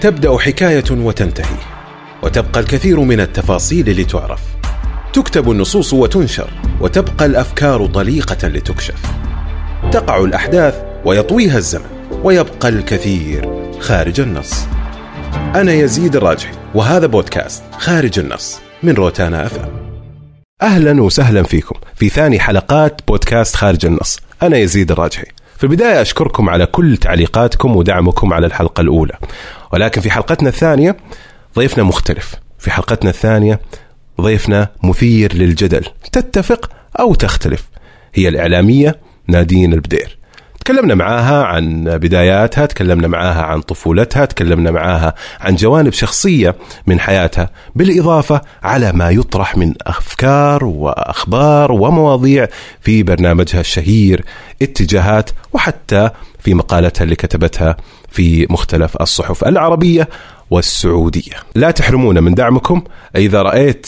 تبدأ حكاية وتنتهي وتبقى الكثير من التفاصيل لتعرف. تكتب النصوص وتنشر وتبقى الأفكار طليقة لتكشف. تقع الأحداث ويطويها الزمن ويبقى الكثير خارج النص. أنا يزيد الراجحي وهذا بودكاست خارج النص من روتانا أف أهلا وسهلا فيكم في ثاني حلقات بودكاست خارج النص. أنا يزيد الراجحي. في البداية أشكركم على كل تعليقاتكم ودعمكم على الحلقة الأولى. ولكن في حلقتنا الثانية ضيفنا مختلف. في حلقتنا الثانية ضيفنا مثير للجدل. تتفق أو تختلف. هي الإعلامية نادين البدير. تكلمنا معاها عن بداياتها تكلمنا معاها عن طفولتها تكلمنا معاها عن جوانب شخصية من حياتها بالإضافة على ما يطرح من أفكار وأخبار ومواضيع في برنامجها الشهير اتجاهات وحتى في مقالتها اللي كتبتها في مختلف الصحف العربية والسعودية. لا تحرمونا من دعمكم. إذا رأيت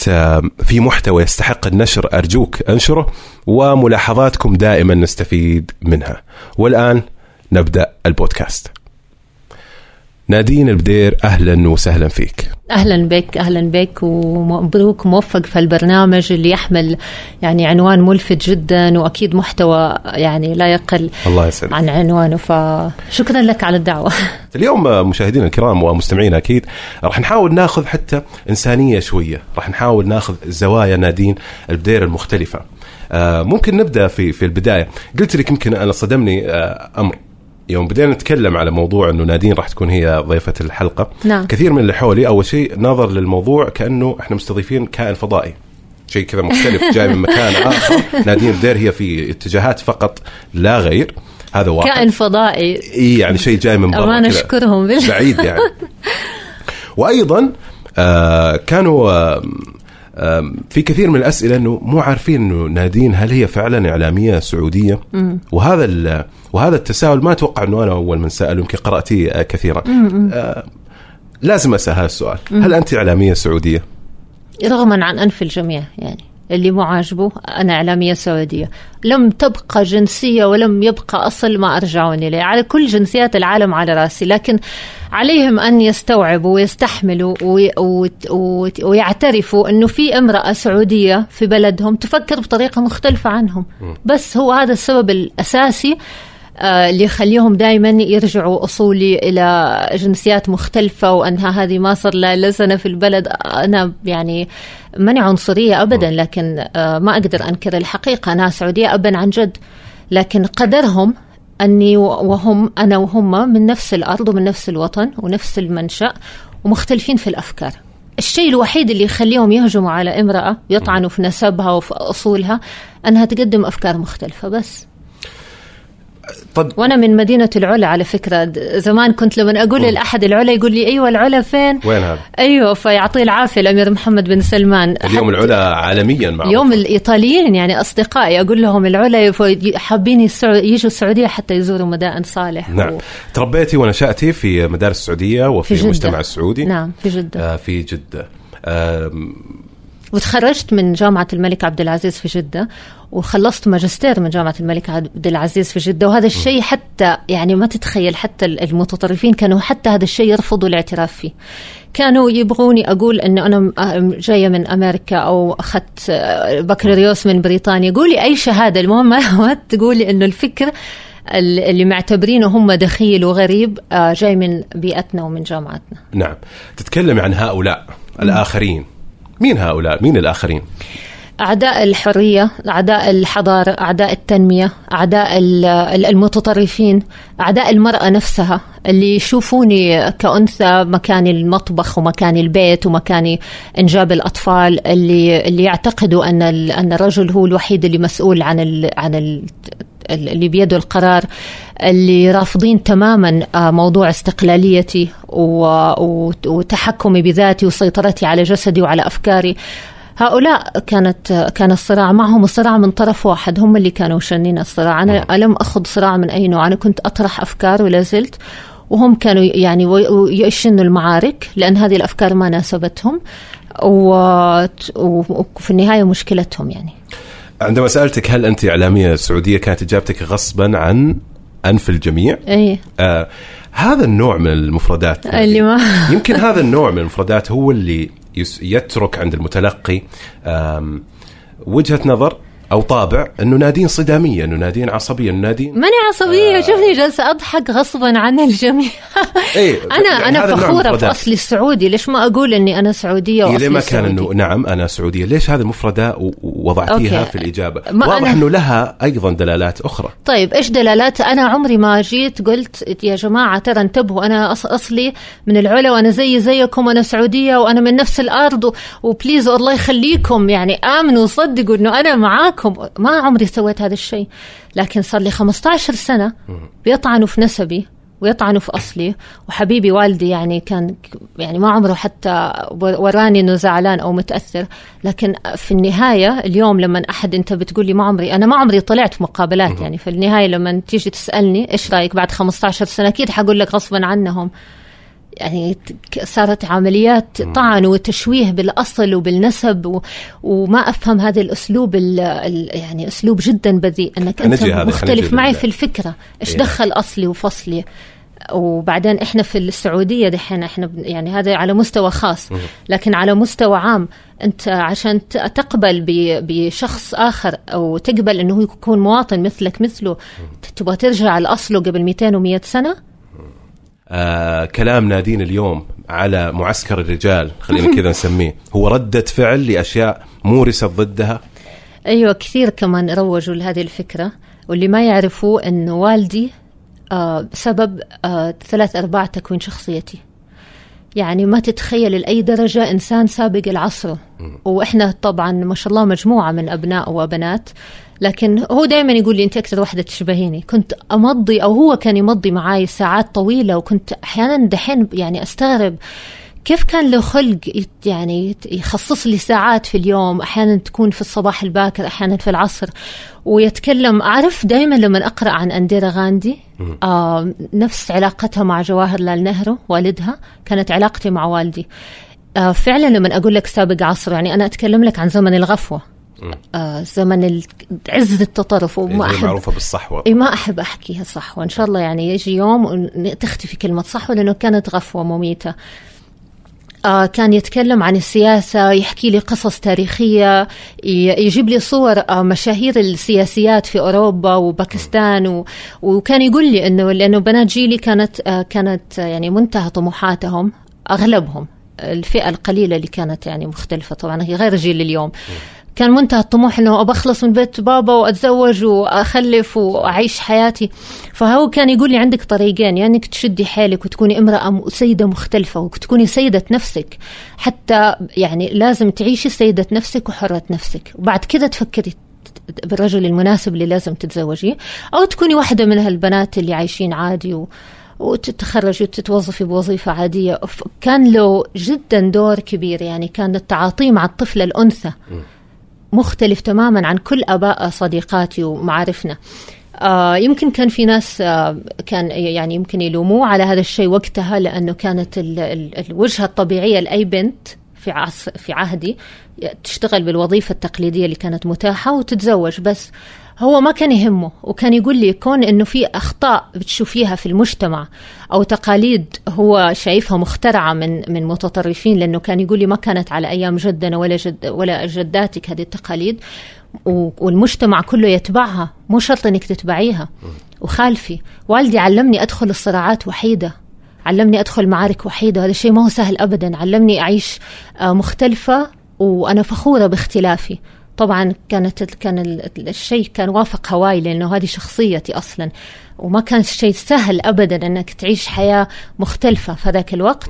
في محتوى يستحق النشر أرجوك أنشره وملاحظاتكم دائما نستفيد منها. والآن نبدأ البودكاست. نادين البدير أهلا وسهلا فيك. أهلا بك أهلا بك ومبروك موفق في البرنامج اللي يحمل يعني عنوان ملفت جدا وأكيد محتوى يعني لا يقل الله يسعدك. عن عنوانه فشكرا لك على الدعوة. اليوم مشاهدينا الكرام ومستمعينا أكيد راح نحاول ناخذ حتى إنسانية شوية راح نحاول ناخذ زوايا نادين البدير المختلفة. آه ممكن نبدأ في في البداية. قلت لك يمكن أنا صدمني آه أمر. يوم بدينا نتكلم على موضوع إنه نادين راح تكون هي ضيفة الحلقة. نعم. كثير من اللي حولي أول شيء نظر للموضوع كأنه إحنا مستضيفين كائن فضائي. شيء كذا مختلف جاي من مكان آخر. نادين الدير هي في اتجاهات فقط لا غير. هذا واحد كائن فضائي. إي يعني شيء جاي من برا كذا. نشكرهم بعيد يعني. وأيضا آه كانوا آه في كثير من الأسئلة إنه مو عارفين إنه نادين هل هي فعلا إعلامية سعودية؟ وهذا ال- وهذا التساؤل ما أتوقع إنه أنا أول من سال يمكن قرأتيه آه، كثيرا. آه لازم أسأل هذا السؤال، هل أنت إعلامية سعودية؟ رغما عن أنف الجميع يعني اللي مو عاجبه أنا إعلامية سعودية. لم تبقى جنسية ولم يبقى أصل ما ارجعون إليه. على كل جنسيات العالم على رأسي لكن عليهم أن يستوعبوا ويستحملوا ويعترفوا إنه في امرأة سعودية في بلدهم تفكر بطريقة مختلفة عنهم. بس هو هذا السبب الأساسي آه، اللي يخليهم دائما يرجعوا أصولي إلى جنسيات مختلفة وأنها هذه ما صار لها سنه في البلد. أنا يعني ماني عنصرية ابدا لكن آه، ما أقدر أنكر الحقيقة. أنا سعودية ابا عن جد لكن قدرهم أني وهم أنا وهم من نفس الأرض ومن نفس الوطن ونفس المنشأ ومختلفين في الأفكار. الشيء الوحيد اللي يخليهم يهجموا على امرأة يطعنوا في نسبها وفي أصولها أنها تقدم أفكار مختلفة بس. طب وأنا من مدينة العلا على فكرة. زمان كنت لما أقول لأحد العلا يقول لي أيوه العلا فين؟ وين هذا؟ أيوه فيعطيه العافية الأمير محمد بن سلمان. اليوم العلا عالميا معروف. يوم الإيطاليين يعني أصدقائي أقول لهم العلا حابين يجوا السعودية حتى يزوروا مدائن صالح. نعم. و- تربيتي ونشأتي في مدارس السعودية وفي في. المجتمع السعودي. نعم في جدة. آه في جدة. آم، وتخرجت من جامعة الملك عبد العزيز في جدة وخلصت ماجستير من جامعة الملك عبد العزيز في جدة وهذا الشيء حتى يعني ما تتخيل حتى المتطرفين كانوا حتى هذا الشيء يرفضوا الاعتراف فيه. كانوا يبغوني أقول أنه أنا جاية من أمريكا أو أخذت بكالوريوس من بريطانيا. قولي أي شهادة؟ المهم ما- ما تقولي أنه الفكر اللي معتبرينه هم دخيل وغريب آه، جاي من بيئتنا ومن جامعتنا. نعم. تتكلم عن هؤلاء الآخرين. مين هؤلاء؟ مين الآخرين؟ أعداء الحرية أعداء الحضارة أعداء التنمية أعداء ال- ال- المتطرفين أعداء المرأة نفسها اللي يشوفوني كأنثى مكاني المطبخ ومكاني البيت ومكاني إنجاب الأطفال اللي اللي يعتقدوا أن أن الرجل هو الوحيد اللي مسؤول عن عن اللي بيده القرار اللي رافضين تماما آه، موضوع استقلاليتي وتحكمي بذاتي وسيطرتي على جسدي وعلى أفكاري. هؤلاء كانت كان الصراع معهم الصراع من طرف واحد هم اللي كانوا شنين الصراع. أنا لم أخذ صراع من أي نوع. أنا كنت أطرح أفكار ولا زلت وهم كانوا يعني يشنوا المعارك لأن هذه الأفكار ما ناسبتهم وفي النهاية مشكلتهم يعني. عندما سألتك هل أنت إعلامية سعودية كانت إجابتك غصبا عن أنف الجميع؟ إيه. آه هذا النوع من المفردات اللي ما يمكن هذا النوع من المفردات هو اللي يترك عند المتلقي وجهة نظر أو طابع أنه نادين صدامية أنه نادين عصبية أنه نادين ماني عصبية. آه. شوفني جالسة أضحك غصبا عن الجميع. إيه أنا يعني من فخورة في. أصلي السعودي. ليش ما أقول إني أنا سعودية إيه وأصلي ليه ما كان؟ إنه نعم أنا سعودية. ليش هذه المفرده و- ووضعتيها okay. في الإجابة. ما واضح أنا- إنه لها أيضا دلالات أخرى. طيب إيش دلالات؟ أنا عمري ما جيت قلت يا جماعة ترى انتبهوا أنا أص- أصلي من العلا وأنا زي زيكم وأنا سعودية وأنا من نفس الأرض و- و please الله يخليكم يعني آمنوا وصدقوا إنه أنا معاكم. ما عمري سويت هذا الشيء. لكن صار لي 15 سنة بيطعنوا في نسبي. ويطعنوا في أصلي. وحبيبي والدي يعني كان يعني ما عمره حتى وراني إنه زعلان أو متأثر. لكن في النهاية اليوم لما أحد أنت بتقول لي ما عمري أنا ما عمري طلعت في مقابلات يعني. في النهاية لما تيجي تسألني إيش رأيك بعد 15 سنة أكيد حقول لك غصبا عنهم. يعني صارت عمليات طعن وتشويه بالأصل وبالنسب و... وما أفهم هذا الأسلوب ال... ال... يعني أسلوب جدا بذيء إنك أنت مختلف معي في الفكرة إيش إيه. دخل أصلي وفصلي؟ وبعدين إحنا في السعودية دحين إحنا يعني هذا على مستوى خاص لكن على مستوى عام أنت عشان تقبل ب- بشخص آخر أو تقبل إنه هو يكون مواطن مثلك مثله تبغى ترجع لاصله قبل 200 و100 سنة؟ آه كلام نادين اليوم على معسكر الرجال خلينا كذا نسميه هو ردة فعل لأشياء مورست ضدها؟ أيوه كثير كمان روجوا لهذه الفكرة واللي ما يعرفوا انه والدي آه سبب آه ثلاث أرباع تكوين شخصيتي. يعني ما تتخيل لأي درجة إنسان سابق العصر. وإحنا طبعا ما شاء الله مجموعة من أبناء وبنات لكن هو دائما يقول لي أنت أكثر واحدة تشبهيني. كنت أمضي أو هو كان يمضي معاي ساعات طويلة وكنت أحيانا دحين يعني أستغرب كيف كان له خلق يعني يخصص لي ساعات في اليوم أحيانا تكون في الصباح الباكر أحيانا في العصر. ويتكلم أعرف دائما لما أقرأ عن انديرا غاندي آه نفس علاقتها مع جواهر لال نهرو والدها كانت علاقتي مع والدي. آه فعلا لما أقول لك سابق عصر يعني أنا أتكلم لك عن زمن الغفوة. آه زمن عز التطرف وما هي احب معروفة بالصحوة. اي ما أحب أحكيها صح وان شاء الله يعني يجي يوم تختفي كلمة صح لأنه كانت غفوة مميتة. كان يتكلم عن السياسة يحكي لي قصص تاريخية يجيب لي صور آه مشاهير السياسيات في أوروبا وباكستان وكان يقول لي أنه لأنه بنات جيلي كانت آه كانت آه يعني منتهى طموحاتهم أغلبهم الفئة القليلة اللي كانت يعني مختلفة طبعا هي غير جيل اليوم. كان منتهى الطموح إنه أبى أخلص من بيت بابا وأتزوج وأخلف وأعيش حياتي. فهو كان يقول لي عندك طريقين يا يعني إنك تشدي حيلك وتكوني امرأة سيدة مختلفة وتكوني سيدة نفسك. حتى يعني لازم تعيشي سيدة نفسك وحرة نفسك. وبعد كذا تفكري بالرجل المناسب اللي لازم تتزوجيه. أو تكوني واحدة من هالبنات اللي عايشين عادي و وتتخرجي وتتوظفي بوظيفة عادية. كان له جدا دور كبير يعني كان التعاطي مع الطفلة الأنثى. مختلف تماما عن كل آباء صديقاتي ومعارفنا. آه يمكن كان في ناس آه كان يعني يمكن يلوموه على هذا الشيء وقتها لأنه كانت ال ال الوجهة الطبيعية لأي بنت في عصر في عهدي تشتغل بالوظيفة التقليدية اللي كانت متاحة وتتزوج. بس هو ما كان يهمه وكان يقول لي كون إنه في أخطاء بتشوفيها في المجتمع أو تقاليد هو شايفها مخترعة من من متطرفين لأنه كان يقول لي ما كانت على أيام جدنا ولا جد ولا جداتك هذه التقاليد والمجتمع كله يتبعها مو شرط إنك تتبعيها. وخالفي والدي علمني أدخل الصراعات وحيدة علمني أدخل معارك وحيدة هذا الشيء ما هو سهل ابدا علمني أعيش آه، مختلفة وأنا فخورة باختلافي. طبعا كانت كان ال- الشيء كان وافق هواي لأنه هذه شخصيتي أصلا. وما كان شيء سهل ابدا إنك تعيش حياة مختلفة في ذاك الوقت.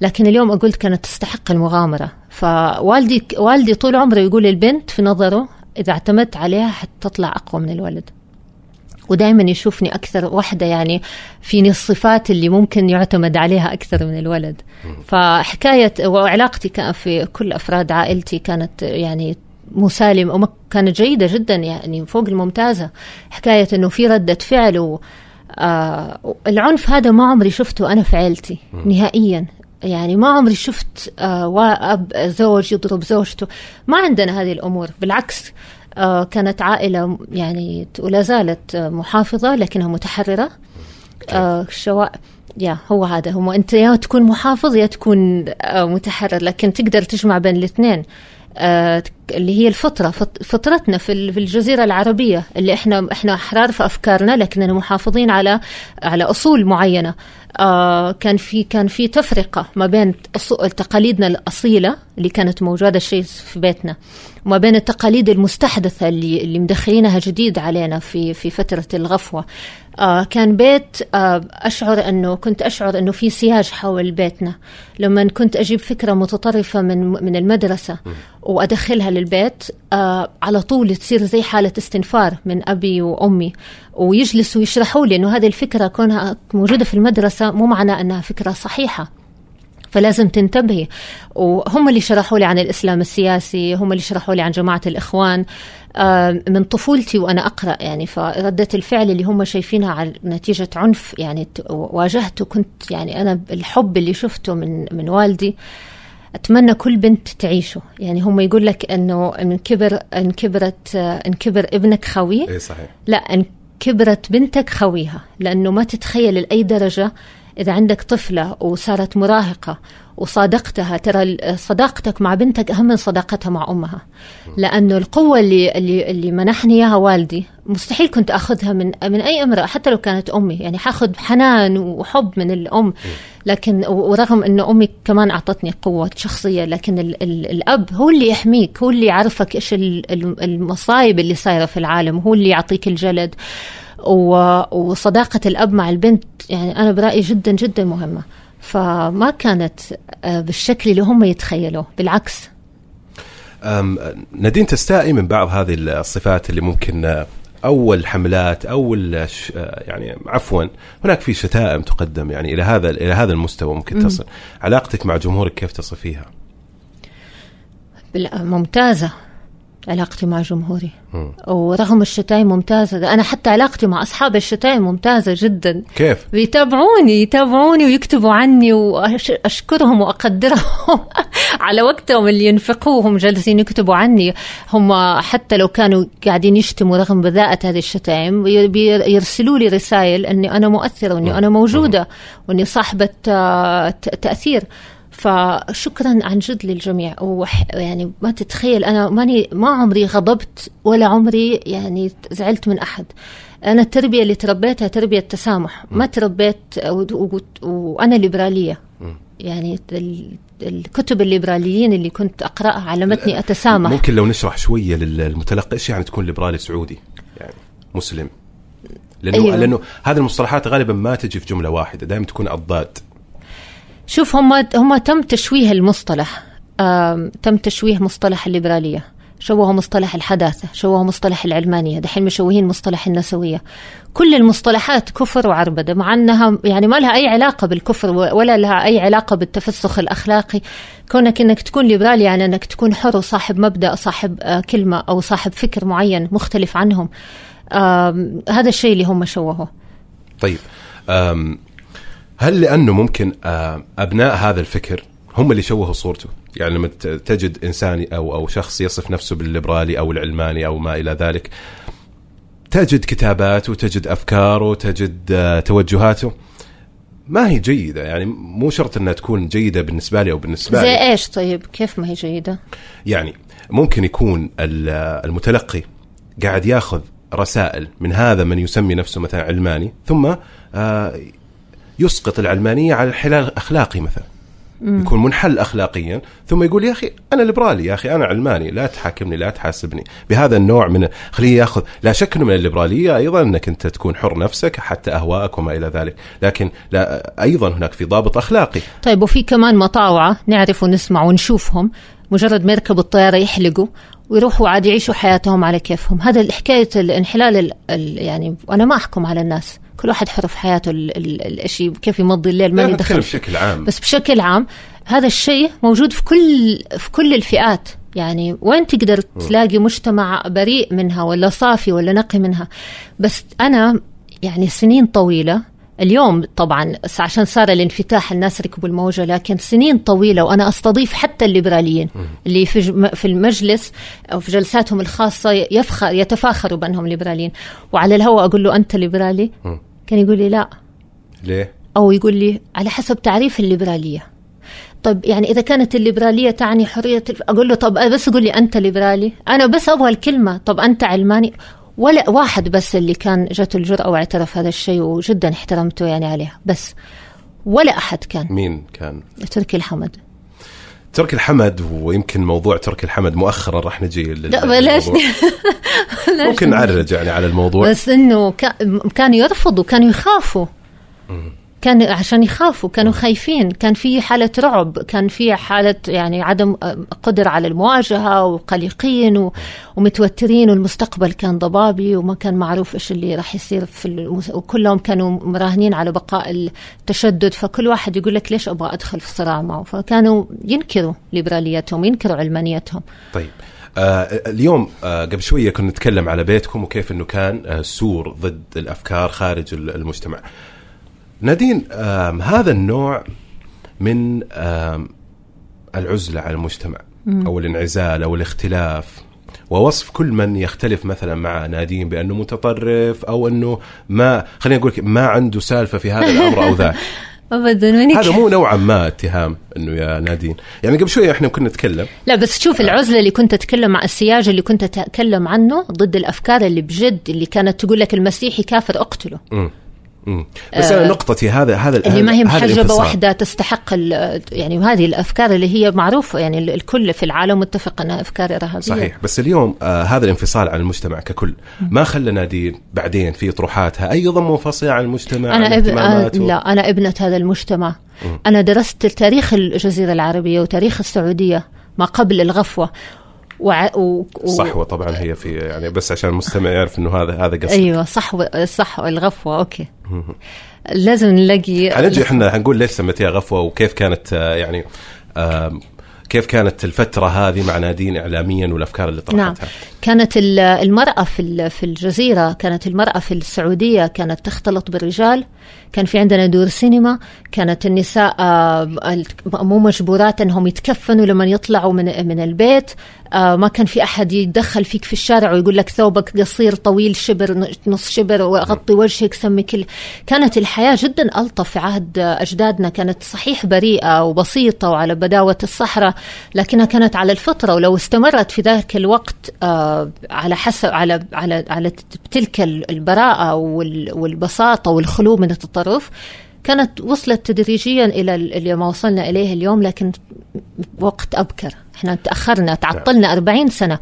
لكن اليوم أقول كانت تستحق المغامرة. فوالدي والدي طول عمره يقول البنت في نظره إذا اعتمدت عليها حتطلع أقوى من الولد. ودائما يشوفني أكثر واحدة يعني فيني الصفات اللي ممكن يعتمد عليها أكثر من الولد. فحكاية وعلاقتي كان في كل أفراد عائلتي كانت يعني مسالمة وما كانت جيدة جدا يعني فوق الممتازة. حكاية إنه في ردة فعل و آه العنف هذا ما عمري شفته أنا في عيلتي نهائيا. يعني ما عمري شفت آه وأب زوج يضرب زوجته. ما عندنا هذه الأمور. بالعكس آه كانت عائلة يعني ولا زالت آه، محافظة لكنها متحررة. آه شواء يا هو هذا. هو أنت يا تكون محافظ يا تكون آه، متحرر لكن تقدر تجمع بين الاثنين. آه، اللي هي الفطرة فطرتنا في الجزيرة العربية اللي إحنا إحنا أحرار في أفكارنا لكننا محافظين على على أصول معينة. آه كان في كان في تفرقة ما بين تقاليدنا الأصيلة اللي كانت موجودة شيء في بيتنا وما بين التقاليد المستحدثة اللي اللي مدخلينها جديد علينا في في فترة الغفوة. آه كان بيت آه أشعر إنه كنت أشعر إنه في سياج حول بيتنا. لما كنت أجيب فكرة متطرفة من من المدرسة وأدخلها للبيت آه على طول تصير زي حالة استنفار من أبي وأمي. ويجلسوا يشرحوا لي إنه هذه الفكرة كونها موجودة في المدرسة مو معناه إنها فكرة صحيحة. فلازم تنتبهي. وهم اللي شرحوا لي عن الإسلام السياسي هم اللي شرحوا لي عن جماعة الإخوان آه، من طفولتي وأنا أقرأ يعني. فردة الفعل اللي هم شايفينها على نتيجة عنف يعني واجهته كنت يعني أنا الحب اللي شفته من من والدي. أتمنى كل بنت تعيشه. يعني هم يقول لك إنه إن كبر إن كبرت إن كبر ابنك خوي. اي صحيح. لا إن كبرت بنتك خويها. لأنه ما تتخيل لأي درجة إذا عندك طفلة وصارت مراهقة وصادقتها ترى صداقتك مع بنتك أهم من صداقتها مع أمها. لأنه القوة اللي, اللي, اللي منحني إياها والدي مستحيل كنت أخذها من, من أي امرأة حتى لو كانت أمي. يعني حاخذ حنان وحب من الأم. لكن ورغم أنه أمي كمان أعطتني قوة شخصية لكن ال ال الأب هو اللي يحميك هو اللي يعرفك إيش المصايب اللي صايرة في العالم هو اللي يعطيك الجلد. وصداقة الأب مع البنت يعني أنا برأيي جدا جدا مهمة. فما كانت آه، بالشكل اللي هم يتخيلوه بالعكس. نادين تستائي من بعض هذه الصفات اللي ممكن آه، أول حملات أول آه، يعني عفوا هناك في شتائم تقدم يعني إلى هذا إلى هذا المستوى ممكن تصل. علاقتك مع جمهورك كيف تصفيها؟ ممتازة. علاقتي مع جمهوري. م. ورغم الشتايم ممتازة. أنا حتى علاقتي مع أصحاب الشتايم ممتازة جدا. كيف؟ بيتابعوني يتابعوني ويكتبوا عني وأشكرهم وأقدرهم على وقتهم اللي ينفقوه هم جالسين يكتبوا عني. هم حتى لو كانوا قاعدين يشتموا رغم بذاءة هذه الشتائم يرسلوا لي رسائل أني أنا مؤثرة وأني أنا موجودة وأني صاحبة آه، تأثير. فشكرا عن جد للجميع. ويعني ما تتخيل أنا ماني ما عمري غضبت ولا عمري يعني زعلت من أحد. أنا التربية اللي تربيتها تربية تسامح ما تربيت وأنا ليبرالية. يعني الكتب الليبراليين اللي كنت أقرأها علمتني أتسامح. ممكن لو نشرح شوية للمتلقي إيش يعني تكون ليبرالي سعودي؟ يعني مسلم. لأنه أيوة. لأنه هذه المصطلحات غالبا ما تجي في جملة واحدة دائما تكون أضداد. شوف هم هم تم تشويه المصطلح. تم تشويه مصطلح الليبرالية. شوهوا مصطلح الحداثة شوهوا مصطلح العلمانية دحين مشوهين مصطلح النسوية. كل المصطلحات كفر وعربدة مع أنها يعني ما لها أي علاقة بالكفر ولا لها أي علاقة بالتفسخ الأخلاقي. كونك أنك تكون ليبرالي يعني أنك تكون حر وصاحب مبدأ صاحب آه، كلمة أو صاحب فكر معين مختلف عنهم. هذا الشيء اللي هم شوهوه. طيب. هل لأنه ممكن آه، أبناء هذا الفكر هم اللي شوهوا صورته؟ يعني لما تجد إنسان أو أو شخص يصف نفسه بالليبرالي أو العلماني أو ما إلى ذلك تجد كتاباته وتجد أفكاره وتجد آه، توجهاته. ما هي جيدة؟ يعني مو شرط إنها تكون جيدة بالنسبة لي أو بالنسبة لي. زي إيش؟ طيب كيف ما هي جيدة؟ يعني ممكن يكون المتلقي قاعد ياخذ رسائل من هذا من يسمي نفسه مثلا علماني ثم آه، يسقط العلمانية على الحلال الاخلاقي مثلا. يكون منحل اخلاقيا ثم يقول يا أخي أنا ليبرالي يا أخي أنا علماني لا تحاكمني لا تحاسبني. بهذا النوع من خليه يأخذ لا شك إنه من الليبرالية أيضا إنك أنت تكون حر نفسك حتى أهواءك وما إلى ذلك. لكن لا أيضا هناك في ضابط أخلاقي. طيب وفي كمان مطاوعة نعرف ونسمع ونشوفهم مجرد ما يركبوا الطيارة يحلقوا ويروحوا عاد يعيشوا حياتهم على كيفهم. هذا حكاية الانحلال ال ال يعني أنا ما أحكم على الناس. كل واحد حر في حياته الشيء كيف يمضي الليل ما يدخل بشكل عام. بس بشكل عام هذا الشيء موجود في كل في كل الفئات. يعني وين تقدر تلاقي مجتمع بريء منها ولا صافي ولا نقي منها؟ بس أنا يعني سنين طويلة اليوم طبعا عشان صار الانفتاح الناس ركبوا الموجة لكن سنين طويلة وأنا أستضيف حتى الليبراليين اللي في في المجلس أو في جلساتهم الخاصة يفخر يتفاخروا بأنهم ليبراليين. وعلى الهواء أقول له أنت ليبرالي؟ كان يقول لي لا. ليه؟ أو يقول لي على حسب تعريف الليبرالية. طيب يعني إذا كانت الليبرالية تعني حرية أقول له طب بس قول لي أنت ليبرالي؟ أنا بس أبغى الكلمة. طب أنت علماني؟ ولا واحد بس اللي كان جته الجرأة واعترف هذا الشيء وجدا احترمته يعني عليها. بس ولا أحد كان. مين كان؟ تركي الحمد. تركي الحمد ويمكن موضوع تركي الحمد مؤخرا راح نجي لا بلاش. ممكن نعرج يعني على الموضوع. بس إنه كانوا يرفضوا كانوا يخافوا كان عشان يخافوا كانوا خايفين كان في حالة رعب كان في حالة يعني عدم قدرة على المواجهة وقلقين ومتوترين والمستقبل كان ضبابي وما كان معروف إيش اللي راح يصير في. وكلهم كانوا مراهنين على بقاء التشدد فكل واحد يقول لك ليش أبغى أدخل في صراع معه فكانوا ينكروا ليبراليتهم ينكروا علمانيتهم طيب آه اليوم آه قبل شوية كنا نتكلم على بيتكم وكيف إنه كان آه سور ضد الأفكار خارج المجتمع. نادين هذا النوع من العزلة على المجتمع أو الانعزال أو الاختلاف. ووصف كل من يختلف مثلا مع نادين بأنه متطرف أو أنه ما خلينا نقول ما عنده سالفة في هذا الأمر أو ذاك. ابدا. هذا مو نوعا ما اتهام إنه يا نادين. يعني قبل شوية إحنا كنا نتكلم. لا بس شوف العزلة اللي كنت أتكلم مع السياج اللي كنت أتكلم عنه ضد الأفكار اللي بجد اللي كانت تقول لك المسيحي كافر اقتله. م. بس أنا آه، نقطتي هذا هذا اللي ما هي محجبة واحدة تستحق يعني هذه الأفكار اللي هي معروفة يعني الكل في العالم متفق أنها أفكار إرهابية. صحيح. بس اليوم آه هذا الانفصال عن المجتمع ككل ما خلى نادين بعدين في طروحاتها؟ أيضا منفصله عن المجتمع أنا ابن آه لا أنا ابنة هذا المجتمع. م. أنا درست تاريخ الجزيرة العربية وتاريخ السعودية ما قبل الغفوة. وع... و... الصحوة طبعا هي في يعني بس عشان المستمع يعرف إنه هذا هذا قصدك أيوه صحوة صحوة الغفوة أوكي لازم نلاقي حنجي إحنا حنقول ليش سميتيها غفوة وكيف كانت آه، يعني كيف كانت الفترة هذه مع نادين إعلاميا والأفكار اللي طرحتها؟ نعم. كانت المرأة في في الجزيرة كانت المرأة في السعودية كانت تختلط بالرجال كان في عندنا دور سينما كانت النساء مو مجبورات إنهم يتكفنوا لما يطلعوا من من البيت ما كان في أحد يتدخل فيك في الشارع ويقول لك ثوبك قصير طويل شبر نص شبر وغطي وجهك سمي كل. كانت الحياة جدا ألطف في عهد أجدادنا. كانت صحيح بريئة وبسيطة وعلى بداوة الصحراء لكنها كانت على الفطرة. ولو استمرت في ذاك الوقت آه، على حسب على على على تلك البراءة والبساطة والخلو من التطرف كانت وصلت تدريجيا إلى اللي ما وصلنا إليه اليوم لكن وقت أبكر. إحنا تأخرنا تعطلنا 40 سنة.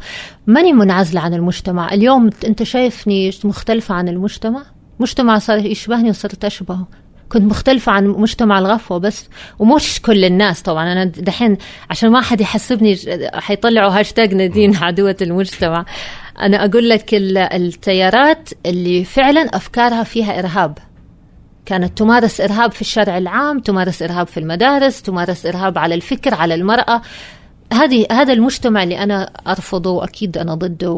ماني منعزلة عن المجتمع. اليوم أنت شايفني مختلفة عن المجتمع؟ مجتمع صار يشبهني وصرت أشبهه. كنت مختلفة عن مجتمع الغفوة بس ومش كل الناس طبعا. أنا دحين عشان ما حد يحسبني حيطلعوا هاشتاج نادين عدوة المجتمع. أنا أقول لك التيارات اللي فعلا أفكارها فيها إرهاب. كانت تمارس إرهاب في الشارع العام تمارس إرهاب في المدارس تمارس إرهاب على الفكر على المرأة. هذه هذا المجتمع اللي أنا أرفضه وأكيد أنا ضده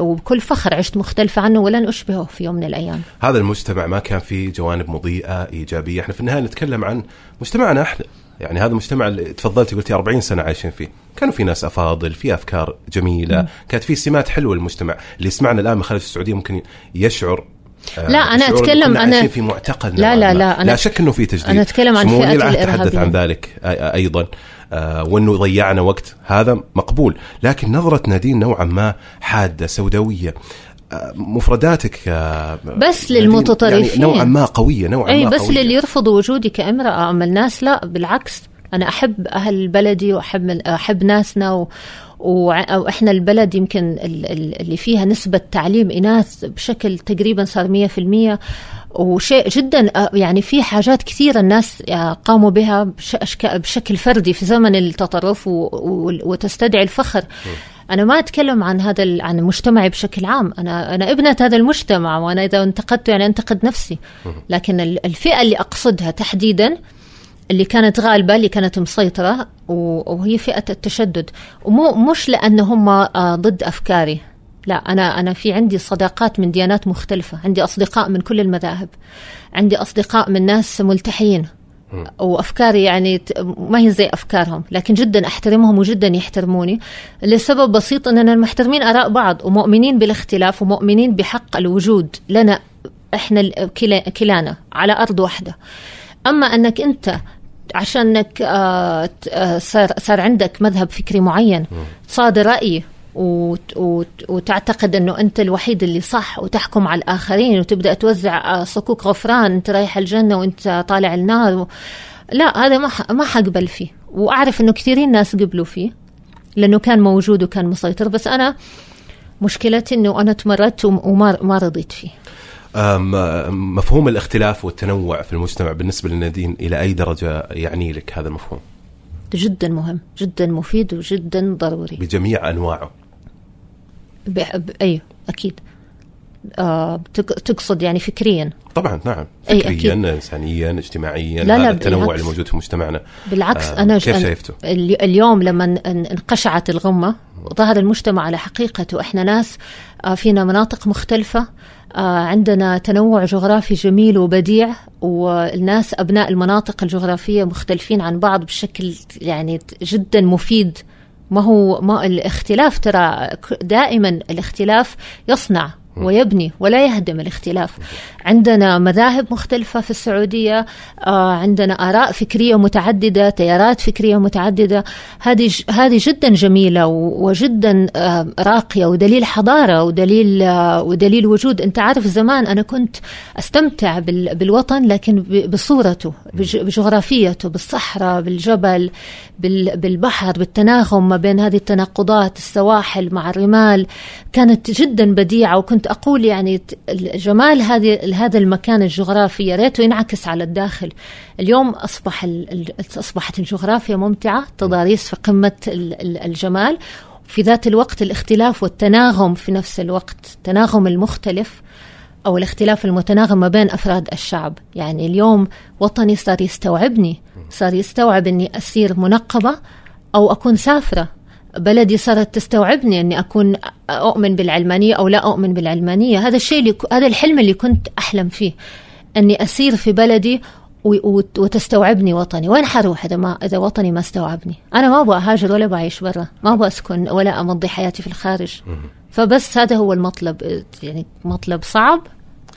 وبكل فخر عشت مختلفة عنه ولن أشبهه في يوم من الأيام. هذا المجتمع ما كان فيه جوانب مضيئة إيجابية، إحنا في النهاية نتكلم عن مجتمعنا إحنا، يعني هذا المجتمع اللي تفضلتي قلتي 40 سنة عايشين فيه، كانوا في ناس أفاضل، في أفكار جميلة، م. كانت في سمات حلوة المجتمع، اللي يسمعنا الآن من خارج السعودية ممكن يشعر لا أنا أتكلم أنا في معتقل لا لا لا أنا لا شك إنه في تجديد. أنا أتكلم عن فئة الارهابيين تحدث عن ذلك أيضا. آه، وإنه ضيعنا وقت. هذا مقبول. لكن نظرة نادين نوعا ما حادة سوداوية. آه، مفرداتك بس للمتطرفين. يعني نوعا ما قوية نوعا أي ما بس قوية. للي يرفضوا وجودي كامراه أما الناس لا بالعكس. أنا أحب أهل بلدي وأحب أحب ناسنا و... وإحنا البلد يمكن اللي فيها نسبة تعليم إناث بشكل تقريبا صار 100% وشيء جدا يعني في حاجات كثيرة الناس آه، قاموا بها بشكل فردي في زمن التطرف وتستدعي الفخر. أنا ما أتكلم عن هذا عن مجتمعي بشكل عام. أنا أنا ابنة هذا المجتمع وأنا إذا انتقدته يعني أنتقد نفسي. لكن الفئة اللي أقصدها تحديدا اللي كانت غالبة اللي كانت مسيطرة وهي فئة التشدد. ومو مش لأن هم آه، ضد أفكاري. لا أنا أنا في عندي صداقات من ديانات مختلفة. عندي أصدقاء من كل المذاهب. عندي أصدقاء من ناس ملتحيين وأفكاري يعني ما هي زي أفكارهم لكن جدا أحترمهم وجدا يحترموني. لسبب بسيط إننا محترمين آراء بعض ومؤمنين بالاختلاف ومؤمنين بحق الوجود لنا إحنا كلانا على أرض واحدة. أما أنك أنت عشانك آه، آه، صار صار عندك مذهب فكري معين صادر رأي وت- وت- وتعتقد إنه أنت الوحيد اللي صح وتحكم على الآخرين وتبدأ توزع آه، صكوك غفران أنت رايح الجنة وأنت طالع النار و... لا هذا ما ما حقبل فيه. وأعرف إنه كثيرين ناس قبلوا فيه لأنه كان موجود وكان مسيطر بس أنا مشكلتي إنه أنا تمردت وم- وما ما رضيت فيه. مفهوم الاختلاف والتنوع في المجتمع بالنسبة لنادين إلى أي درجة يعني لك هذا المفهوم؟ جدا مهم جدا مفيد وجدا ضروري. بجميع أنواعه. ب... ب... أيوه أكيد. آه تق... تقصد يعني فكريا. طبعا نعم. أي فكريا أكيد. انسانيا اجتماعيا لا، لا، التنوع بالعكس. اللي موجود في مجتمعنا. بالعكس آه، أنا كيف أنا- شايفته؟ الي- اليوم لما ان- ان- انقشعت الغمة ظهر المجتمع على حقيقته. إحنا ناس آه، فينا مناطق مختلفة عندنا تنوع جغرافي جميل وبديع والناس أبناء المناطق الجغرافية مختلفين عن بعض بشكل يعني جدا مفيد. ما هو ما الاختلاف ترى دائما الاختلاف يصنع ويبني ولا يهدم الاختلاف. عندنا مذاهب مختلفة في السعودية آه، عندنا آراء فكرية متعددة تيارات فكرية متعددة. هذه هذه جدا جميلة وجدا آه، راقية ودليل حضارة ودليل آه، ودليل وجود. أنت عارف زمان أنا كنت أستمتع بال- بالوطن لكن بصورته بج- بجغرافيته بالصحراء بالجبل بال- بالبحر بالتناغم ما بين هذه التناقضات السواحل مع الرمال. كانت جدا بديعة وكنت أقول يعني جمال هذه هذا المكان الجغرافي يا ريته ينعكس على الداخل. اليوم أصبح أصبحت الجغرافيا ممتعة تضاريس في قمة ال- ال- الجمال. في ذات الوقت الاختلاف والتناغم في نفس الوقت التناغم المختلف أو الاختلاف المتناغم ما بين أفراد الشعب. يعني اليوم وطني صار يستوعبني صار يستوعب أني أصير منقبة أو أكون سافرة. بلدي صارت تستوعبني أني أكون أؤمن بالعلمانية أو لا أؤمن بالعلمانية. هذا الشيء اللي هذا الحلم اللي كنت أحلم فيه أني أسير في بلدي وتستوعبني وطني. وين حروح إذا ما إذا وطني ما استوعبني؟ أنا ما أبغى أهاجر ولا بعيش برا. ما أبغى أسكن ولا أمضي حياتي في الخارج. فبس هذا هو المطلب يعني مطلب صعب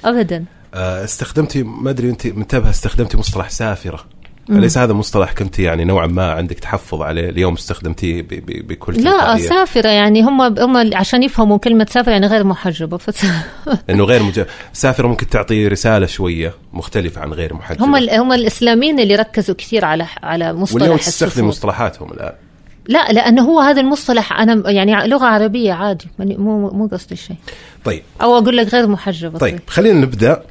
أبدا. آه، استخدمتي ما أدري أنت منتبهة استخدمتي مصطلح سافرة. أليس هذا مصطلح كنت يعني نوعا ما عندك تحفظ عليه؟ اليوم استخدمتيه بكل لا تلقائية. سافرة يعني هم هم عشان يفهموا كلمة سافرة يعني غير محجبة فس... إنه غير مج... سافرة ممكن تعطي رسالة شوية مختلفة عن غير محجبة. هم ال- هم الإسلاميين اللي ركزوا كثير على على مصطلح واليوم تستخدم. مصطلحاتهم الآن. لا لأنه هو هذا المصطلح أنا يعني لغة عربية عادي مو مو قصدي شيء. طيب. أو أقول لك غير محجبة طيب. خلينا نبدأ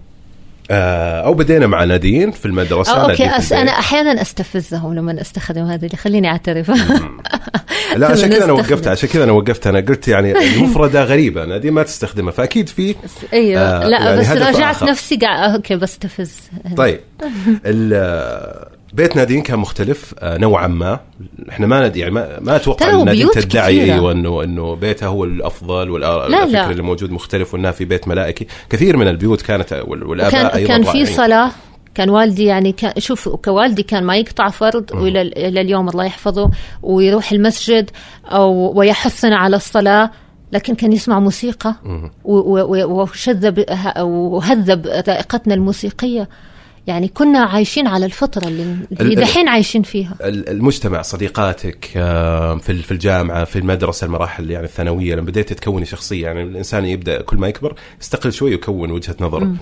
أو بدينا مع نادين في المدرسة أو أوكي في أس أنا البيت. أحيانا أستفزهم لما أستخدم هذه اللي خليني أعترف لا عشان كذا أنا. وقفت عشان كذا أنا وقفت أنا قلت يعني المفردة غريبة نادين ما تستخدمها فأكيد في أيوه آه، لا يعني بس راجعت آخر. نفسي قاعد أوكي بستفز طيب بيت نادين كان مختلف آه، نوعا ما إحنا ما ندري يعني ما, ما أتوقع ان نادين تدعي. أيوه انه إنه بيتها هو الأفضل لا، والفكر. اللي موجود مختلف وانها في بيت ملائكي كثير من البيوت كانت وال- والآباء كان أيضا كان في. صلاة كان والدي يعني كان شوف كوالدي كان ما يقطع فرض وإلى إلى اليوم الله يحفظه ويروح المسجد أو ويحثنا على الصلاة لكن كان يسمع موسيقى وشذب وهذب ذائقتنا الموسيقية يعني كنا عايشين على الفترة اللي ال- اللي دحين عايشين فيها. ال- المجتمع صديقاتك آه، في في الجامعة في المدرسة المراحل يعني الثانوية لما بديت تكوني شخصيه يعني الإنسان يبدأ كل ما يكبر يستقل شوي ويكون وجهة نظر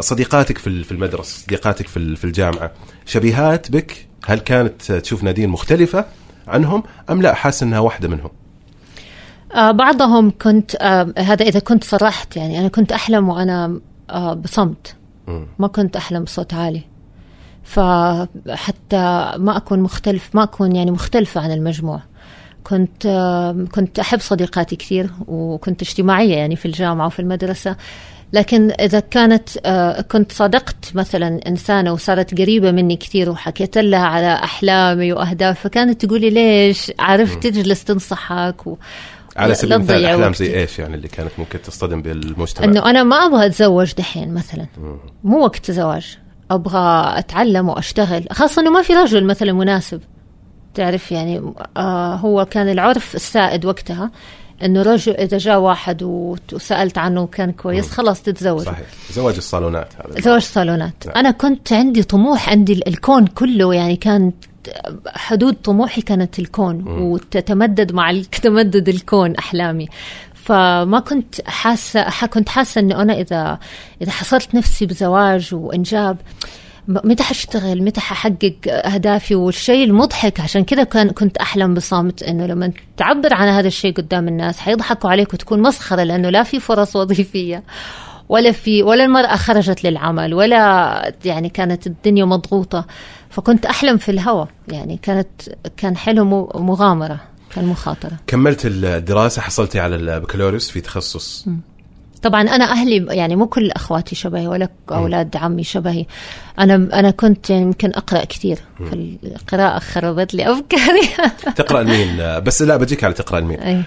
صديقاتك في ال- في المدرسة صديقاتك في ال- في الجامعة شبيهات بك هل كانت تشوف نادين مختلفة عنهم أم لا؟ حاسس إنها واحدة منهم. آه بعضهم كنت آه هذا إذا كنت صرحت يعني أنا كنت أحلم وأنا آه بصمت. ما كنت أحلم بصوت عالي. فحتى ما أكون مختلف ما أكون يعني مختلفة عن المجموع. كنت كنت أحب صديقاتي كثير وكنت اجتماعية يعني في الجامعة وفي المدرسة. لكن إذا كانت كنت صادقت مثلا إنسانة وصارت قريبة مني كثير وحكيت لها على أحلامي وأهدافي فكانت تقولي ليش؟ عرفت تجلس تنصحك و... على سبيل المثال أحلام وقتك. زي إيش يعني اللي كانت ممكن تصطدم بالمجتمع؟ إنه أنا ما أبغى أتزوج دحين مثلا. مو وقت زواج أبغى أتعلم وأشتغل. خاصة إنه ما في رجل مثلا مناسب. تعرف يعني آه هو كان العرف السائد وقتها. إنه رجل إذا جاء واحد وسألت عنه وكان كويس خلاص تتزوج. صحيح. زواج الصالونات هذا. زواج الصالونات. نعم. أنا كنت عندي طموح عندي الكون كله يعني كان حدود طموحي كانت الكون م. وتتمدد مع تمدد الكون أحلامي. فما كنت حاسه كنت حاسة إنه أنا اذا إذا حصلت نفسي بزواج وإنجاب متى حاشتغل متى ححقق أهدافي؟ والشيء المضحك عشان كذا كان كنت أحلم بصامت إنه لما تعبر عن هذا الشيء قدام الناس حيضحكوا عليك وتكون مسخرة لأنه لا في فرص وظيفية ولا في ولا المرأة خرجت للعمل ولا يعني كانت الدنيا مضغوطة. فكنت أحلم في الهواء يعني كانت كان حلم مغامرة كان مخاطرة. كملت الدراسة حصلتي على البكالوريوس في تخصص. م. طبعا أنا أهلي يعني مو كل أخواتي شبهي ولا أولاد عمي شبهي. أنا أنا كنت يمكن أقرأ كثير. فالقراءه خربت لي أفكاري. تقرأ لمين بس لا بجيك على تقرأ لمين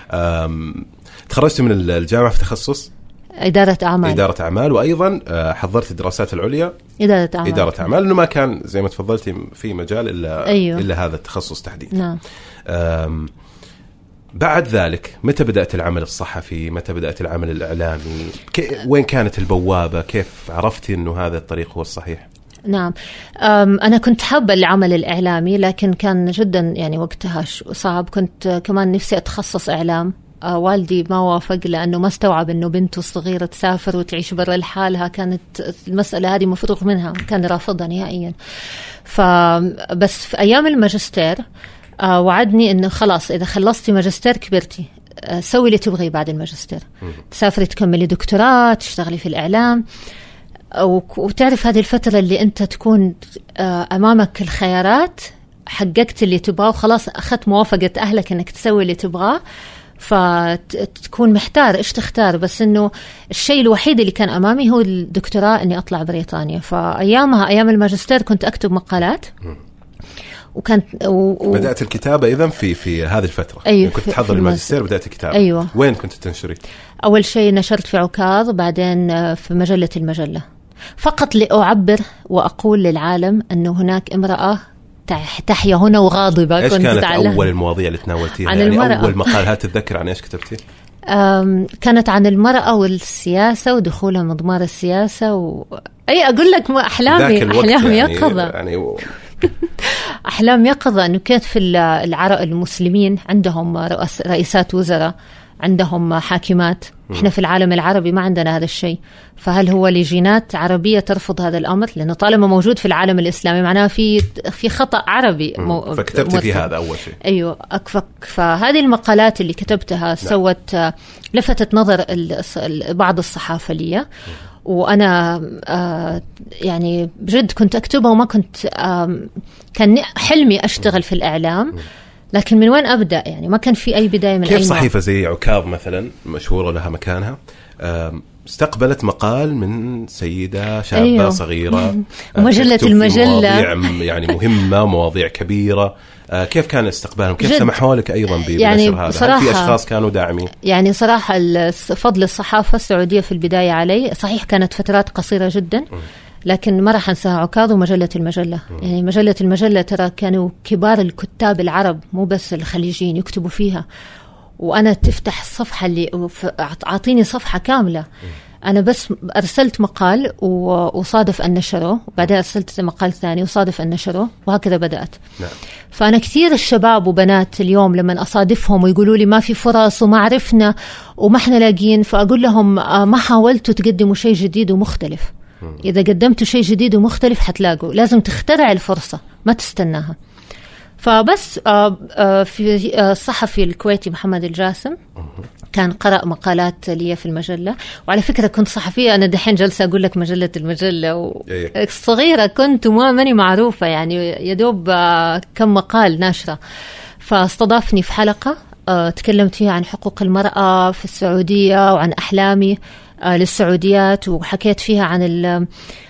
تخرجت من الجامعة في تخصص؟ إدارة أعمال. إدارة أعمال وأيضا آه، حضرت الدراسات العليا. إدارة أعمال. إدارة أعمال. لأنه ما كان زي ما تفضلتي في مجال إلا أيوه. إلا هذا التخصص تحديدا. نعم. بعد ذلك متى بدأت العمل الصحفي؟ متى بدأت العمل الإعلامي؟ وين كانت البوابة؟ كيف عرفتي أنه هذا الطريق هو الصحيح؟ نعم. أنا كنت حابة العمل الإعلامي لكن كان جدا يعني وقتها صعب. كنت كمان نفسي أتخصص إعلام. آه، والدي ما وافق لأنه ما استوعب إنه بنته الصغيرة تسافر وتعيش برا لحالها. كانت المسألة هذه مفروغ منها كان رافضها نهائيا. فبس في أيام الماجستير آه، وعدني انه خلاص إذا خلصتي ماجستير كبرتي آه، سوي اللي تبغيه بعد الماجستير. تسافري تكملي دكتوراه تشتغلي في الإعلام. وتعرف هذه الفترة اللي أنت تكون أمامك الخيارات حققت اللي تبغاه وخلاص أخذت موافقة أهلك أنك تسوي اللي تبغاه. فتكون محتار إيش تختار بس إنه الشيء الوحيد اللي كان أمامي هو الدكتوراه إني أطلع بريطانيا. فأيامها أيام الماجستير كنت أكتب مقالات. وكانت و... بدأت الكتابة إذا في في هذه الفترة. أيوه يعني كنت تحضر الماجستير. بدات الكتابة. أيوه. وين كنت تنشري؟ أول شيء نشرت في عكاظ بعدين آه، في مجلة المجلة. فقط لأعبر وأقول للعالم إنه هناك امرأة تحيا هنا وغاضبة إيش كنت كانت تعلم. أول المواضيع اللي تناولتيها عن يعني المرأة. أول مقال هل تتذكر عن إيش كتبتي؟ كانت عن المرأة والسياسة ودخولها مضمار السياسة و... أي أقول لك أحلامي أحلام يعني يقظة يعني و... أحلام يقظة أنه كيف العرب المسلمين عندهم رئيسات وزراء عندهم حاكمات. إحنا في العالم العربي ما عندنا هذا الشيء. فهل هو لجينات عربية ترفض هذا الأمر؟ لأنه طالما موجود في العالم الإسلامي معناه في في خطأ عربي مو فكتبت في هذا أول شيء. أيوه أكفك. فهذه المقالات اللي كتبتها نعم. سوت لفتت نظر بعض الصحافة لي. وأنا آه يعني بجد كنت أكتبها وما كنت آه كان حلمي أشتغل في الإعلام. لكن من وين أبدأ يعني ما كان في أي بداية من كيف أي صحيفة زي عكاظ مثلا مشهورة لها مكانها استقبلت مقال من سيدة شابة أيوه. صغيرة ومجلة المجلة مواضيع يعني مهمة مواضيع كبيرة آه، كيف كان استقبالهم؟ كيف سمحوا لك أيضا بنشر يعني هذا؟ هل في أشخاص كانوا داعمين؟ يعني صراحة فضل الصحافة السعودية في البداية علي، صحيح كانت فترات قصيرة جدا لكن ما راح أنساها. عكاظ ومجلة المجلة، يعني مجلة المجلة ترى كانوا كبار الكتاب العرب مو بس الخليجيين يكتبوا فيها. وأنا تفتح الصفحه اللي أعطيني صفحة كاملة. أنا بس أرسلت مقال وصادف أن نشره وبعدين أرسلت مقال ثاني وصادف أن نشره وهكذا بدأت. نعم. فأنا كثير الشباب وبنات اليوم لما أصادفهم ويقولوا لي ما في فرص وما عرفنا وما إحنا لاقيين فأقول لهم آه، ما حاولتوا تقدموا شيء جديد ومختلف. إذا قدمتوا شيء جديد ومختلف حتلاقوا. لازم تخترع الفرصة ما تستناها. فبس آه، آه، في آه، الصحفي الكويتي محمد الجاسم كان قرأ مقالات لي في المجلة. وعلى فكرة كنت صحفية أنا دحين جالسة أقول لك مجلة المجلة. و... إيه. صغيرة كنت وما ماني معروفة يعني يدوب كم مقال ناشرة. فاستضافني في حلقة تكلمت فيها عن حقوق المرأة في السعودية وعن أحلامي. للسعوديات وحكيت فيها عن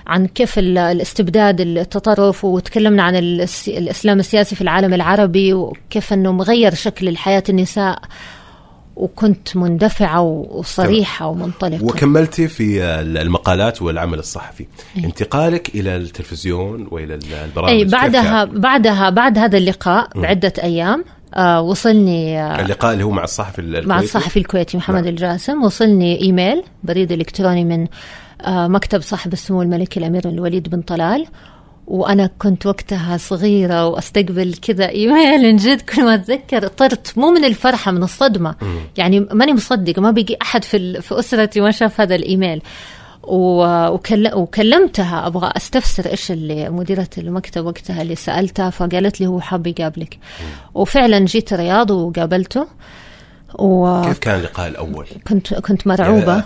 عن كيف الاستبداد التطرف وتكلمنا عن الإسلام السياسي في العالم العربي وكيف إنه مغير شكل الحياة النساء. وكنت مندفعة وصريحة ومنطلقة. وكملتي في المقالات والعمل الصحفي. أي. انتقالك إلى التلفزيون وإلى البرامج أي بعدها بعدها بعد هذا اللقاء بعدة أيام آه وصلني آه اللقاء اللي هو مع الصحفي الكويتي؟ مع الصحفي الكويتي محمد نعم. الجاسم. وصلني إيميل بريد إلكتروني من آه مكتب صاحب السمو الملكي الأمير الوليد بن طلال. وأنا كنت وقتها صغيرة وأستقبل كذا إيميل من جد كل ما أتذكر. طرت مو من الفرحة من الصدمة. يعني ماني مصدقة ما بقي أحد في في أسرتي ما شاف هذا الإيميل. وكلمتها أبغى أستفسر إيش اللي مديرة المكتب وقتها اللي سألتها فقالت لي هو حاب يقابلك. وفعلا جيت الرياض وقابلته. وكنت كيف كان اللقاء الأول؟ كنت مرعوبه يعني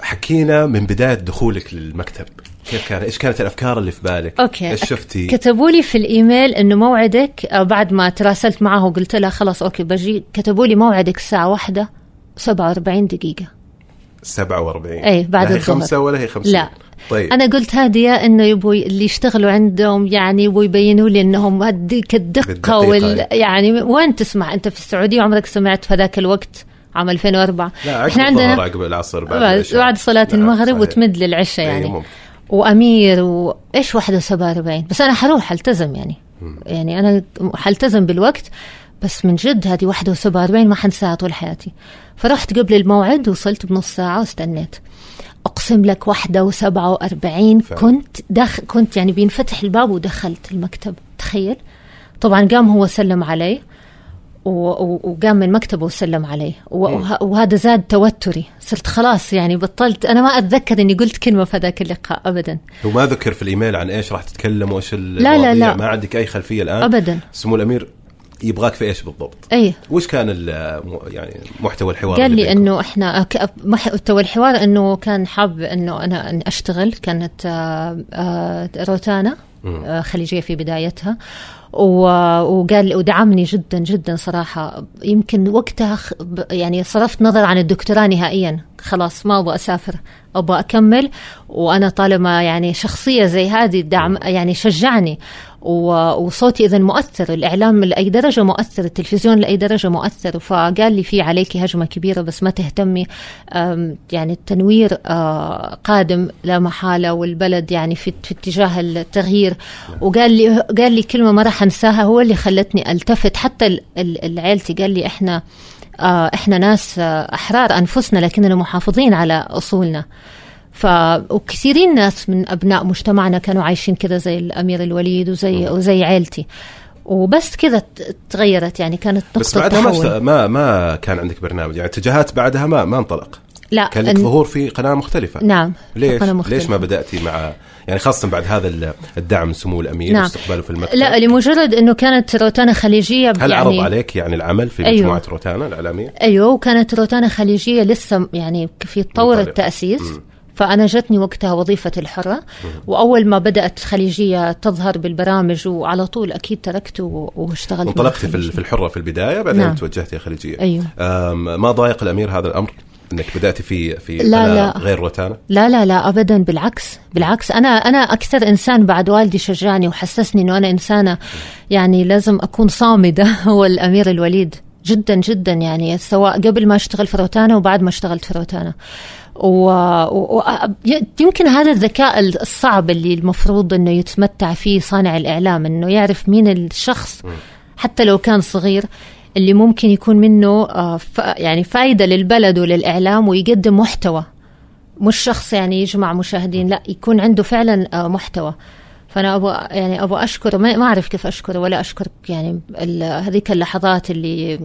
حكينا من بداية دخولك للمكتب. كيف كان إيش كانت الأفكار اللي في بالك؟ okay. إيش شفتي؟ كتبوا لي في الإيميل إنه موعدك آه، بعد ما تراسلت معه وقلت لها خلاص okay بجي. كتبوا لي موعدك الساعة واحدة 47 دقيقة. 47 أي، بعد لا هي. خمسة ولا هي خمسة. لا. طيب. أنا قلت هاديه إنه يبوا اللي يشتغلوا عندهم يعني يبوا يبينوا لي إنهم هديك الدقة وال أي. يعني وين تسمع؟ أنت في السعودية عمرك سمعت في ذاك الوقت؟ عام 2004 لا إحنا عندنا عقب العصر بعد بعد, صلاة المغرب صحيح. وتمد للعشاء أي، يعني. ممكن. وأمير وايش 71 بس أنا حروح ألتزم يعني. يعني أنا حلتزم بالوقت. بس من جد هذه 71 ما حنساها طول حياتي. فرحت قبل الموعد وصلت بنص ساعة واستنيت. أقسم لك واحدة وسبعة وأربعين. كنت دخ كنت يعني بينفتح الباب ودخلت المكتب تخيل. طبعا قام هو سلم علي و- و- وقام من مكتبه وسلم علي. و- وه- وهذا زاد توتري. صرت خلاص يعني بطلت أنا ما أتذكر إني قلت كلمة في ذاك اللقاء ابدا. وما ذكر في الإيميل عن إيش راح تتكلم وإيش لا، المواضيع لا. ما عندك أي خلفية الآن؟ ابدا. سمو الأمير يبغاك في إيش بالضبط؟ أي. وش كان ال- يعني محتوى الحوار قال لي؟ إنه إحنا محتوى الحوار إنه كان حاب إنه أنا أن أشتغل كانت آه، آه، روتانا آه، خليجية في بدايتها. وقال ودعمني جدا جدا صراحة. يمكن وقتها يعني صرفت نظر عن الدكتوراه نهائيا. خلاص ما أبغى أسافر أبغى أكمل. وأنا طالما يعني شخصية زي هذه دعم يعني شجعني وصوتي اذا مؤثر الإعلام لأي درجة مؤثر التلفزيون لأي درجة مؤثر. فقال لي في عليك هجمة كبيرة بس ما تهتمي يعني التنوير آه، قادم لا محالة والبلد يعني في, في اتجاه التغيير. وقال لي قال لي كلمة ما راح أنساها هو اللي خلتني ألتفت. حتى العيلتي قال لي إحنا إحنا ناس آه، أحرار أنفسنا لكننا محافظين على أصولنا. ف وكثيرين ناس من أبناء مجتمعنا كانوا عايشين كذا زي الأمير الوليد وزي وزي عيلتي. وبس كذا تغيرت يعني كانت نقطة بس بعدها ما ما كان عندك برنامج يعني اتجاهات بعدها ما ما انطلق. لا كان لك ظهور في قناة مختلفة نعم ليش قناة مختلفة. ليش ما بدأتي مع يعني خاصة بعد هذا ال- الدعم سمو الأمير نعم. واستقباله في المكتب لا لمجرد إنه كانت روتانا خليجية هل يعني عرض عليك يعني العمل في أيوه. مجموعة روتانا الإعلامية؟ أيوه وكانت روتانا خليجية لسه يعني في طور. التأسيس فأنا جتني وقتها وظيفة الحرة وأول ما بدأت خليجية تظهر بالبرامج وعلى طول أكيد تركت واشتغلت مع انطلقتي في ال- خليجية. في البداية بعدين نعم. توجهتي خليجية أيوه. ما ضايق الأمير هذا الأمر إنك بداتي في في لا، لا. غير روتانا؟ لا لا لا ابدا بالعكس بالعكس. أنا أنا أكثر إنسان بعد والدي شجعني وحسسني إنه أنا إنسانة يعني لازم أكون صامدة. هو الأمير الوليد. جدا جدا يعني سواء قبل ما أشتغل في روتانا وبعد ما اشتغلت في روتانا. و... و... يمكن هذا الذكاء الصعب اللي المفروض إنه يتمتع فيه صانع الإعلام إنه يعرف مين الشخص حتى لو كان صغير اللي ممكن يكون منه آه،. يعني فائده للبلد وللإعلام ويقدم محتوى. مش شخص يعني يجمع مشاهدين لا يكون عنده فعلا آه، محتوى. فأنا أبغى يعني أبغى أشكره ما أعرف كيف أشكره ولا اشكر يعني هذيك اللحظات اللي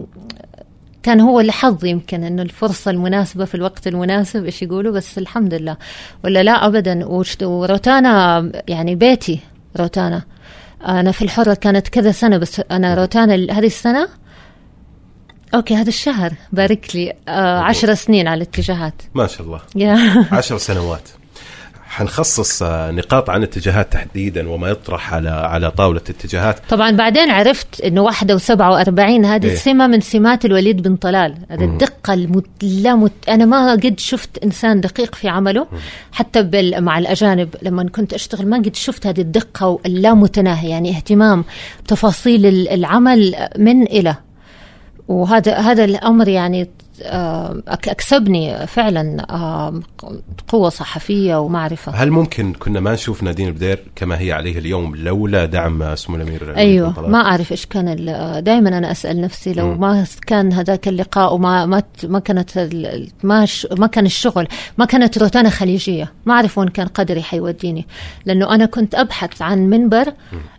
كان هو الحظ يمكن إنه الفرصة المناسبة في الوقت المناسب إيش يقولوا بس الحمد لله. ولا لا ابدا. وروتانا يعني بيتي روتانا. أنا في الحرة كانت كذا سنة بس أنا روتانا هذه السنة أوكي هذا الشهر بارك لي آه عشر سنين على الاتجاهات. ما شاء الله. عشر سنوات. حنخصص آه، نقاط عن الاتجاهات تحديدا وما يطرح على على طاولة الاتجاهات. طبعا بعدين عرفت إنه واحدة وسبعة وأربعين هذه إيه. سمة من سمات الوليد بن طلال. هذه الدقة المت... لا مت... أنا ما قد شفت إنسان دقيق في عمله حتى بال... مع الأجانب. لما كنت أشتغل ما قد شفت هذه الدقة واللامتناهي يعني اهتمام بتفاصيل ال- العمل من إلى. وهذا هذا الأمر يعني آه، أكسبني فعلا آه، قوة صحفية ومعرفة. هل ممكن كنا ما نشوف نادين البدير كما هي عليه اليوم لولا دعم سمو الأمير أيوه؟ ما أعرف إيش كان دائما أنا أسأل نفسي لو ما كان هذاك اللقاء وما ما ما كانت ما ما كان الشغل ما كانت روتانا خليجية. ما أعرف وين كان قدري حيوديني. لأنه أنا كنت أبحث عن منبر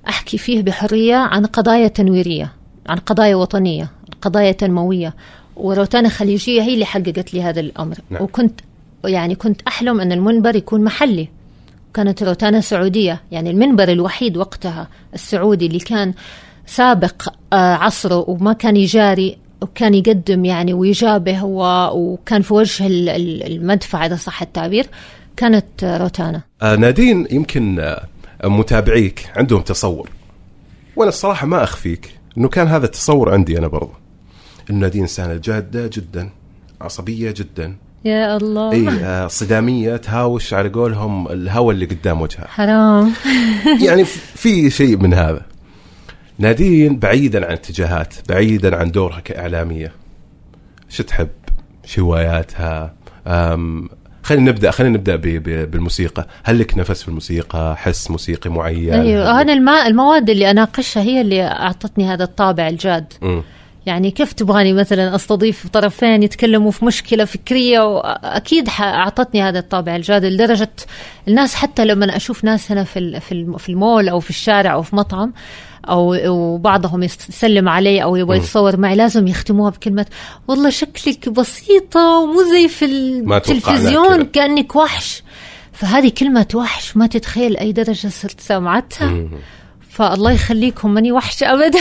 أحكي فيه بحرية عن قضايا تنويرية. عن قضايا وطنية قضايا تنموية. وروتانا خليجية هي اللي حققت لي هذا الأمر. نعم. وكنت يعني كنت أحلم أن المنبر يكون محلي. كانت روتانا سعودية يعني المنبر الوحيد وقتها السعودي اللي كان سابق آه، عصره وما كان يجاري وكان يقدم يعني ويجابه وكان في وجه ال- ال- المدفع إذا صح التعبير كانت روتانا. آه نادين يمكن آه متابعيك عندهم تصور. وأنا الصراحة ما أخفيك. إنه كان هذا التصور عندي أنا برضه إنه نادين إنسانة جادة جدا عصبية جدا. يا الله. إي آه صدامية تهاوش على قولهم الهوى اللي قدام وجهها. حرام. يعني في شيء من هذا. نادين بعيدا عن اتجاهات بعيدا عن دورها كإعلامية. شو تحب؟ شو هواياتها خلينا نبدأ خلينا نبدأ ب- ب- بالموسيقى. هل لك نفس في الموسيقى؟ حس موسيقي معين؟ أيوه أنا الما المواد اللي أناقشها هي اللي أعطتني هذا الطابع الجاد. مم. يعني كيف تبغاني مثلا أستضيف طرفين يتكلموا في مشكلة فكرية؟ وأكيد أعطتني هذا الطابع الجاد لدرجة الناس حتى لما أشوف ناس هنا في الم- في المول أو في الشارع أو في مطعم أو وبعضهم يسلم علي أو يبغى يتصور معي لازم يختموها بكلمه والله شكلك بسيطة ومو زي في التلفزيون. كأنك وحش فهذه كلمة وحش ما تتخيل أي درجة صرت سامعتها مم. فالله يخليكم ماني وحش ابدا.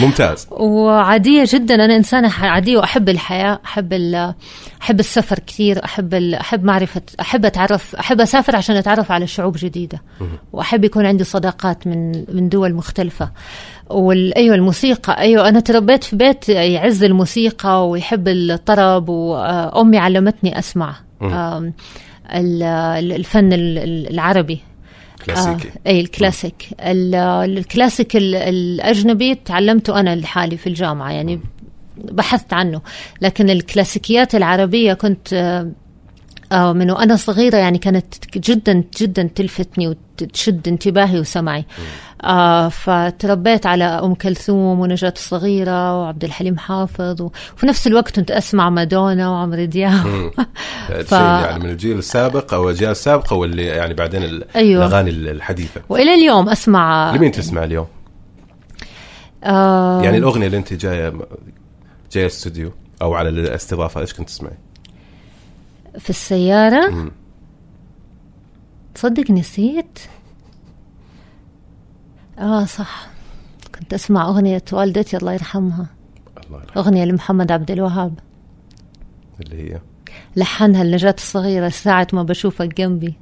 ممتاز. وعادية جدا أنا إنسانة عادية وأحب الحياة أحب أحب السفر كثير أحب أحب معرفة أحب أتعرف أحب أسافر عشان أتعرف على شعوب جديدة. وأحب يكون عندي صداقات من من دول مختلفة. وال أيوة الموسيقى أيوة أنا تربيت في بيت يعز الموسيقى ويحب الطرب وأمي علمتني أسمع. الفن ال- ال- العربي. كلاسيكي آه إي الكلاسيك. ال- الكلاسيك ال- الأجنبي تعلمته أنا لحالي في الجامعة يعني بحثت عنه. لكن الكلاسيكيات العربية كنت آه، من وأنا صغيرة يعني كانت جدا جدا تلفتني وتشد انتباهي وسمعي آه فتربيت على أم كلثوم ونجاة الصغيرة وعبد الحليم حافظ وفي نفس الوقت كنت أسمع مادونا وعمرو دياب. شيء يعني من الجيل السابق أو الأجيال السابقة واللي يعني بعدين ال- أيوة. الأغاني الحديثة وإلى اليوم أسمع لمين تسمع اليوم؟ آه يعني الأغنية اللي أنت جاية جاية الاستوديو أو على الاستضافة إيش كنت تسمعي؟ في السيارة. مم. تصدق نسيت؟ آه صح. كنت أسمع أغنية والدتي الله يرحمها. الله يرحمه أغنية لمحمد عبد الوهاب. اللي هي؟ لحنها النجاة الصغيرة ساعة ما بشوفك جنبي.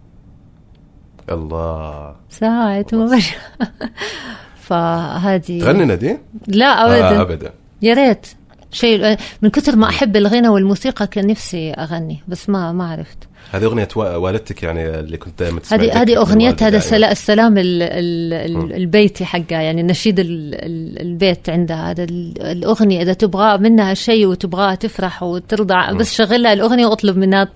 الله. ساعة ما بشوفك فهذه تغني نادين؟ لا آه ابدا ابدا. يا ريت. شيء من كثر ما أحب الغنى والموسيقى كان نفسي أغني بس ما ما عرفت. هذه أغنية وا- والدتك يعني اللي كنت دائما هذه هذه أغنية هذا. السلا- السلام ال ال ال البيتي حقها يعني نشيد ال ال البيت عندها. هذا ال- الأغنية إذا تبغى منها شيء وتبغاها تفرح وترضى بس شغلها الأغنية واطلب منها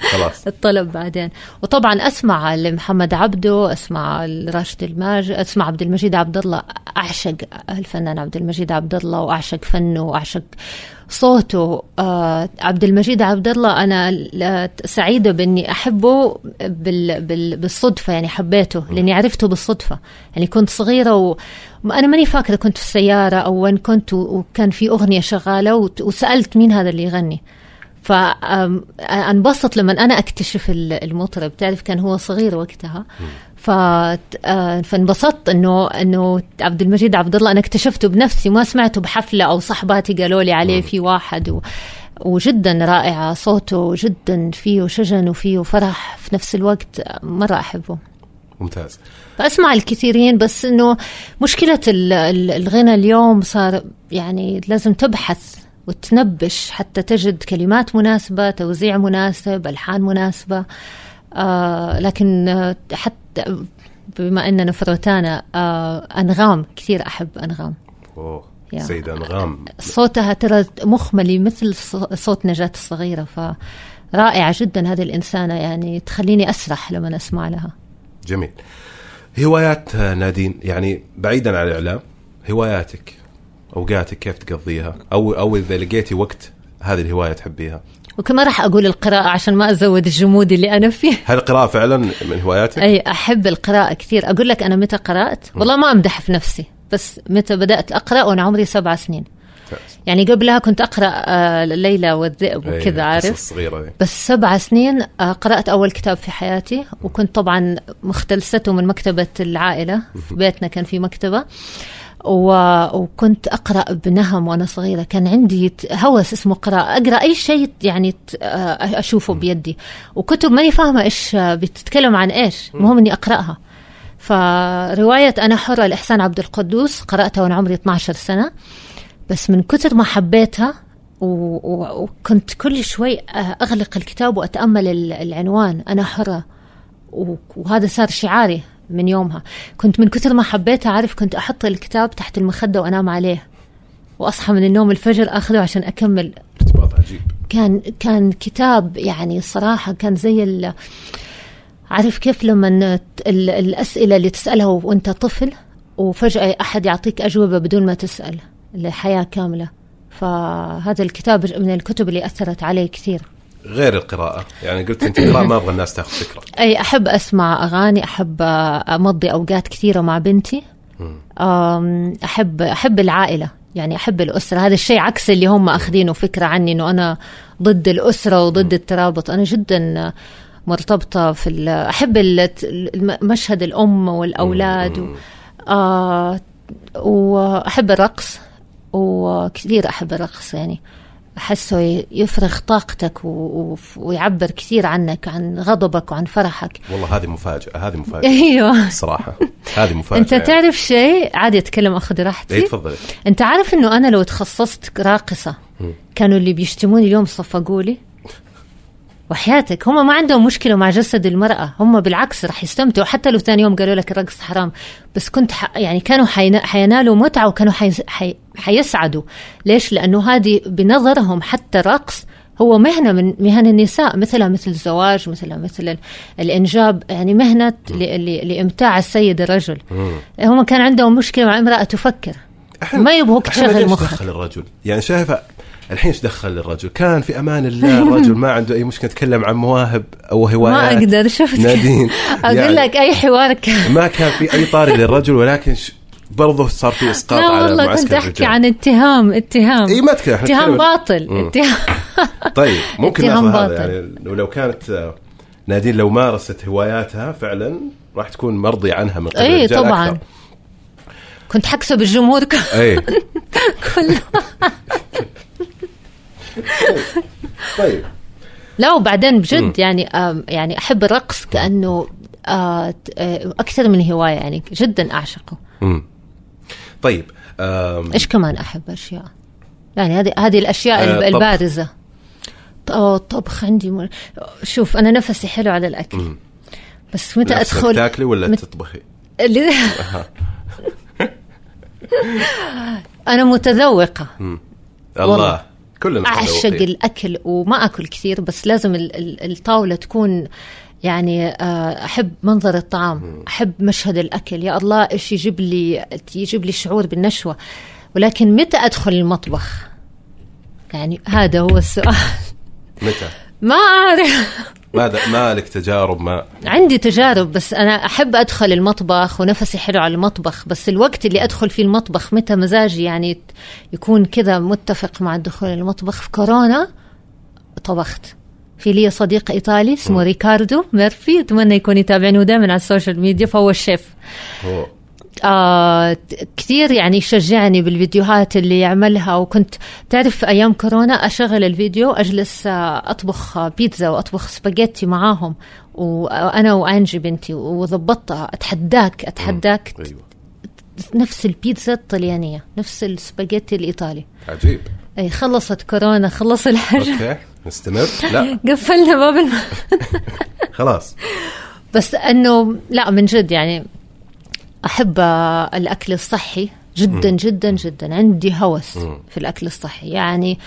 خلاص. الطلب بعدين. وطبعا أسمع لمحمد عبده أسمع لراشد الماجد أسمع عبد المجيد عبد الله أعشق الفنان عبد المجيد عبد الله وأعشق فنه وأعشق صوته آه عبد المجيد عبد الله أنا سعيدة بإني أحبه بال بال بالصدفة يعني حبيته لأني عرفته بالصدفة. يعني كنت صغيرة و أنا ماني فاكرة كنت في السيارة أو وين كنت وكان في أغنية شغالة وسألت مين هذا اللي يغني. فانبسط لما أنا أكتشف ال- المطرب. تعرف كان هو صغير وقتها. فانبسطت انه انه عبد المجيد عبد الله أنا اكتشفته بنفسي ما سمعته بحفلة أو صحباتي قالوا لي عليه في واحد و وجدا رائعة صوته جدا فيه شجن وفيه فرح في نفس الوقت مرة أحبه. ممتاز. فأسمع الكثيرين بس إنه مشكلة ال- ال- الغنى اليوم صار يعني لازم تبحث وتنبش حتى تجد كلمات مناسبة توزيع مناسب ألحان مناسبة آه لكن آه، حتى بما أننا في روتانا آه أنغام كثير أحب أنغام. أوه. يا. سيدة أنغام. صوتها ترى مخملي مثل صوت نجاة الصغيرة فرائعة جدا هذه الإنسانة يعني تخليني أسرح لما أسمع لها. جميل. هوايات نادين يعني بعيدا عن الإعلام هواياتك أوقاتك كيف تقضيها؟ أو أو إذا لقيتي وقت هذه الهواية تحبيها؟ وكمان راح أقول القراءة عشان ما أزود الجمود اللي أنا فيه. هل القراءة فعلا من هواياتك؟ أي أحب القراءة كثير. أقول لك أنا متى قرأت؟ والله ما أمدح في نفسي بس متى بدأت أقرأ وأنا عمري سبع سنين. يعني قبلها كنت أقرأ آه، ليلى والذئب وكذا عارف؟ صغيرة. بس سبع سنين آه، قرأت أول كتاب في حياتي. وكنت طبعا مختلسته من مكتبة العائلة. في بيتنا كان في مكتبة. و... وكنت أقرأ بنهم وأنا صغيرة. كان عندي هوس اسمه قراءة. أقرأ أي شيء يعني أشوفه بيدي. وكتب ماني فاهمة إيش آه، بتتكلم عن إيش. المهم إني أقرأها. فرواية أنا حرة لإحسان عبد القدوس. قرأتها وأنا عمري 12 سنة. بس من كثر ما حبيتها و... و... وكنت كل شوي أغلق الكتاب وأتأمل ال- العنوان. أنا حرة. و... وهذا صار شعاري. من يومها. كنت من كثر ما حبيتها عارف كنت أحط الكتاب تحت المخدة وأنام عليه. وأصحى من النوم الفجر أخذه عشان أكمل. ارتباط عجيب. كان كان كتاب يعني صراحة كان زي ال عارف كيف لما الأسئلة اللي تسألها وأنت طفل وفجأة أحد يعطيك أجوبة بدون ما تسأل. لحياة كاملة. فهذا الكتاب من الكتب اللي أثرت علي كثير. غير القراءة. يعني قلت أنت القراءة ما أبغى الناس تاخذ فكرة. أي أحب أسمع أغاني أحب أمضي أوقات كثيرة مع بنتي. أحب أحب العائلة. يعني أحب الأسرة. هذا الشيء عكس اللي هم أخذينه فكرة عني أنه أنا ضد الأسرة وضد الترابط. أنا جدا مرتبطة في أحب مشهد الأم والأولاد و آه وأحب الرقص. وكثير أحب الرقص يعني. أحسه يفرغ طاقتك و- ويعبر كثير عنك عن غضبك وعن فرحك. والله هذه مفاجأة هذه مفاجأة. أيوه. صراحة. هذه مفاجأة. أنت تعرف شيء؟ عادي أتكلم أخذ اي راحتي تفضلي. أنت عارف إنه أنا لو تخصصت راقصة كانوا اللي بيشتموني اليوم صفقوا لي. وحياتك. هم ما عندهم مشكلة مع جسد المرأة. هم بالعكس رح يستمتعوا. حتى لو ثاني يوم قالوا لك الرقص حرام بس كنت ح... يعني كانوا حين... حينالوا متعة وكانوا حي... حي... حيسعدوا. ليش؟ لأنه هذه بنظرهم حتى الرقص هو مهنة من مهن النساء مثلها مثل الزواج مثلها مثل ال- الإنجاب يعني مهنة ل... ل... لإمتاع السيد الرجل. هم كان عندهم مشكلة مع امرأة تفكر. ما يبغوك تشغل مخك. الرجل؟ يعني شايفة الحين إيش دخل الرجل؟ كان في أمان الله الرجل ما عنده أي مشكلة يتكلم عن مواهب أو هوايات. ما أقدر شفت؟ نادين. أقول يعني لك أي حوار كان. ما كان في أي طاري للرجل ولكن ش... برضه صار في إسقاط لا على والله معسكر كنت أحكي. عن اتهام اتهام. إي ما تكلم اتهام باطل. اتهام. طيب ممكن اتهام باطل. يعني لو- لو كانت آه، نادين لو مارست هواياتها فعلا راح تكون مرضي عنها من قبل إي طبعا. أكثر. كنت حكسب الجمهور إي. كله طيب لا وبعدين مم. بجد يعني يعني أحب الرقص كأنه آه، آه، أكثر من هواية يعني جدا أعشقه مم. طيب إيش كمان أحب أشياء يعني هذه هذه الأشياء آه،. البارزة الطبخ عندي مر... شوف أنا نفسي حلو على الأكل مم. بس متى أدخل تاكلي ولا مت- تطبخي؟ أنا متذوقة الله والله. كلنا أعشق. الأكل وما أكل كثير بس لازم ال- ال- الطاولة تكون يعني آه، أحب منظر الطعام أحب مشهد الأكل. يا الله إيش يجيب لي يجيب لي شعور بالنشوة. ولكن متى أدخل المطبخ؟ يعني هذا هو السؤال. متى؟ ما أعرف. ماذا ما لك تجارب ما عندي تجارب بس أنا أحب أدخل المطبخ ونفسي حلو على المطبخ بس الوقت اللي أدخل فيه المطبخ متى مزاجي يعني يكون كذا متفق مع الدخول المطبخ. في كورونا طبخت. في لي صديق إيطالي اسمه ريكاردو ميرفي أتمنى يكون يتابعني دائما على ال social media فهو الشيف. هو آه كثير يعني يشجعني بالفيديوهات اللي يعملها. وكنت تعرف أيام كورونا أشغل الفيديو اجلس آه، أطبخ آه، بيتزا وأطبخ سباجيتي معاهم. وأنا وأنجي بنتي وضبطتها. أتحداك أتحداك أيوه. نفس البيتزا الطليانية نفس السباجيتي الإيطالي. عجيب. أي خلصت كورونا خلص الحاجة. okay نستمر. لا. قفلنا باب. خلاص. بس إنه لا من جد يعني أحب آه، الأكل الصحي جدا جدا جدا. عندي هوس في الأكل الصحي. يعني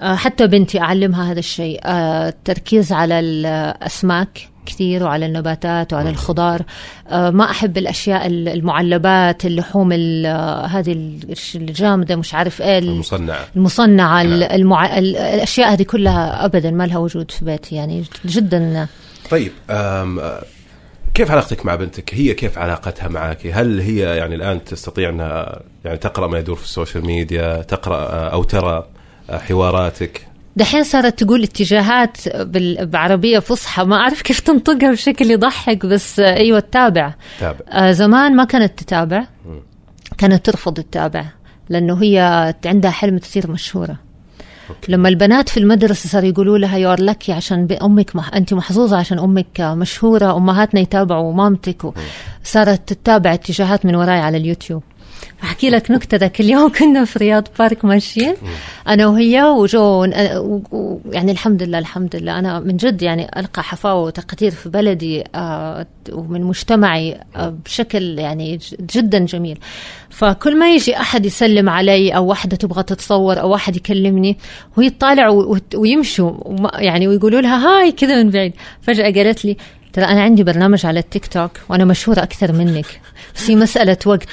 آه، حتى بنتي أعلمها هذا الشيء. آه، التركيز على الأسماك كثير وعلى النباتات وعلى الخضار. آه، ما أحب الأشياء المعلبات اللحوم هذه الجامدة مش عارف إيه المصنعة. المصنعة نعم. المع... الأشياء هذه كلها ابدا ما لها وجود في بيتي. يعني جدا. طيب كيف علاقتك مع بنتك؟ هي كيف علاقتها معك؟ هل هي يعني الآن تستطيع أنها يعني تقرأ ما يدور في السوشيال ميديا، تقرأ أو ترى حواراتك؟ دحين صارت تقول اتجاهات بعربية فصحى ما أعرف كيف تنطقها بشكل يضحك بس أيوه تتابع تابع آه زمان ما كانت تتابع كانت ترفض تتابع لأنه هي عندها حلم تصير مشهورة okay. لما البنات في المدرسة صاروا يقولوا لها you're lucky عشان أمك مح... أنت محظوظة عشان أمك مشهورة أمهاتنا يتابعوا مامتك. و... صارت تتابع اتجاهات من وراي على اليوتيوب. أحكي لك نكتة ذاك اليوم. كنا في رياض بارك ماشيين. أنا وهي وجو يعني الحمد لله الحمد لله. أنا من جد يعني ألقى حفاوة وتقدير في بلدي آه، ومن مجتمعي آه، بشكل يعني جدا جميل. فكل ما يجي أحد يسلم علي أو واحدة تبغى تتصور أو واحد يكلمني وهي تطالع ويمشوا يعني ويقولوا لها هاي كذا من بعيد. فجأة قالت لي ترى أنا عندي برنامج على التيك توك وأنا مشهورة أكثر منك. بس هي مسألة وقت.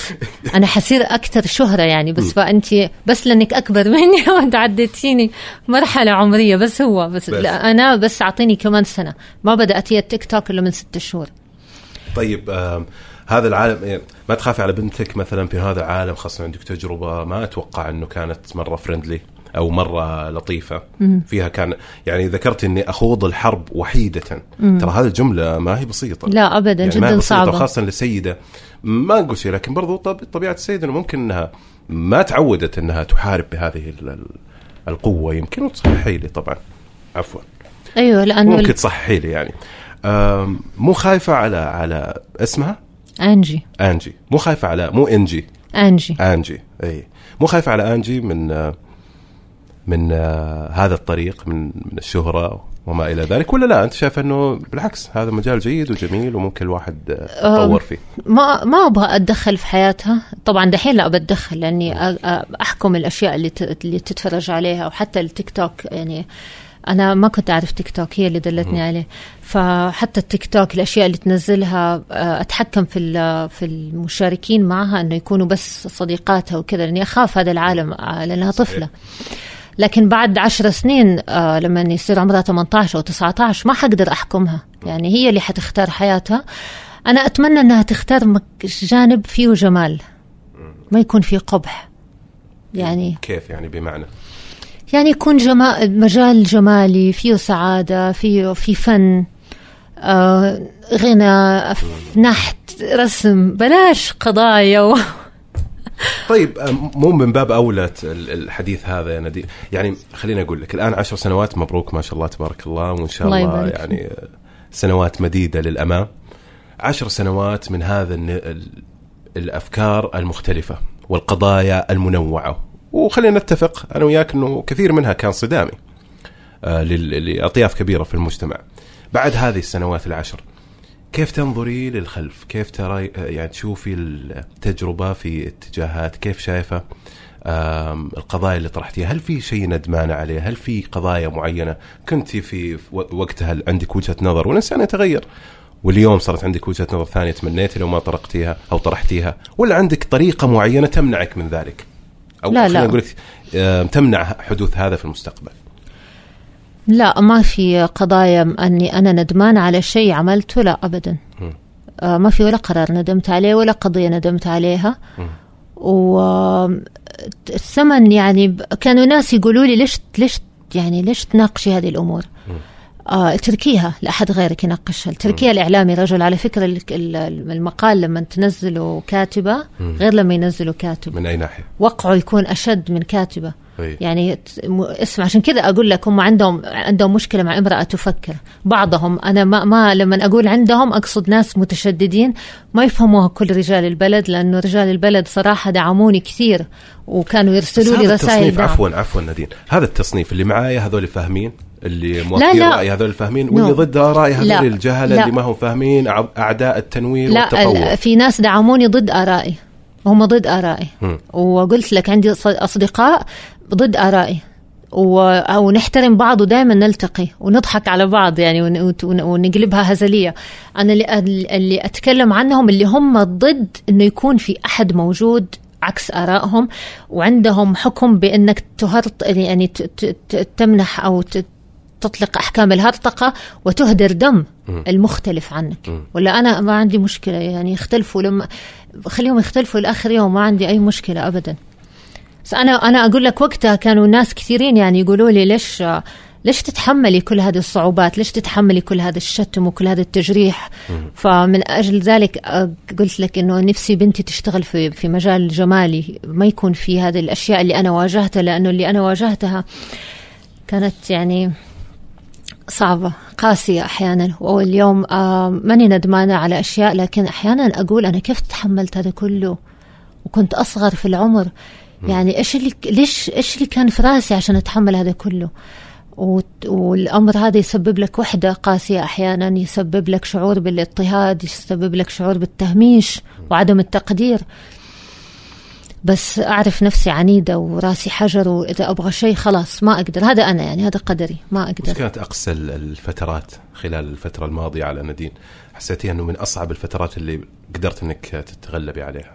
أنا حصير أكثر شهرة يعني بس فانت بس لأنك أكبر مني وانت عديتيني مرحلة عمرية بس هو بس, بس. لا أنا بس أعطيني كمان سنة. ما بدأت هي التيك توك إلا من ست شهور. طيب هذا العالم إيه، ما تخافي على بنتك مثلا في هذا العالم خاصة عندك تجربه ما أتوقع إنه كانت مرة فريندلي أو مرة لطيفة. فيها كان يعني ذكرت إني أخوض الحرب وحيدة. ترى هذه الجملة ما هي بسيطة. لا ابدا يعني جدا صعبة. خاصة لسيده ما نقول شيء لكن برضو طبيعة السيدة إنه ممكن إنها ما تعودت إنها تحارب بهذه القوة. يمكن تصححي لي طبعا. عفوا. أيوه لأنه ممكن تصححي لي يعني. مو خايفة على على اسمها؟ أنجي. أنجي. مو خايفة على مو إنجي. أنجي. أنجي. اي مو خايفة على أنجي من من آه، هذا الطريق من من الشهرة وما إلى ذلك. ولا لا؟ أنت شايف أنه بالعكس هذا مجال جيد وجميل وممكن الواحد آه، يطور فيه. ما ما أبغى أتدخل في حياتها. طبعا دحين لا بتدخل لأني أحكم الأشياء اللي اللي تتفرج عليها وحتى التيك توك يعني أنا ما كنت أعرف تيك توك هي اللي دلتني عليه. فحتى التيك توك الأشياء اللي تنزلها آه، أتحكم في في المشاركين معها إنه يكونوا بس صديقاتها وكذا لأني أخاف هذا العالم لأنها طفلة. لكن بعد عشر سنين آه لما يصير عمرها 18 أو 19 ما حقدر أحكمها. يعني هي اللي حتختار حياتها. أنا أتمنى أنها تختار جانب فيه جمال. ما يكون فيه قبح. يعني كيف يعني بمعنى؟ يعني يكون جمال مجال جمالي فيه سعادة فيه في فن آه غنى نحت رسم بلاش قضايا و... طيب مو من باب أولى الحديث هذا يا ندي يعني خليني أقول لك الآن عشر سنوات مبروك ما شاء الله تبارك الله وإن شاء الله, الله يعني سنوات مديدة للأمام. عشر سنوات من هذا الأفكار المختلفة والقضايا المنوعة. وخلينا نتفق أنا وياك إنه كثير منها كان صدامي آه، لأطياف كبيرة في المجتمع. بعد هذه السنوات العشر كيف تنظري للخلف؟ كيف ترى يعني تشوفي التجربة في اتجاهات؟ كيف شايفة القضايا اللي طرحتيها؟ هل في شيء ندمانة عليه؟ هل في قضايا معينة؟ كنت في وقتها عندك وجهة نظر؟ والإنسان يتغير واليوم صارت عندك وجهة نظر ثانية تمنيتي لو ما طرقتيها أو طرحتيها. ولا عندك طريقة معينة تمنعك من ذلك؟ أو لا لا. أقول تمنع حدوث هذا في المستقبل. لا ما في قضايا أني أنا ندمان على شيء عملته لا ابدا. آه ما في ولا قرار ندمت عليه ولا قضية ندمت عليها. والثمن يعني كانوا ناس يقولوا لي ليش ليش يعني ليش تناقشي هذه الأمور؟ آه تركيها لأحد غيرك يناقشها، تركيها الإعلامي رجل على فكرة المقال لما تنزله كاتبة غير لما ينزله كاتب من أي ناحية؟ وقعه يكون أشد من كاتبة. طيب. يعني اسمع عشان كذا أقول لك هم عندهم عندهم مشكلة مع امرأة تفكر. بعضهم أنا ما, ما لما أقول عندهم أقصد ناس متشددين ما يفهموها كل رجال البلد لأنه رجال البلد صراحة دعموني كثير وكانوا يرسلوا لي رسائل دعم. عفوا عفوا نادين. هذا التصنيف اللي معايا هذول فاهمين؟ اللي موافقين رايي هذول فاهمين. واللي ضد رايي هذول الجهله اللي ما هم فاهمين أعداء التنوير لا والتطور. في ناس دعموني ضد آرائي. هم ضد آرائي. مم. وقلت لك عندي أصدقاء ضد آرائي و- ونحترم بعض ودائما نلتقي ونضحك على بعض يعني ون- ون- ون- ونقلبها هزلية أنا اللي, اللي أتكلم عنهم اللي هم ضد أنه يكون في أحد موجود عكس آرائهم وعندهم حكم بأنك تهرط يعني ت- ت- ت- تمنح أو ت- تطلق أحكام الهرطقة وتهدر دم. المختلف عنك. ولا أنا ما عندي مشكلة يعني يختلفوا لما خليهم يختلفوا لآخر يوم ما عندي أي مشكلة أبدا بس أنا أنا أقول لك وقتها كانوا ناس كثيرين يعني يقولوا لي ليش ليش تتحملي كل هذه الصعوبات؟ ليش تتحملي كل هذا الشتم وكل هذا التجريح؟ فمن أجل ذلك قلت لك أنه نفسي بنتي تشتغل في في مجال جمالي ما يكون في هذه الأشياء اللي أنا واجهتها لأنه اللي أنا واجهتها كانت يعني صعبة قاسية أحيانا. واليوم آه ماني ندمانة على أشياء لكن أحيانا أقول أنا كيف تحملت هذا كله؟ وكنت أصغر في العمر. يعني إيش اللي ليش إيش اللي كان في رأسي عشان أتحمل هذا كله؟ والأمر هذا يسبب لك وحدة قاسية أحيانا يسبب لك شعور بالإضطهاد يسبب لك شعور بالتهميش وعدم التقدير. بس أعرف نفسي عنيدة وراسي حجر وإذا أبغى شيء خلاص ما أقدر. هذا أنا يعني هذا قدري. ما وش أقدر كانت أقصى ال- الفترات خلال الفترة الماضية على نادين؟ حسيتيها إنه من أصعب الفترات اللي قدرت إنك تتغلبي عليها؟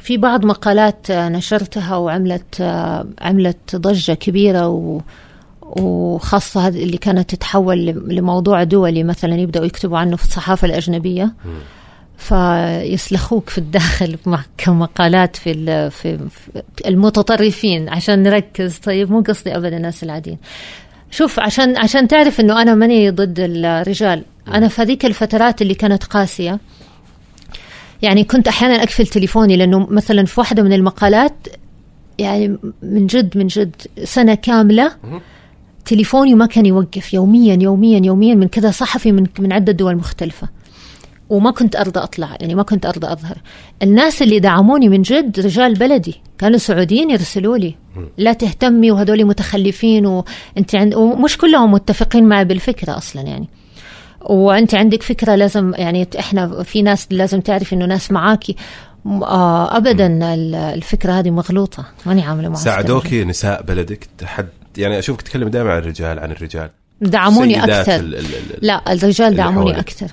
في بعض مقالات نشرتها وعملت عملت ضجة كبيرة و وخاصة اللي كانت تتحول لموضوع دولي مثلا يبدأوا يكتبوا عنه في الصحافة الأجنبية. فيسلخوك في الداخل مع كمقالات في, ال- في في المتطرفين عشان نركز. طيب مو قصدي أبدا الناس العاديين. شوف عشان عشان تعرف إنه أنا ماني ضد الرجال. أنا في هذيك الفترات اللي كانت قاسية يعني كنت أحيانا أقفل تليفوني لأنه مثلا في واحدة من المقالات يعني من جد من جد سنة كاملة تليفوني ما كان يوقف يوميا يوميا يوميا من كذا صحفي من من عدة دول مختلفة. وما كنت أرضى أطلع يعني ما كنت أرضى أظهر. الناس اللي دعموني من جد رجال بلدي كانوا سعوديين يرسلوا لي. لا تهتمي وهذول متخلفين وانت عند ومش كلهم متفقين معي بالفكرة أصلا يعني. وأنت عندك فكرة لازم يعني إحنا في ناس لازم تعرف إنه ناس معاكي. آه ابدا ال- الفكرة هذه مغلوطة. ماني عاملة معسكر ساعدوكي نساء بلدك تحد يعني أشوفك تتكلم دائما عن الرجال عن الرجال. دعموني أكثر. ال- ال- ال- لا الرجال دعموني. أكثر.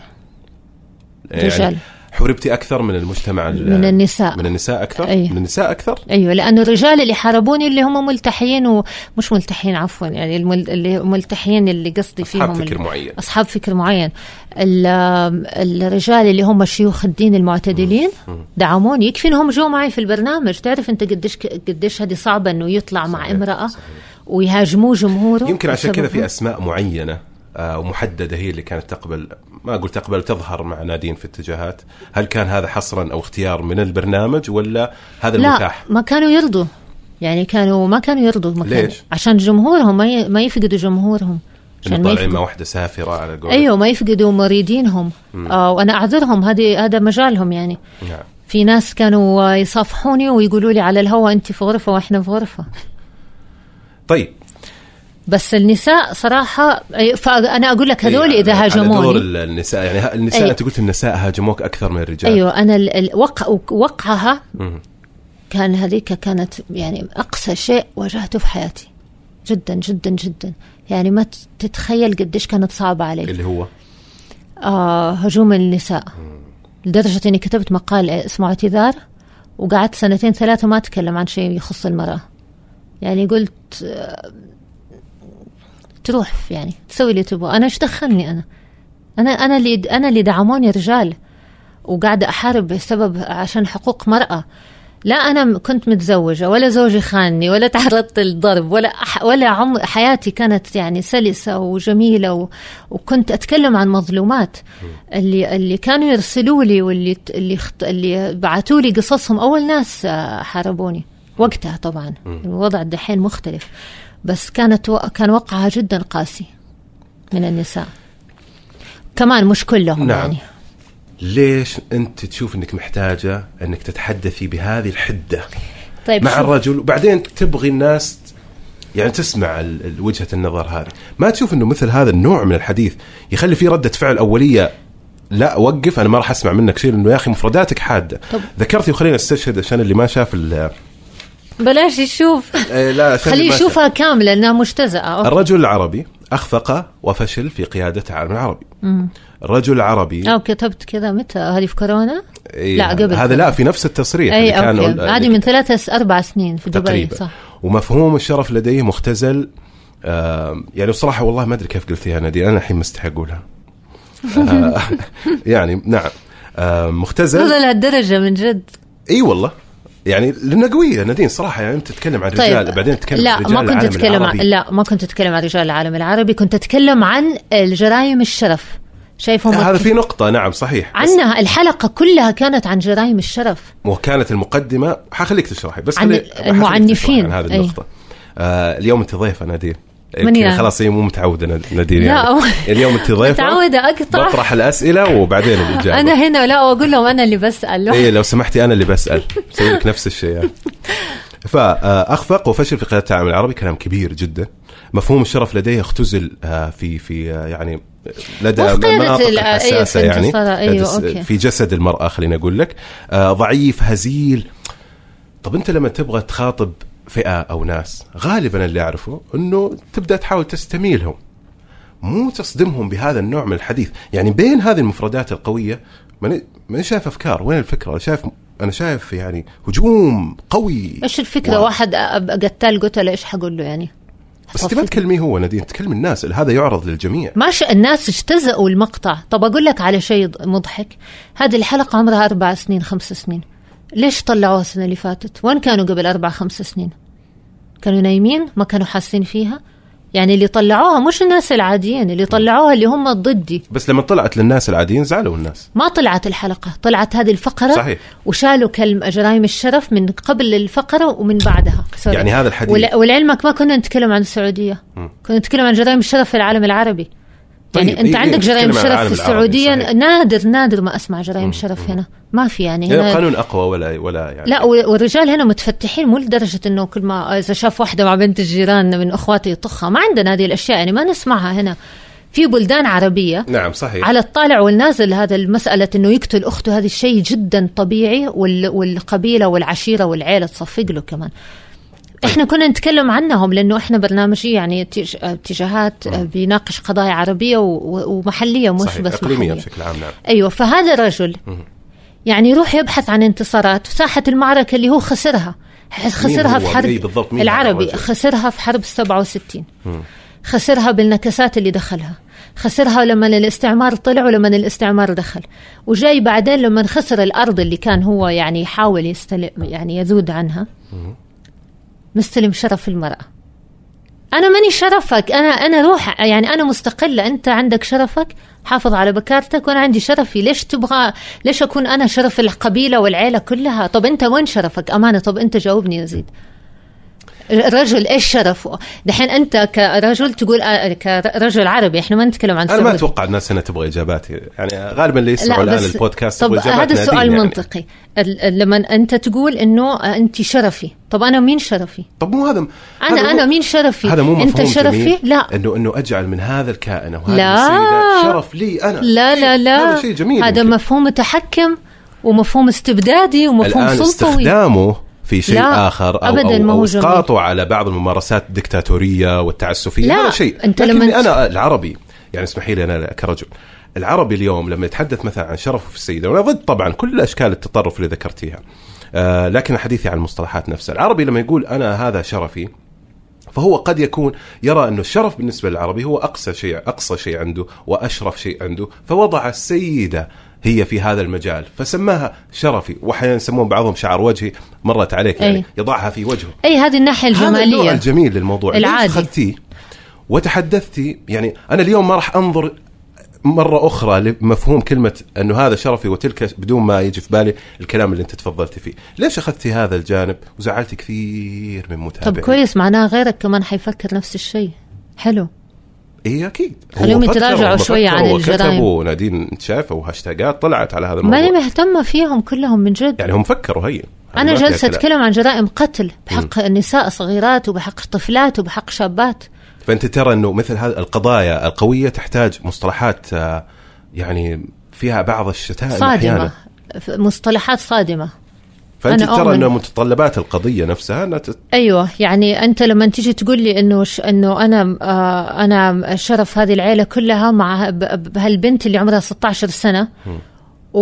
يعني رجال. حوربتي أكثر من المجتمع ال- من النساء. من النساء أكثر؟ أي. من النساء أكثر؟ أيوه لأنه الرجال اللي حاربوني اللي هم ملتحيين ومش ملتحيين عفوا يعني المل... اللي ملتحيين اللي قصدي فيهم اصحاب فكر معين. أصحاب فكر معين. ال- الرجال اللي هم شيوخ الدين المعتدلين دعموني. يكفي انهم جو معي في البرنامج. تعرف أنت قديش قديش هذه صعبة إنه يطلع مع صحيح، امرأة صحيح. ويهاجموه جمهوره يمكن عشان كذا في. أسماء معينة. ومحددة هي اللي كانت تقبل ما أقول تقبل تظهر مع نادين في اتجاهات. هل كان هذا حصرا أو اختيار من البرنامج ولا هذا لا المتاح؟ ما كانوا يرضوا. يعني كانوا ما كانوا يرضوا. ما كانوا- ليش؟ عشان جمهورهم ما ما يفقدوا جمهورهم. عشان ما يفقدوا واحدة سافرة على قولك أيوه ما يفقدوا مريدينهم. آه وأنا أعذرهم. هذه هذا مجالهم يعني. نعم. في ناس كانوا آه، يصافحوني ويقولوا لي على الهوا أنت في غرفة وإحنا في غرفة. طيب بس النساء صراحة أي- فأنا أقول لك هذول على- على دور هاجموني. ال- النساء يعني النساء أي. أنت قلت النساء هاجموك أكثر من الرجال. أيوه أنا ال- ال- وقع وقعها. كان هذيك كانت يعني أقصى شيء واجهته في حياتي. جدا جدا جدا. يعني ما تتخيل قديش كانت صعبة علي. اللي هو؟ آه هجوم النساء. لدرجة إني كتبت مقال اسمه اعتذار وقعدت سنتين ثلاثة ما أتكلم عن شيء يخص المرأة. يعني قلت آه، تروح يعني تسوي اللي تبغى. أنا إيش دخلني أنا؟ أنا أنا اللي أنا اللي دعموني رجال وقاعدة أحارب بسبب عشان حقوق مرأة. لا أنا م- كنت متزوجة ولا زوجي خانني ولا تعرضت للضرب ولا أح ولا عم حياتي كانت يعني سلسة وجميلة و وكنت أتكلم عن مظلومات. اللي اللي كانوا يرسلوا لي واللي اللي اخت- اللي بعثوا لي قصصهم أول ناس آه، حاربوني. وقتها طبعا. الوضع الدحين مختلف. بس كانت و... كان وقعها جدا قاسي من النساء كمان مش كلهم نعم. يعني ليش أنت تشوف إنك محتاجة إنك تتحدثي بهذه الحدة طيب مع شوف. الرجل وبعدين تبغي الناس يعني تسمع وجهة النظر هذه ما تشوف إنه مثل هذا النوع من الحديث يخلي فيه ردة فعل أولية لا وقف أنا ما راح أسمع منك شيء لأنه يا أخي مفرداتك حادة طب. ذكرتي وخلينا استشهد عشان اللي ما شاف ال- بلاش يشوف. إيه، لا خليه. يشوفها كاملة إنها مجتزأة. أوكي. الرجل العربي أخفق وفشل في قيادة العالم العربي. الرجل العربي أو كتبت كذا متى؟ هذه في كورونا؟ إيه، لا، قبل هذا. لا في نفس التصريح إي كان okay. هذه من ثلاثة أربع سنين في دبي صح. ومفهوم الشرف لديه مختزل. آه يعني بصراحة والله ما أدري كيف قلتيها نادين. أنا الحين مستحي أقولها. آه يعني نعم. آه مختزل. وصل لهالدرجة من جد. إي والله. يعني لانها قويه نادين صراحة يعني أنت تتكلم عن رجال بعدين تتكلم لا عن رجال ما كنت العالم اتكلم عن العربي. لا ما كنت اتكلم عن رجال العالم العربي كنت أتكلم عن الجرائم الشرف شايفهم هذا في نقطة نعم صحيح عنها الحلقة كلها كانت عن جرائم الشرف وكانت المقدمة حخليك تشرحي بس عن المعنفين. عن هذه أي. النقطة آه اليوم أنت ضيفة نادين من يمكن يعني؟ خلاص هي مو متعودة نادين يعني. هو- اليوم انت ضيفة متعودة اقطع بطرح الأسئلة وبعدين الإجابة. أنا هنا لا وأقول لهم أنا اللي بسأل. إيه لو سمحتي أنا اللي بسأل. بسوي لك نفس الشيء يعني. فأخفق وفشل في قياده العالم العربي كلام كبير جدا. مفهوم الشرف لديه اختزل آه، في في آه، يعني لدى مناطق ال- أيوة، يعني. أيوة،. في جسد المرأة خليني أقول لك. آه، ضعيف هزيل. طب أنت لما تبغى تخاطب فئة أو ناس غالبا اللي اعرفه إنه تبدأ تحاول تستميلهم مو تصدمهم بهذا النوع من الحديث. يعني بين هذه المفردات القوية ماني شايف أفكار وين الفكرة؟ أنا شايف أنا شايف يعني هجوم قوي. إيش الفكرة؟ واو. واحد قتال قتله إيش حقول له يعني؟ بس انت ما تكلميه هو نادين تكلم الناس هذا يعرض للجميع. ماشي الناس اجتزأوا المقطع. طب أقول لك على شيء مضحك. هذه الحلقة عمرها أربع سنين خمس سنين. ليش طلعوها السنة اللي فاتت؟ وين كانوا قبل أربع خمس سنين؟ كانوا نايمين ما كانوا حاسين فيها. يعني اللي طلعوها مش الناس العاديين اللي طلعوها اللي هم ضدي بس لما طلعت للناس العاديين زعلوا الناس. ما طلعت الحلقة طلعت هذه الفقرة صحيح. وشالوا كلمة جرائم الشرف من قبل الفقرة ومن بعدها. سوري. يعني هذا الحديث. ول- ولعلمك ما كنا نتكلم عن السعودية. كنا نتكلم عن جرائم الشرف في العالم العربي. طيب، يعني أنت إيه، عندك جرائم شرف في العربي، السعودية صحيح. نادر نادر ما أسمع جرائم شرف هنا. ما في يعني يعني هنا القانون أقوى ولا ولا يعني. لا والرجال هنا متفتحين مو لدرجة إنه كل ما إذا شاف واحدة مع بنت الجيران من أخواته يطخها. ما عندنا هذه الأشياء يعني ما نسمعها هنا. في بلدان عربية نعم صحيح. على الطالع والنازل هذا المسألة إنه يقتل أخته هذا الشيء جدا طبيعي وال- والقبيلة والعشيرة والعيلة تصفق له كمان. إحنا كنا نتكلم عنهم لأنه إحنا برنامجي يعني اتج- اتجاهات بيناقش قضايا عربية ومحلية مش صحيح بس إقليمية محليه بشكل عام نعم. أيوه فهذا الرجل يعني يروح يبحث عن انتصارات ساحة المعركة اللي هو خسرها. خسرها؟ في حرب العربي؟ خسرها في حرب 67 خسرها بالنكسات اللي دخلها. خسرها لما الاستعمار طلع ولما الاستعمار دخل. وجاي بعدين لما خسر الأرض اللي كان هو يعني يحاول يستلم يعني يذود عنها. مستلم شرف المرأة. أنا ماني شرفك أنا أنا روح يعني أنا مستقلة. أنت عندك شرفك حافظ على بكارتك وأنا عندي شرفي. ليش تبغى ليش أكون أنا شرف القبيلة والعيلة كلها؟ طب أنت وين شرفك؟ أمانة طب أنت جاوبني يا زيد. الرجل إيش شرفه؟ دحين أنت كرجل تقول آه، كرجل عربي إحنا ما نتكلم عن أنا ما. أتوقع الناس هنا تبغى إجابات يعني غالبا اللي يسمعوا لا الان البودكاست طب هذا السؤال يعني. منطقي ال- لما أنت تقول إنه أنت شرفي طب أنا مين شرفي؟ طب مو هذا أنا هذا أنا مو- مين شرفي؟ هذا مو أنت مفهوم شرفي؟ جميل لا انه إنه أجعل من هذا الكائن أو هذه لا. السيدة شرف لي أنا لا لا لا هذا شيء جميل هذا يمكن. مفهوم متحكم ومفهوم استبدادي ومفهوم الآن سلطوي استخدامه في شيء لا، آخر أو أبداً ما أو. إسقاطه على بعض الممارسات الدكتاتورية والتعسفية لا، هذا شيء أنت لكني لما أنا العربي يعني اسمحي لي أنا كرجل العربي اليوم لما يتحدث مثلا عن شرفه في السيدة وأنا ضد طبعا كل أشكال التطرف اللي ذكرتيها آه لكن حديثي عن المصطلحات نفسها العربي لما يقول أنا هذا شرفي فهو قد يكون يرى انه الشرف بالنسبة للعربي هو أقصى شيء أقصى شيء عنده وأشرف شيء عنده فوضع السيدة هي في هذا المجال. فسماها شرفي وأحيانا يسمون بعضهم شعر وجهي مرت عليك يعني أي. يضعها في وجهه. أي هذه الناحية هذا النوع الجماليه الجميل للموضوع. العادي. اخذتيه وتحدثتي يعني أنا اليوم ما راح أنظر مرة أخرى لمفهوم كلمة أنه هذا شرفي وتلك بدون ما يجي في بالي الكلام اللي أنت تفضلتي فيه. ليش أخذتي هذا الجانب؟ وزعلتي كثير من متابعين طب كويس معناها غيرك كمان حيفكر نفس الشيء. حلو. اي أكيد. خليهم يتراجعوا هم شوية عن الجرائم. وكتبوا نادين انت شايفه وهاشتاجات طلعت على هذا الموضوع. ماني مهتمة فيهم كلهم من جد. يعني هم فكروا هي. أنا جالسه. أتكلم عن جرائم قتل بحق النساء صغيرات وبحق طفلات وبحق شابات. فأنت ترى إنه مثل هذه القضايا القوية تحتاج مصطلحات آه، يعني فيها بعض الشتائم صادمة. أحيانا. مصطلحات صادمة. فأنت ترى انه متطلبات القضية نفسها أنها تت- أيوه يعني أنت لما تيجي تقول لي إنه ش... إنه أنا آه أنا شرف هذه العيلة كلها مع بهالبنت اللي عمرها 16 سنة و...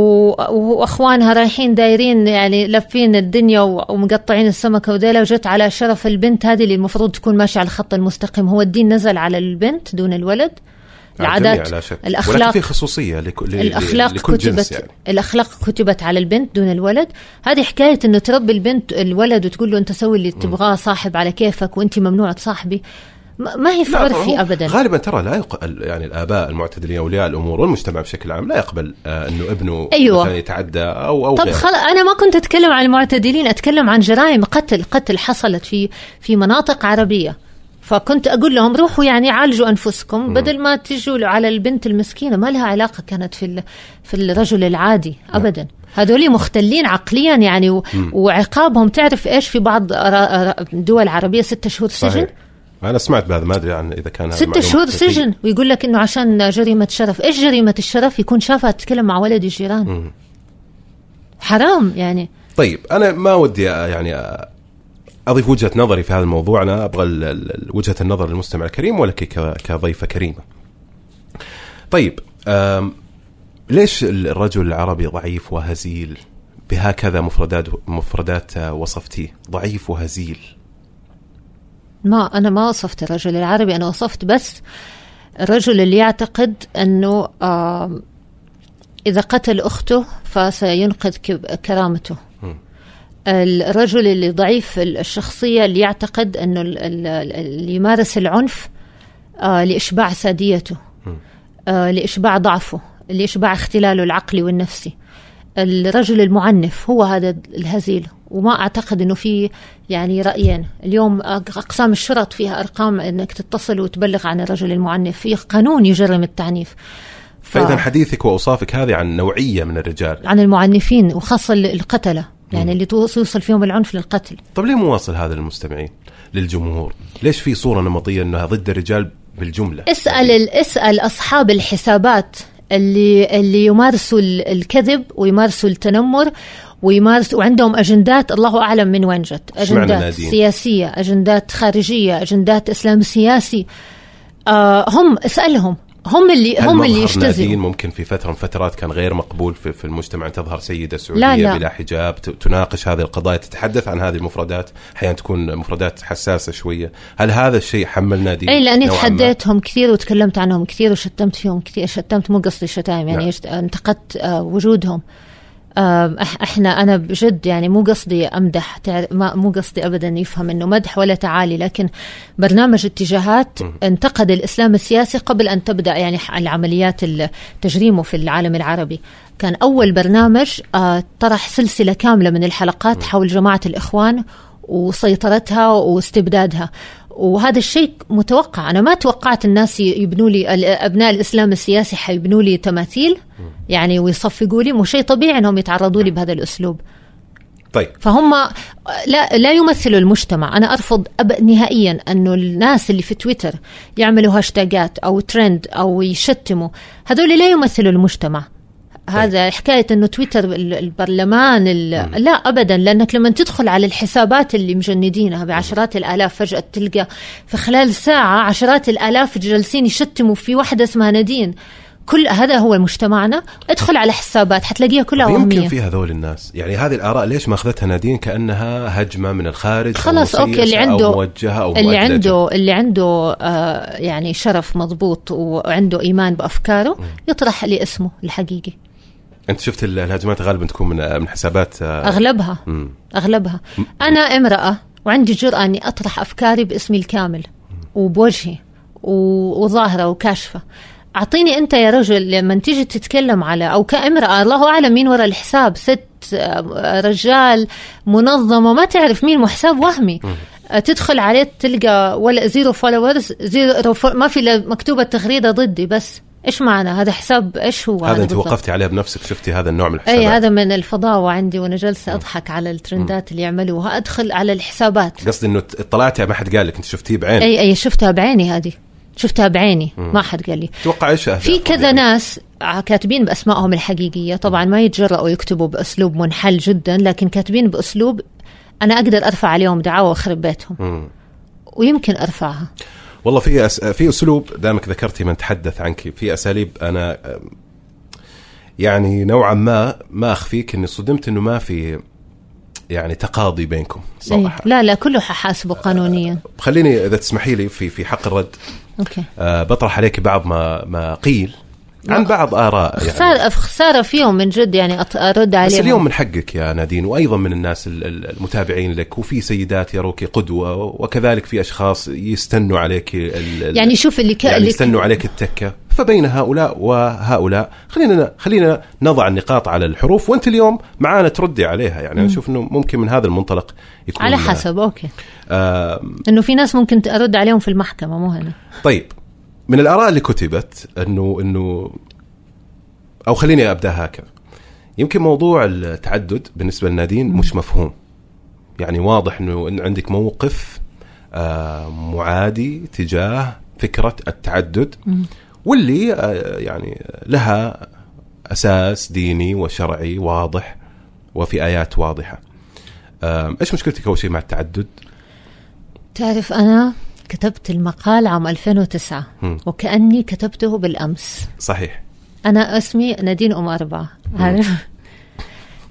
وأخوانها رايحين دايرين يعني لافين الدنيا و... ومقطعين السمكة وديلها وجت على شرف البنت هذه اللي المفروض تكون ماشية على الخط المستقيم. هو الدين نزل على البنت دون الولد. العادات لا شك. ولكن الاخلاق في خصوصية لكل الأخلاق لكل كتبت جنس يعني. الأخلاق كتبت على البنت دون الولد. هذه حكاية إنه تربي البنت الولد وتقول له أنت سوي اللي تبغاه صاحب على كيفك وأنت ممنوع تصاحبي. ما هي في عرفي ابدا. غالبا ترى لا يق... يعني الآباء المعتدلين أولياء الأمور والمجتمع بشكل عام لا يقبل آه إنه ابنه أيوة. مثلا يتعدى أو أو طب. خل... أنا ما كنت أتكلم عن المعتدلين أتكلم عن جرائم قتل قتل حصلت في في مناطق عربية. فكنت أقول لهم روحوا يعني عالجوا أنفسكم بدل ما تجوا على البنت المسكينة ما لها علاقة كانت في. في الرجل العادي ابدا. هذول مختلين عقليا يعني و... وعقابهم تعرف إيش في بعض دول عربية ستة شهور سجن؟ صحيح. أنا سمعت بهذا ما أدري عن إذا كان ستة شهور. سجن؟ ويقول لك إنه عشان جريمة شرف. إيش جريمة الشرف؟ يكون شافها تتكلم مع ولد الجيران. حرام يعني. طيب أنا ما ودي يعني أضيف وجهة نظري في هذا الموضوع. أنا أبغى وجهة النظر للمستمع الكريم ولك كضيفة كريمة. طيب ليش الرجل العربي ضعيف وهزيل؟ بهكذا مفردات مفردات آه، وصفتيه ضعيف وهزيل. ما أنا ما وصفت الرجل العربي أنا وصفت بس الرجل اللي يعتقد أنه آم، إذا قتل أخته فسينقذ كرامته. الرجل اللي ضعيف الشخصية اللي يعتقد أنه ال- ال- اللي يمارس العنف آه، لإشباع ساديته آه، لإشباع ضعفه لإشباع اختلاله العقلي والنفسي. الرجل المعنف هو هذا الهزيل وما أعتقد إنه في يعني رأيين. اليوم أقسام الشرط فيها أرقام إنك تتصل وتبلغ عن الرجل المعنف. في قانون يجرم التعنيف. ف- فاذا حديثك وأوصافك هذه عن نوعية من الرجال. عن المعنفين وخاصة القتلة. يعني اللي توص- يوصل فيهم العنف للقتل. طب ليه مو واصل هذا للمستمعين للجمهور؟ ليش في صورة نمطية انها ضد الرجال بالجملة؟ اسأل ال- اسأل أصحاب الحسابات اللي اللي يمارسوا ال- الكذب ويمارسوا التنمر ويمارسوا وعندهم أجندات الله أعلم من وين جت. أجندات؟ سياسية أجندات خارجية أجندات إسلام سياسي. آه هم اسألهم. هم اللي هم اللي يجتزئوا ممكن في فتره من فترات كان غير مقبول في, في المجتمع أن تظهر سيدة سعودية لا، لا. بلا حجاب تناقش هذه القضايا تتحدث عن هذه المفردات أحيانا تكون مفردات حساسة شوية هل هذا الشيء حمل نادين اي لأني؟ تحديتهم كثير وتكلمت عنهم كثير وشتمت فيهم كثير شتمت مو قصدي شتايم يعني نعم. انتقدت آه، وجودهم أحنا أنا بجد يعني مو قصدي أمدح مو قصدي ابدا يفهم إنه مدح ولا تعالي لكن برنامج اتجاهات انتقد الإسلام السياسي قبل أن تبدأ يعني العمليات ال- تجريمه في العالم العربي. كان أول برنامج آه، طرح سلسلة كاملة من الحلقات حول جماعة الإخوان وسيطرتها واستبدادها. وهذا الشيء متوقع. أنا ما توقعت الناس يبنوا لي أبناء الإسلام السياسي حيبنوا لي تماثيل يعني ويصفقوا لي مو شيء طبيعي إنهم يتعرضوا لي بهذا الأسلوب. طيب. فهم لا لا يمثلوا المجتمع. أنا أرفض أب نهائيا إنه الناس اللي في تويتر يعملوا هاشتاجات أو ترند أو يشتموا. هذول لا يمثلوا المجتمع. هذا حكاية إنه تويتر ال- البرلمان ال- لا ابدا لأنك لما تدخل على الحسابات اللي مجندينها بعشرات الآلاف فجأة تلقى في خلال ساعة عشرات الآلاف جالسين يشتموا في واحدة اسمها نادين. كل هذا هو مجتمعنا. ادخل على حسابات حتلاقيها كلها يمكن وهمية في هذول الناس. يعني هذه الآراء ليش ما أخذتها نادين؟ كأنها هجمة من الخارج أو خلاص okay اللي عنده أو موجهة أو اللي. عنده اللي عنده آه يعني شرف مضبوط وعنده إيمان بأفكاره يطرح لي اسمه الحقيقي. أنت شفت ال- الهجمات غالبا تكون من من حسابات آه، أغلبها. مم. أغلبها. أنا امرأة وعندي جرأة أني أطرح أفكاري باسمي الكامل وبوجهي وظاهرة وكاشفة. أعطيني أنت يا رجل لما تيجي تتكلم على أو كامرأة الله أعلم مين وراء الحساب ست آه، رجال منظمة ما تعرف مين مو حساب وهمي آه، تدخل عليه تلقى ولا zero followers zero ما في مكتوبة تغريدة ضدي بس. إيش معنى؟ هذا حساب إيش هو هذا أنت بالضبط؟ وقفتي عليه بنفسك شفتي هذا النوع من الحسابات. اي هذا من الفضاوه عندي وأنا جالسه أضحك على الترندات اللي يعملوها. أدخل على الحسابات. قصدي إنه اطلعتي ما حد قال لك أنت شفتيه بعين أي أي شفتها بعيني هذه. شفتها بعيني ما حد قال لي. توقع إيش في كذا يعني؟ ناس كاتبين بأسمائهم الحقيقية. طبعا ما يتجرأوا يكتبوا بأسلوب منحل جدا لكن كاتبين بأسلوب أنا أقدر أرفع عليهم دعاوى وأخرب بيتهم. مم. ويمكن أرفعها. والله في أس... في أسلوب دامك ذكرتي من تحدث عنك. في أساليب أنا يعني نوعا ما ما أخفيك إني صدمت إنه ما في يعني تقاضي بينكم إيه. صراحة. لا لا كله ححاسبه قانونيا خليني إذا تسمحي لي في في حق الرد. أوكي. آه بطرح عليك بعض ما ما قيل. عن بعض آراء يعني. خسارة خسارة فيهم من جد يعني أرد بس عليهم. اليوم من حقك يا نادين وأيضا من الناس ال- ال- المتابعين لك وفي سيدات يروك قدوة وكذلك في أشخاص يستنوا عليك ال- يعني شوف اللي ك... يعني يستنوا عليك التكة. فبين هؤلاء وهؤلاء خلينا خلينا نضع النقاط على الحروف وأنت اليوم معانا تردي عليها يعني أنا أشوف إنه ممكن من هذا المنطلق يكون على حسب أوكي. آه إنه في ناس ممكن ارد عليهم في المحكمة مو هنا. طيب. من الآراء اللي كتبت أنه أنه أو خليني أبدأ هكذا يمكن موضوع التعدد بالنسبة لنادين مش مفهوم. يعني واضح إنه إن عندك موقف آه معادي تجاه فكرة التعدد واللي آه يعني لها أساس ديني وشرعي واضح وفي آيات واضحة. آه إيش مشكلتك أول شيء مع التعدد؟ تعرف أنا كتبت المقال عام 2009 مم. وكأني كتبته بالأمس. صحيح. أنا اسمي نادين أم أربعة. عارف؟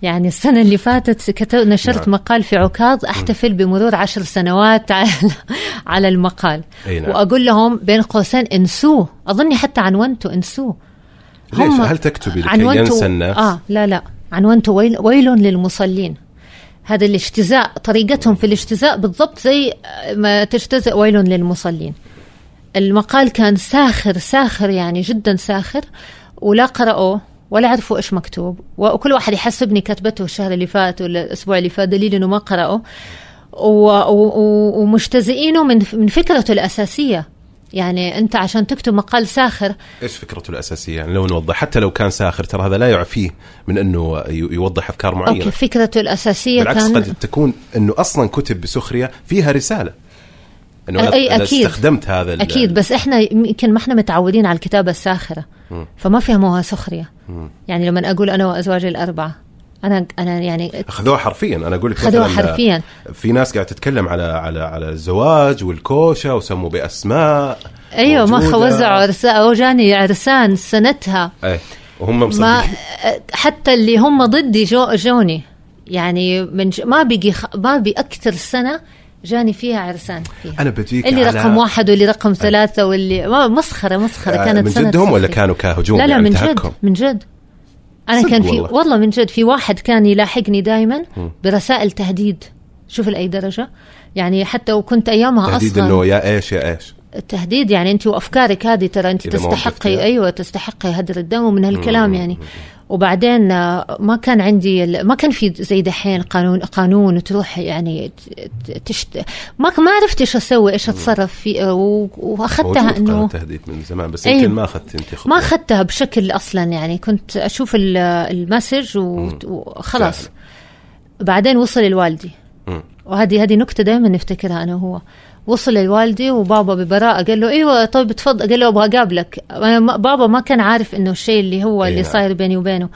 يعني السنة اللي فاتت كتب نشرت نعم. مقال في عكاظ أحتفل بمرور عشر سنوات على, على المقال. أي نعم. وأقول لهم بين قوسين انسوه. أظني حتى عنونته انسوه. ليش؟ هل تكتبي لكي ينسى الناس؟ آه لا لا. عنونته ويل, ويل للمصلين. هذا الاجتزاء طريقتهم في الاجتزاء بالضبط زي ما تجتزئ ويل للمصلين. المقال كان ساخر ساخر يعني جدا ساخر ولا قرأوه ولا عرفوا إيش مكتوب. وكل واحد يحسبني كتبته الشهر اللي فات ولا الأسبوع اللي فات دليل إنه ما قرأوا ومجتزئينه من من فكرته الأساسية. يعني انت عشان تكتب مقال ساخر. إيش فكرته الأساسية؟ يعني لو نوضح حتى لو كان ساخر ترى هذا لا يعفيه من إنه يوضح أفكار معينة. أوكي فكرته الأساسية بالعكس كان قد تكون إنه أصلا كتب بسخرية فيها رسالة. إنه أنا- أي أنا أكيد. استخدمت هذا أكيد بس إحنا يمكن ما إحنا متعودين على الكتابة الساخرة. فما فهموها سخرية. يعني لما أقول أنا وأزواجي الأربعة. أنا أنا يعني أخذوها حرفيا أنا أقول لك أخذوها مثلاً حرفياً. في ناس قاعدة تتكلم على على على الزواج والكوشة وسموا بأسماء أيوه ما. وزعوا عرسان أو جاني عرسان سنتها إيه وهم ما مصدقين حتى اللي هم ضدي جو جوني يعني من ج... ما بقي خ... ما بقي أكثر سنة جاني فيها عرسان فيها أنا بجيك اللي على رقم واحد واللي رقم ثلاثة واللي ما مسخرة مسخرة آه، كانت من جدهم ولا. كانوا كهجوم لا لا يعني من جد؟ من جد أنا صدق كان في والله. والله. من جد في واحد كان يلاحقني دائما برسائل تهديد شوف لأي درجة يعني حتى وكنت أيامها تهديد أصلا انه يا إيش يا إيش التهديد يعني أنت وأفكارك هذه ترى أنت. تستحقي أيوه تستحقي هدر الدم ومن هالكلام يعني وبعدين ما كان عندي ما كان في زي دحين قانون قانون وتروح يعني تشت ما ما عرفت إيش أسوي إيش أتصرف في و- وأخذتها انه تهديد من زمان بس. يمكن ما أخذت أنت خطوة ما أخذتها بشكل أصلا يعني كنت أشوف ال- المسج وخلاص. بعدين وصل لوالدي. وهذه هذه نكتة دائما نفتكرها أنا وهو وصل لوالدي وبابا ببراءة قال له إيوه طيب تفضل. قال له أبغى أقابلك. بابا ما كان عارف إنه الشيء اللي هو اللي نعم. صاير بيني وبينه.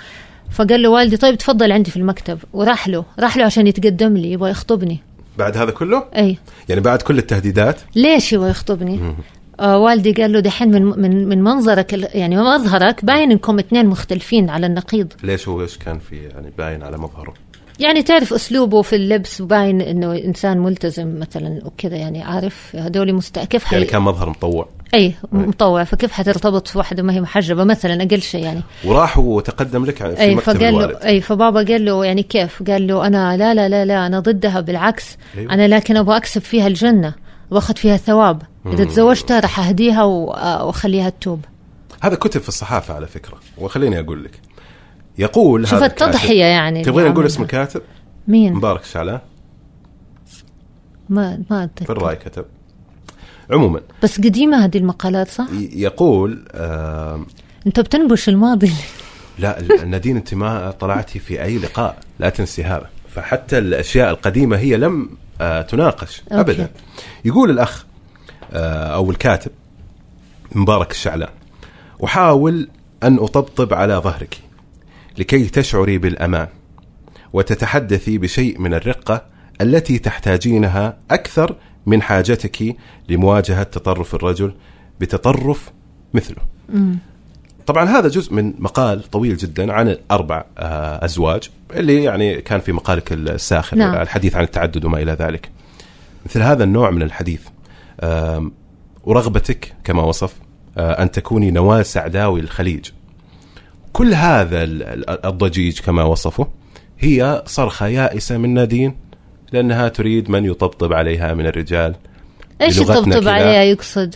فقال له والدي طيب تفضل عندي في المكتب. وراح له راح له عشان يتقدم لي يبغى يخطبني. بعد هذا كله؟ اي يعني بعد كل التهديدات؟ ليش يبغى يخطبني؟ آه والدي قال له دحين من من من منظرك يعني مظهرك باين إنكم اثنين مختلفين على النقيض. ليش هو إيش كان في يعني باين على مظهره؟ يعني تعرف أسلوبه في اللبس باين إنه إنسان ملتزم مثلا وكذا يعني عارف هذول مست... كيف حي... يعني كان مظهر مطوع. اي مطوع. فكيف حترتبط في واحدة ما هي محجبة مثلا؟ أقل شيء يعني. وراح وتقدم لك في اي مكتب فقال له الوالد. اي فبابا قال له يعني كيف؟ قال له أنا لا لا لا لا أنا ضدها بالعكس. أيوة. أنا لكن أبغى أكسب فيها الجنة واخذ فيها ثواب إذا تزوجتها راح أهديها وأخليها تتوب. هذا كتب في الصحافة على فكرة وخليني أقول لك. يقول شوف التضحية يعني تبغين نقول اسم. الكاتب؟ مين؟ مبارك الشعلان ما ما في اتذكر الرأي كتب. عموما. بس قديمة هذه المقالات صح؟ يقول آه أنت بتنبش الماضي. لا نادين أنت ما طلعتي في أي لقاء لا تنسي هذا فحتى الأشياء القديمة هي لم آه تناقش أوكي. ابدا. يقول الأخ آه أو الكاتب مبارك الشعلان أحاول أن أطبطب على ظهرك. لكي تشعري بالأمان وتتحدثي بشيء من الرقة التي تحتاجينها أكثر من حاجتك لمواجهة تطرف الرجل بتطرف مثله. طبعا هذا جزء من مقال طويل جدا عن الأربع آه، أزواج اللي يعني كان في مقالك الساخر نعم. الحديث عن التعدد وما إلى ذلك. مثل هذا النوع من الحديث ورغبتك كما وصف آه، أن تكوني نواة سعداوي الخليج. كل هذا ال- ال- الضجيج كما وصفه هي صرخة يائسة من نادين لأنها تريد من يطبطب عليها من الرجال إيش يطبطب. عليها يقصد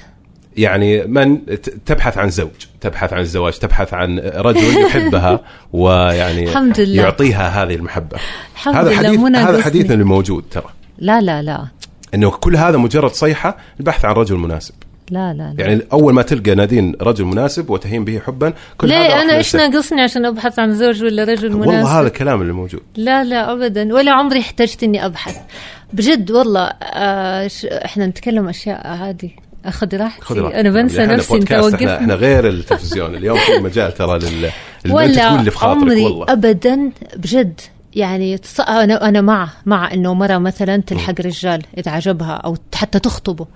يعني من تبحث عن زوج تبحث عن الزواج تبحث عن رجل يحبها ويعني الحمد لله. يعطيها هذه المحبة الحمد هذا لله حديث مو هذا. حديثنا اللي موجود ترى لا لا لا إنه كل هذا مجرد صيحة البحث عن رجل مناسب لا لا, لا. يعني أول ما تلقى نادين رجل مناسب وتهين به حبا كل هذا ليه؟ راح أنا إيش. ناقصني عشان أبحث عن زوج ولا رجل مناسب؟ والله هذا الكلام اللي موجود. لا لا ابدا. ولا عمري احتجت إني أبحث. بجد والله آه إحنا نتكلم أشياء عادي. اخذ راحتي. أنا بنسى يعني نفسي أنت بودكاست، إحنا, غير التلفزيون. اليوم في مجال ترى لل ولا اللي في خاطرك عمري والله. ابدا بجد. يعني تص... أنا أنا مع مع إنه مرة مثلا تلحق رجال اذا عجبها أو حتى تخطبه.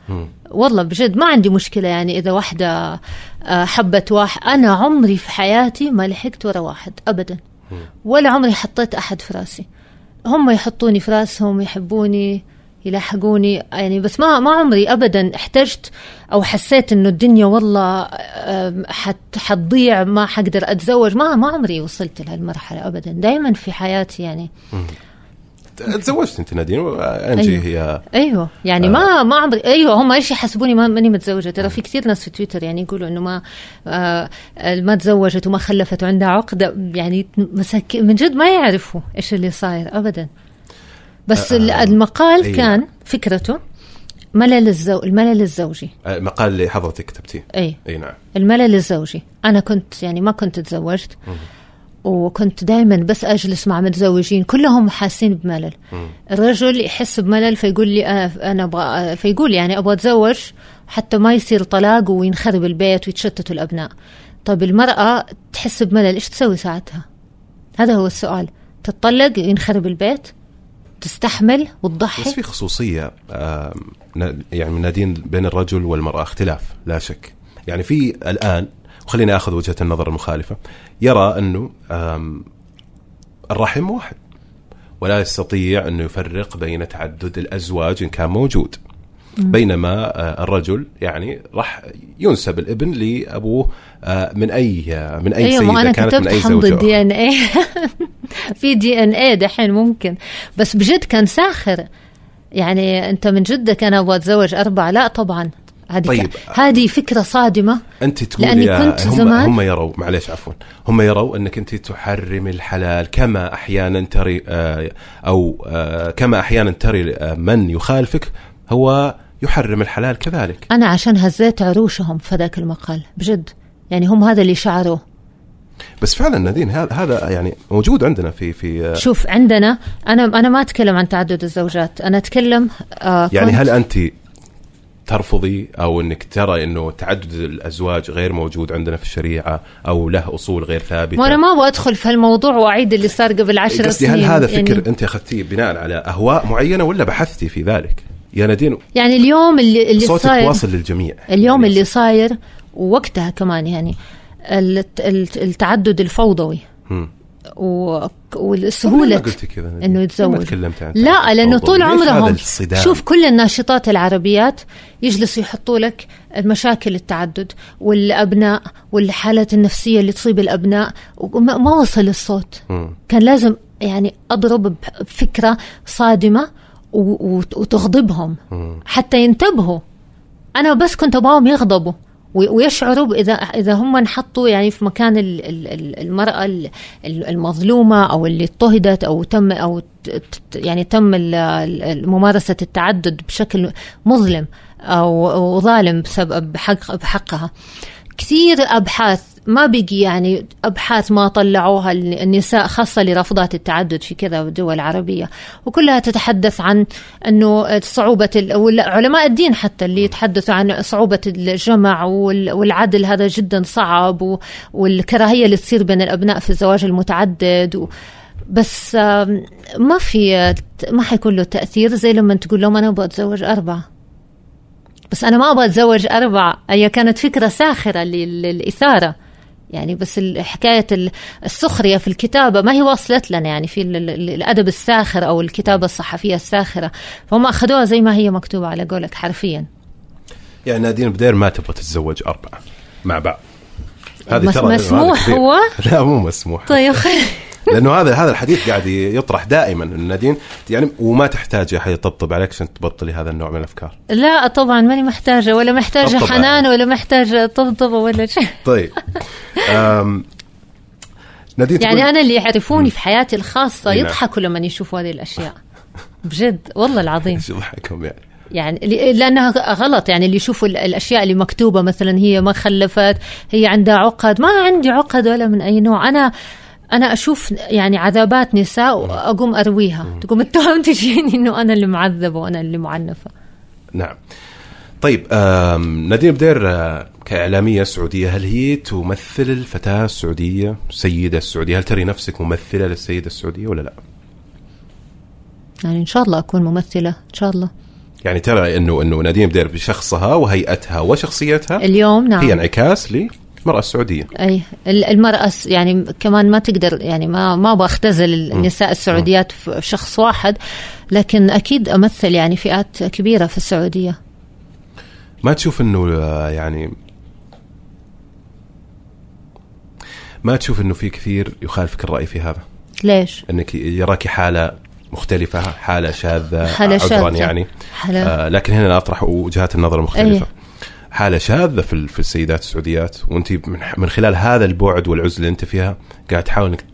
والله بجد ما عندي مشكلة يعني إذا واحدة آه، حبت واحد. أنا عمري في حياتي ما لحقت ورا واحد ابدا. ولا عمري حطيت أحد في رأسي. هم يحطوني في رأسهم يحبوني. يلاحقوني. يعني بس ما ما عمري ابدا احتجت أو حسيت إنه الدنيا والله حت حتضيع ما حقدر أتزوج. ما ما عمري وصلت لهالمرحلة ابدا. دائما في حياتي يعني. تزوجت أنت نادين؟ وانجي أيوه. هي أيوه. يعني ما ما عمري أيوه. هم إيش يحسبوني ما ماني متزوجة. ترى في كثير ناس في تويتر يعني يقولوا إنه ما آه ما تزوجت وما خلفت وعندها عقدة. يعني مساكين من جد ما يعرفوا إيش اللي صاير. ابدا. بس آه، آه المقال أيوة. كان فكرته ملل الزو الملل الزوجي. المقال اللي حضرتك كتبتيه. اي إي نعم. الملل الزوجي. أنا كنت يعني ما كنت تزوجت وكنت دائما بس أجلس مع متزوجين كلهم حاسين بملل. الرجل يحس بملل فيقول لي أنا أنا أبغى فيقول يعني أبغى أتزوج حتى ما يصير طلاق وينخرب البيت ويتشتتوا الأبناء. طيب المرأة تحس بملل إيش تسوي ساعتها؟ هذا هو السؤال. تتطلق ينخرب البيت؟ تستحمل بس وتضحي في خصوصية يعني نادين بين الرجل والمرأة اختلاف لا شك. يعني في الآن وخليني آخذ وجهة النظر المخالفة يرى أنه الرحم واحد. ولا يستطيع انه يفرق بين تعدد الأزواج إن كان موجود. بينما آه، الرجل يعني راح ينسب الابن لأبوه آه، من أي من أي ما سيدة أنا كانت من أي حمض زوجة الدي. ان اي في دي ان اي دحين ممكن. بس بجد كان ساخر. يعني أنت من جدك أنا أبغى أتزوج أربعة. لا طبعا. هذه طيب. هذه فكرة صادمة. أنت تقول لأني يا كنت هم زمان- هم يروا معليش عفوا. هم يروا أنك أنت تحرم الحلال. كما أحيانا تري آه، أو آه، كما أحيانا تري آه، من يخالفك هو يحرم الحلال كذلك. أنا عشان هزيت عروشهم في ذاك المقال بجد. يعني هم هذا اللي شعروه. بس فعلا نادين هذا يعني موجود عندنا في في آه، شوف عندنا أنا أنا ما أتكلم عن تعدد الزوجات أنا أتكلم آه يعني هل أنت ترفضي أو إنك ترى إنه تعدد الأزواج غير موجود عندنا في الشريعة أو له أصول غير ثابتة؟ وأنا ما أبغى أدخل في هالموضوع وأعيد اللي صار قبل عشر قصدي سنين. هل هذا فكر يعني أنت أخذتيه بناء على أهواء معينة ولا بحثتي في ذلك؟ يا نادين يعني اليوم اللي اللي صوتك صاير واصل للجميع اليوم يعني اللي صاير ووقتها كمان يعني الت- الت- التعدد الفوضوي. و- والسهولة؟ إنه يتزوج لا لأنه؟ طول عمرهم؟ شوف كل الناشطات العربيات يجلسوا يحطوا لك المشاكل التعدد والأبناء والحالات النفسية اللي تصيب الأبناء وما ما وصل الصوت مم. كان لازم يعني أضرب بفكرة صادمة و- وت- وتغضبهم. حتى ينتبهوا أنا بس كنت أبغاهم يغضبوا ويشعروا اذا إذا هم انحطوا يعني في مكان ال- ال- ال- المرأة ال- ال- المظلومة أو اللي اضطهدت أو تم أو يعني تم ممارسة التعدد بشكل مظلم أو ظالم بسبب بحق بحقها كثير أبحاث ما بقي يعني أبحاث ما طلعوها النساء خاصة لرافضات التعدد في كذا الدول العربيه وكلها تتحدث عن إنه صعوبة علماء الدين حتى اللي يتحدثوا عن صعوبة الجمع والعدل هذا جدا صعب والكراهية اللي تصير بين الأبناء في الزواج المتعدد بس ما في ما حيكون له تأثير زي لما تقول لهم أنا أبغى أتزوج أربعة. بس أنا ما أبغى أتزوج أربعة. هي كانت فكرة ساخرة للإثارة. يعني بس حكاية السخرية في الكتابة ما هي وصلت لنا يعني في الأدب الساخر أو الكتابة الصحفية الساخرة فهم أخذوها زي ما هي مكتوبة على قولك حرفيا. يعني نادين بدير ما تبغى تتزوج أربعة مع بعض. هذه ترى مسموح هو؟ لا مو مسموح. طيب خير. لأنه هذا هذا الحديث قاعد يطرح دائما نادين يعني وما تحتاج احد يطبطب عليك عشان تبطلي هذا النوع من الأفكار. لا طبعا ماني محتاجة ولا محتاجة حنان ولا محتاجة طبطبة ولا شيء. طيب. نادين يعني أنا اللي يعرفوني في حياتي الخاصة نعم. يضحكوا لما يشوفوا هذه الأشياء. بجد والله العظيم. يضحكهم يعني؟ يعني لأنها غلط يعني اللي يشوفوا الأشياء اللي مكتوبة مثلا هي ما خلفت هي عندها عقد. ما عندي عقد ولا من أي نوع. أنا أنا أشوف يعني عذابات نساء وأقوم أرويها. تقوم التهم تجيني إنه أنا اللي معذبة وأنا اللي معنفة. نعم. طيب نادين بدير آه، كإعلامية سعودية هل هي تمثل الفتاة السعودية؟ السيدة السعودية هل تري نفسك ممثلة للسيدة السعودية ولا لا؟ يعني إن شاء الله أكون ممثلة إن شاء الله. يعني ترى انه إنه نادين بدير بشخصها وهيئتها وشخصيتها اليوم نعم. هي انعكاس المرأة السعودية. أي المرأة يعني كمان ما تقدر يعني ما ما بختزل النساء السعوديات في شخص واحد لكن أكيد أمثل يعني فئات كبيرة في السعودية. ما تشوف إنه يعني ما تشوف إنه في كثير يخالفك الرأي في هذا؟ ليش؟ إنك يراك حالة مختلفة حالة شاذة حالة شاذة. يعني. حالة. آه لكن هنا أطرح وجهات النظر المختلفه أيه. حالة شاذة في في السيدات السعوديات. وانت من خلال هذا البعد والعزلة اللي انت فيها قاعد تحاول انك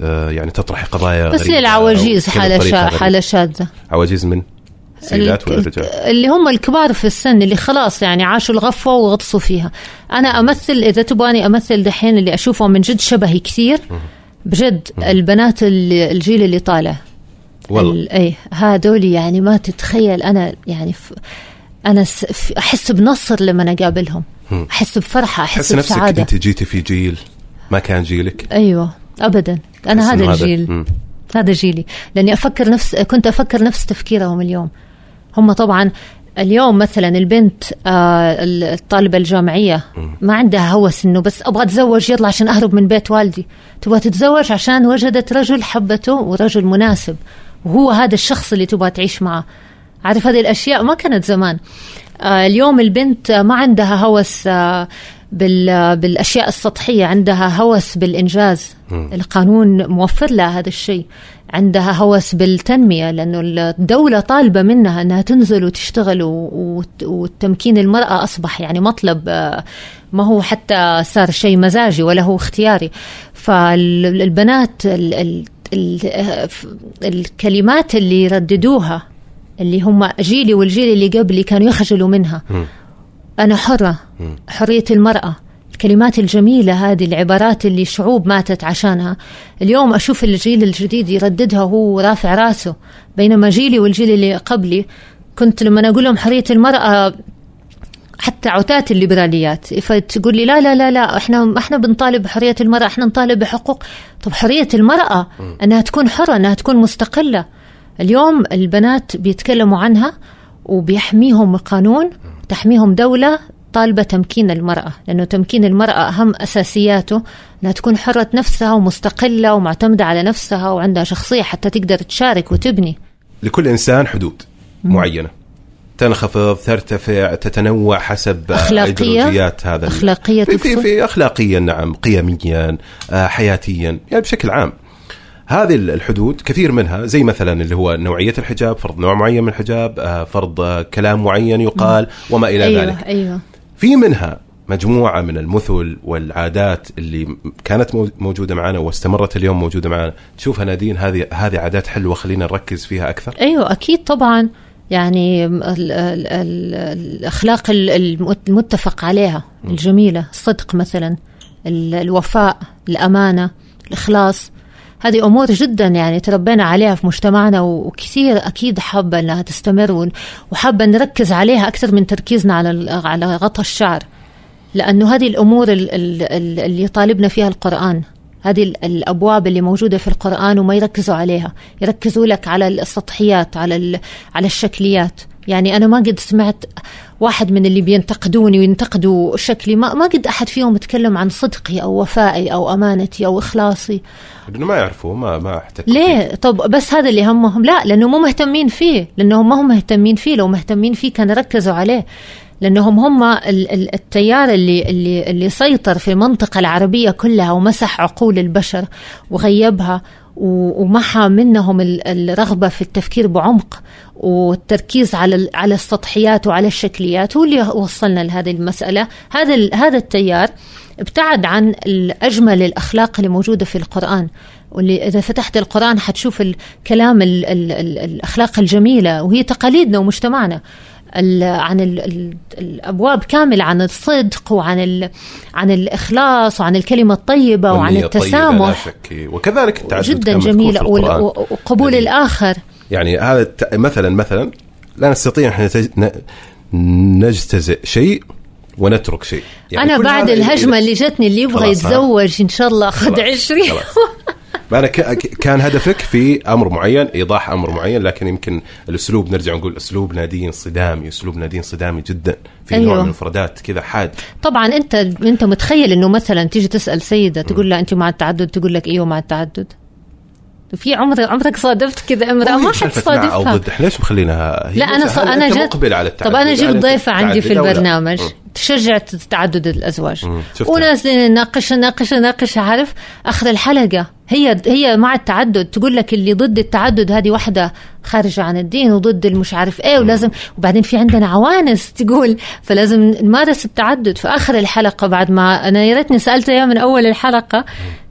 آه، يعني تطرحي قضايا بس هي العواجيز حالة شا حالة شاذة. عواجيز من السيدات ولا الرجال؟ اللي هم الكبار في السن اللي خلاص يعني عاشوا الغفوة وغطسوا فيها. أنا أمثل إذا تبغاني أمثل دحين اللي أشوفهم من جد شبهي كثير بجد البنات الجيل اللي طالع. والله. اي هذول يعني ما تتخيل أنا يعني أنا أحس بنصر لما أقابلهم. أحس بفرحة أحس بسعاده نفسك انت جيتي في جيل ما كان جيلك؟ أيوه ابدا. أنا هذا الجيل. هذا, هذا جيلي. لأني أفكر نفس كنت أفكر نفس تفكيرهم اليوم. هم طبعا اليوم مثلا البنت آه الطالبة الجامعية ما عندها هوس إنه بس أبغى أتزوج يلا عشان أهرب من بيت والدي. تبغى تتزوج عشان وجدت رجل حبته ورجل مناسب. وهو هذا الشخص اللي تبغى تعيش معه. عارف هذه الأشياء ما كانت زمان. آه اليوم البنت ما عندها هوس آه بالأشياء السطحية عندها هوس بالإنجاز. م. القانون موفر لها هذا الشيء. عندها هوس بالتنمية لأنه الدولة طالبة منها إنها تنزل وتشتغل وتمكين المرأة أصبح يعني مطلب. آه، ما هو حتى صار شيء مزاجي ولا هو اختياري. فالبنات ال ال الكلمات اللي يرددوها اللي هم جيلي والجيل اللي قبلي كانوا يخجلوا منها. م. أنا حرة م. حرية المرأة. الكلمات الجميلة هذه العبارات اللي شعوب ماتت عشانها. اليوم أشوف الجيل الجديد يرددها وهو رافع راسه. بينما جيلي والجيل اللي قبلي كنت لما أقول لهم حرية المرأة حتى عتات الليبراليات. فتقول لي لا لا لا لا إحنا إحنا بنطالب بحرية المرأة إحنا نطالب بحقوق. طب حرية المرأة إنها تكون حرة إنها تكون مستقلة. اليوم البنات بيتكلموا عنها وبيحميهم القانون تحميهم دولة طالبة تمكين المرأة لأنه تمكين المرأة أهم أساسياته أنها تكون حرة نفسها ومستقلة ومعتمدة على نفسها وعندها شخصية حتى تقدر تشارك وتبني. لكل إنسان حدود معينة. تنخفض ترتفع تتنوع حسب أخلاقية؟ هذا أخلاقية في, في, في أخلاقيا نعم قيميا آه، حياتيا يعني بشكل عام. هذه الحدود كثير منها زي مثلا اللي هو نوعية الحجاب فرض نوع معين من الحجاب آه، فرض كلام معين يقال وما إلى أيوة ذلك. أيوة. في منها مجموعة من المثل والعادات اللي كانت موجودة معنا واستمرت اليوم موجودة معنا. تشوفها نادين هذه هذه عادات حلوة خلينا نركز فيها أكثر. أيوه أكيد طبعا. يعني ال ال ال الأخلاق المتفق عليها الجميلة الصدق مثلا الوفاء الأمانة الإخلاص. هذه أمور جدا يعني تربينا عليها في مجتمعنا وكثير أكيد حابة إنها تستمر وحابة نركز عليها أكثر من تركيزنا على على غطى الشعر. لأنه هذه الأمور اللي يطالبنا فيها القرآن هذه الأبواب اللي موجودة في القرآن وما يركزوا عليها. يركزوا لك على السطحيات على على الشكليات. يعني أنا ما قد سمعت واحد من اللي بينتقدوني وينتقدوا شكلي. ما ما قد أحد فيهم يتكلم عن صدقي أو وفائي أو أمانتي أو إخلاصي. لأنه ما يعرفوا ما ما احتكوا ليه؟ طب بس هذا اللي همهم. لا لأنه مو مهتمين فيه. لأنهم ما هم مهتمين فيه. لو مهتمين فيه كان ركزوا عليه. لأنهم هم التيار اللي اللي اللي سيطر في المنطقة العربية كلها ومسح عقول البشر وغيبها ومحى منهم الرغبة في التفكير بعمق. والتركيز على على السطحيات وعلى الشكليات هو اللي وصلنا لهذه المسألة. هذا هذا التيار ابتعد عن اجمل الأخلاق اللي موجودة في القرآن. واللي إذا فتحت القرآن حتشوف الكلام ال ال ال الأخلاق الجميلة وهي تقاليدنا ومجتمعنا. عن الأبواب كاملة عن الصدق وعن عن الإخلاص وعن الكلمة الطيبة وعن التسامح لا شك. وكذلك التعدد جدا جميلة. وقبول يعني الآخر. يعني هذا مثلا مثلا لا نستطيع إحنا نجتزئ شيء ونترك شيء. يعني أنا بعد الهجمة اللي جتني اللي يبغى يتزوج إن شاء الله اخذ 20 أنا كان هدفك في أمر معين إيضاح أمر معين لكن يمكن الأسلوب نرجع نقول أسلوب نادين صدامي أسلوب نادين صدامي جدا. في أيوه. نوع من المفردات كذا حاد. طبعا أنت أنت متخيل إنه مثلا تيجي تسأل سيدة تقول لها أنت مع التعدد تقول لك إيوه مع التعدد. في عمر عمرك صادفت كذا امراه ما حد صادفها أو ضد ليش مخلينها لا أنا ص... أنا جد مقبل على التعدد؟ طب أنا جبت ضيفة عندي في البرنامج. تشجع تعدد الأزواج. ونازلين نناقش نناقش نناقش عارف؟ آخر الحلقة. هي هي مع التعدد. تقول لك اللي ضد التعدد هذه واحدة خارجه عن الدين وضد المش عارف إيه ولازم وبعدين في عندنا عوانس تقول فلازم نمارس التعدد. في آخر الحلقة بعد ما أنا يا ريتني سالتها من أول الحلقة